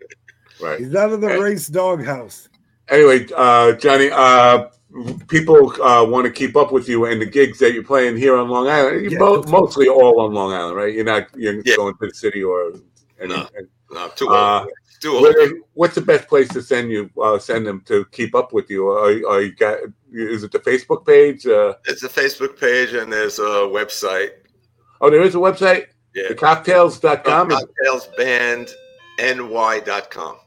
right. He's out of the race doghouse. Anyway, uh, Johnny, uh, people uh, want to keep up with you and the gigs that you're playing here on Long Island. You're Yeah. mo- mostly all on Long Island, right? You're not you're Yeah. going to the city or any. No. No, too Uh, old. too old. where- what's the best place to send you? Uh, send them to keep up with you. Are, are you got? Is it the Facebook page? Uh, It's a Facebook page and there's a website. oh, there is a website. Yeah. The cocktails.com. is Cocktailsbandny.com.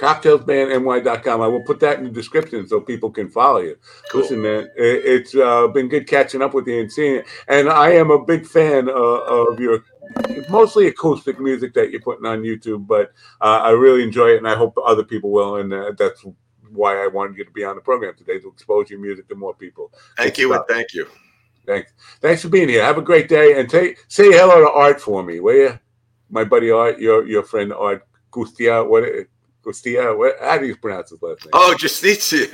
cocktailsbandny.com. I will put that in the description so people can follow you. Cool. Listen, man, it, it's uh, been good catching up with you and seeing it. And I am a big fan uh, of your mostly acoustic music that you're putting on YouTube, but uh, I really enjoy it, and I hope other people will. And uh, that's why I wanted you to be on the program today to expose your music to more people. Thank Good you and thank you. Thanks. Thanks for being here. Have a great day, and say say hello to Art for me, will you? My buddy Art, your your friend Art Gustia. What? Gustia? How do you pronounce his last name? Oh, Justicia.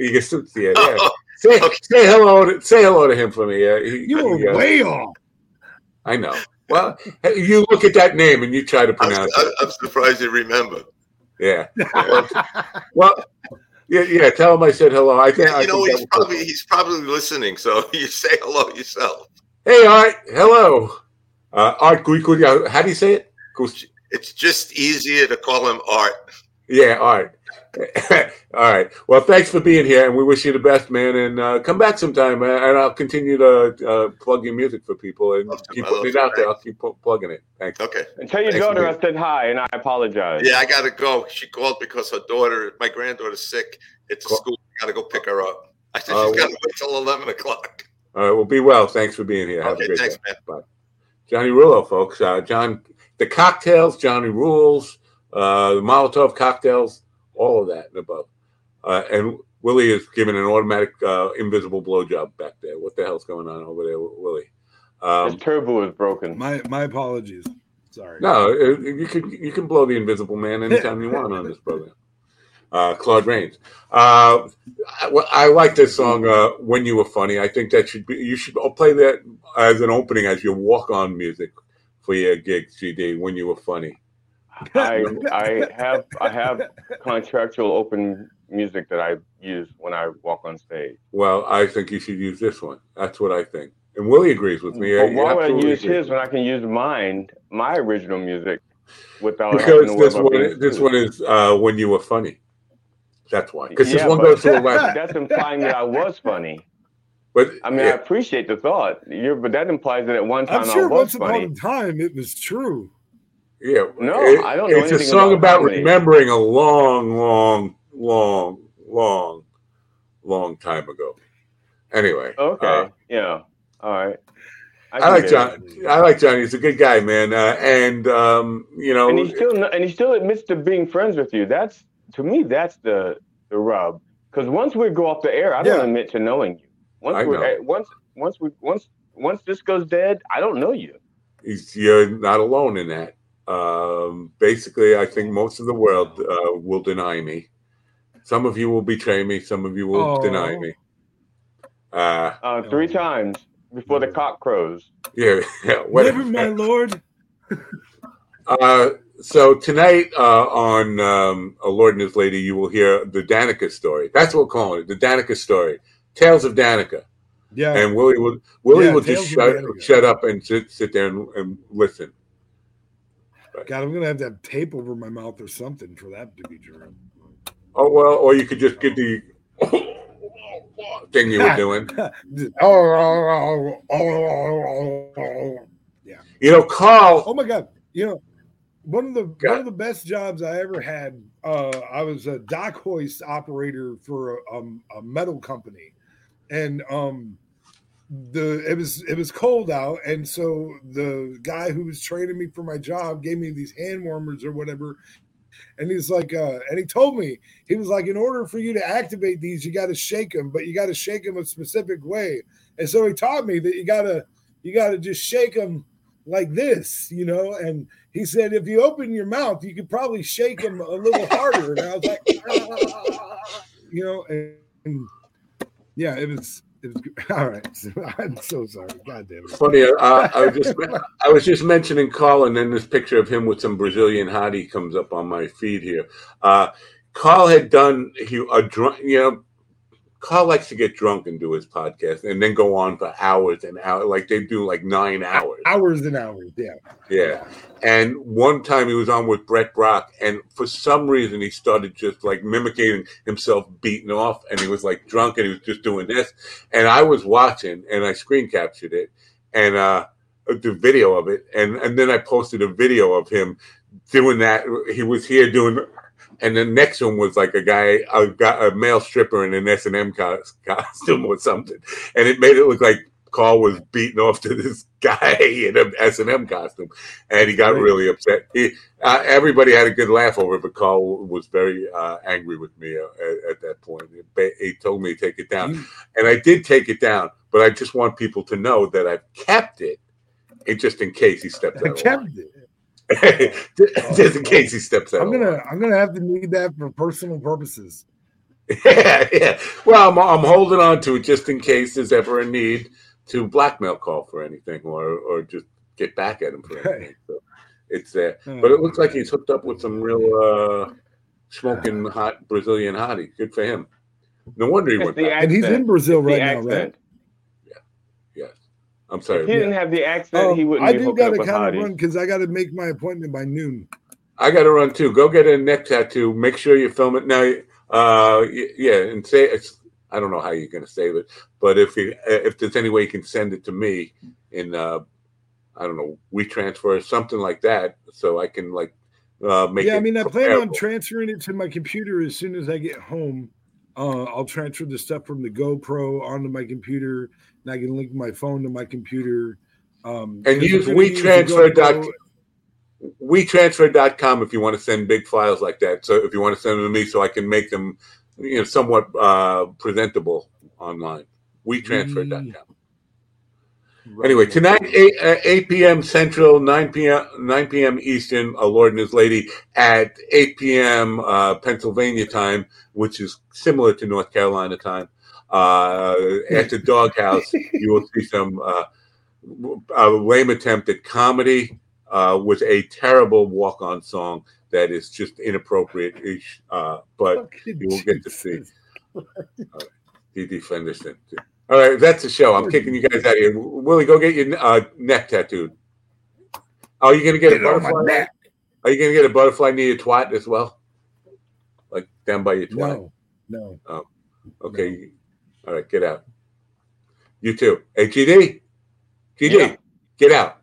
Gustia. Yeah. Oh, Say, okay. say hello to say hello to him for me. Yeah, he- You were he, uh, way off. I know. Well, you look at that name and you try to pronounce I'm, it. I'm surprised you remember. Yeah. <laughs> Well, well, yeah, yeah. Tell him I said hello. I think I you know, think he's probably cool. he's probably listening, so <laughs> you say hello yourself. Hey, Art. Hello. Uh, Art Guikuya. How do you say it? It's just easier to call him Art. Yeah, all right. <laughs> all right. Well, thanks for being here, and we wish you the best, man. And uh, come back sometime, man, and I'll continue to uh, plug your music for people and Love keep putting it to. out there. I'll keep pu- plugging it. Thanks. Okay. And tell your Thanks for daughter I said hi and I apologize. Yeah, I gotta go. She called because her daughter, my granddaughter's sick. It's a Cool. school. I gotta go pick her up. I said Uh, she's gotta wait till eleven o'clock. All right. Well, be well. Thanks for being here. Have a Okay, great thanks, day. man. Bye. Johnny Rullo, folks. Uh, John, the cocktails, Johnny Rules, uh, the Molotov cocktails, all of that and above. Uh, and Willie is giving an automatic uh, invisible blowjob back there. What the hell's going on over there, Willie? Um, His turbo is broken. My my apologies. Sorry. no, uh, you can you can blow the invisible man anytime you want on this program. <laughs> Uh, Claude Rains. Uh, I, I like this song. Uh, when you were funny, I think that should be. You should I'll play that as an opening as your walk-on music for your gigs, GD. When you were funny. I <laughs> I have I have contractual open music that I use when I walk on stage. Well, I think you should use this one. That's what I think. And Willie agrees with me. But why would I absolutely use agrees. his when I can use mine, my original music, without Because having to worry this one, this one is uh, when you were funny. That's why. Because this one goes to a <laughs> record. That's implying that I was funny. But I mean, I appreciate the thought, You're, but that implies that at one time I'm I sure was once funny. upon a time it was true. Yeah. No, It- I don't know It's a song about about remembering a long, long, long, long, long time ago. Anyway, Okay, uh, yeah, all right. I can like John. it. I like Johnny. He's a good guy, man. Uh, and um, you know, and he still and he still admits to being friends with you. That's to me, that's the the rub. Because once we go off the air, I don't Yeah. admit to knowing you. Once I we know. once once we once once this goes dead, I don't know you. he's, you're not alone in that. Um, basically, I think most of the world uh, will deny me. Some of you will betray me. Some of you will Oh. deny me. Uh, Uh, three times before the cock crows. yeah, <laughs> yeah. Never, whatever. my lord. <laughs> Uh, so tonight uh, on um, A Lord and His Lady, you will hear the Danica story. That's what we're calling it, the Danica story. Tales of Danica. Yeah. And Willie would Willie Yeah, would just Tales of shut shut up and sit sit there and, and listen. God, I'm gonna have to have tape over my mouth or something for that to be true. Oh well, or you could just get the thing you were doing. <laughs> yeah. You know, Carl. Oh my God! You know, one of the one of the best jobs I ever had. Uh, I was a dock hoist operator for a, um, a metal company, and um, the it was it was cold out, and so the guy who was training me for my job gave me these hand warmers or whatever. And he's like, uh, and he told me, he was like, in order for you to activate these, you got to shake them, but you got to shake them a specific way. And so he taught me that you got to, you got to just shake them like this, you know. And he said, if you open your mouth, you could probably shake them a little harder. And I was like, <laughs> you know, and, and yeah, it was, was <laughs> all right. <laughs> I'm so sorry. God damn it. Funny, uh, I was just I was just mentioning Carl, and then this picture of him with some Brazilian hottie comes up on my feed here. Uh, Carl had done he a drunk, you know. Carl likes to get drunk and do his podcast, and then go on for hours and hours. Like they do, like nine hours. Hours and hours. Yeah. Yeah. And one time he was on with Brett Brock, and for some reason he started just like mimicking himself beating off, and he was like drunk and he was just doing this. And I was watching and I screen captured it and uh the video of it, and and then I posted a video of him doing that. He was here doing and the next one was like a guy, a, guy, a male stripper in an S and M costume or something, and it made it look like Carl was beating off to this <laughs> guy in an S and M costume, and he got really upset. He, uh, everybody had a good laugh over it, but Carl was very uh, angry with me uh, at, at, that point. He told me to take it down, and I did take it down. But I just want people to know that I've kept it, just in case he stepped out. I kept it. <laughs> just in case he steps out. I'm gonna I'm gonna have to need that for personal purposes. <laughs> yeah, yeah. Well, I'm, I'm holding on to it just in case there's ever a need to blackmail call for anything or or just get back at him for anything. So it's there. But it looks like he's hooked up with some real uh, smoking <sighs> hot Brazilian hottie. Good for him. No wonder he went. And he's in Brazil right now, right? I'm sorry. If he didn't have the accent, Um, he wouldn't. I be do got up to with kind of run because I got to make my appointment by noon. I got to run too. Go get a neck tattoo. Make sure you film it now. Uh, yeah, and say it's. I don't know how you're going to save it, but if you if there's any way you can send it to me in, uh, I don't know, WeTransfer something like that, so I can like uh, make. yeah, it I mean, I plan on transferring it to my computer as soon as I get home. Uh, I'll transfer the stuff from the GoPro onto my computer, and I can link my phone to my computer. Um, and use I'm gonna use the WeTransfer dot GoPro- WeTransfer.com if you want to send big files like that. So if you want to send them to me, so I can make them, you know, somewhat uh, presentable online. WeTransfer.com. Anyway, tonight, 8, uh, 8 p.m. Central, 9 p.m. 9 p.m. Eastern, a Lord and His Lady at 8 p.m. Uh, Pennsylvania time, which is similar to North Carolina time. Uh, at the Doghouse, you will see some uh, a lame attempt at comedy uh, with a terrible walk-on song that is just inappropriate. Uh, but you will get to see. All right. GD Fenderson. All right, that's the show. I'm kicking you guys out of here. Willie, go get your uh, neck tattooed. Oh, you gonna get, Get a it on my butterfly? neck. Are you gonna get a butterfly near your twat as well? Like down by your twat? No, no. Oh, okay. All right, get out. You too. Hey, GD, GD, Yeah. get out.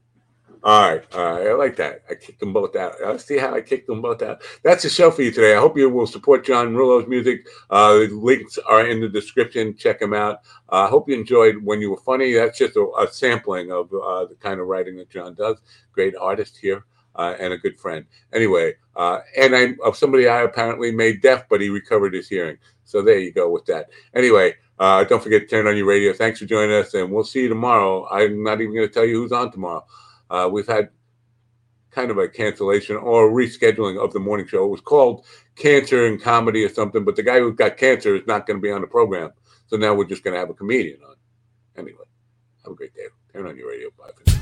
All right, all right. I like that. I kicked them both out. I see how I kicked them both out. That's the show for you today. I hope you will support John Rullo's music. Uh, the links are in the description. Check them out. Uh, I hope you enjoyed When You Were Funny. That's just a, a sampling of uh, the kind of writing that John does. Great artist here. Uh, and a good friend. Anyway, uh, and I of somebody I apparently made deaf, but he recovered his hearing. So there you go with that. Anyway, uh, don't forget to turn on your radio. Thanks for joining us, and we'll see you tomorrow. I'm not even going to tell you who's on tomorrow. Uh, we've had kind of a cancellation or rescheduling of the morning show. It was called Cancer and Comedy or something, but the guy who got cancer is not going to be on the program. So now we're just going to have a comedian on. Anyway, have a great day. Turn on your radio. Bye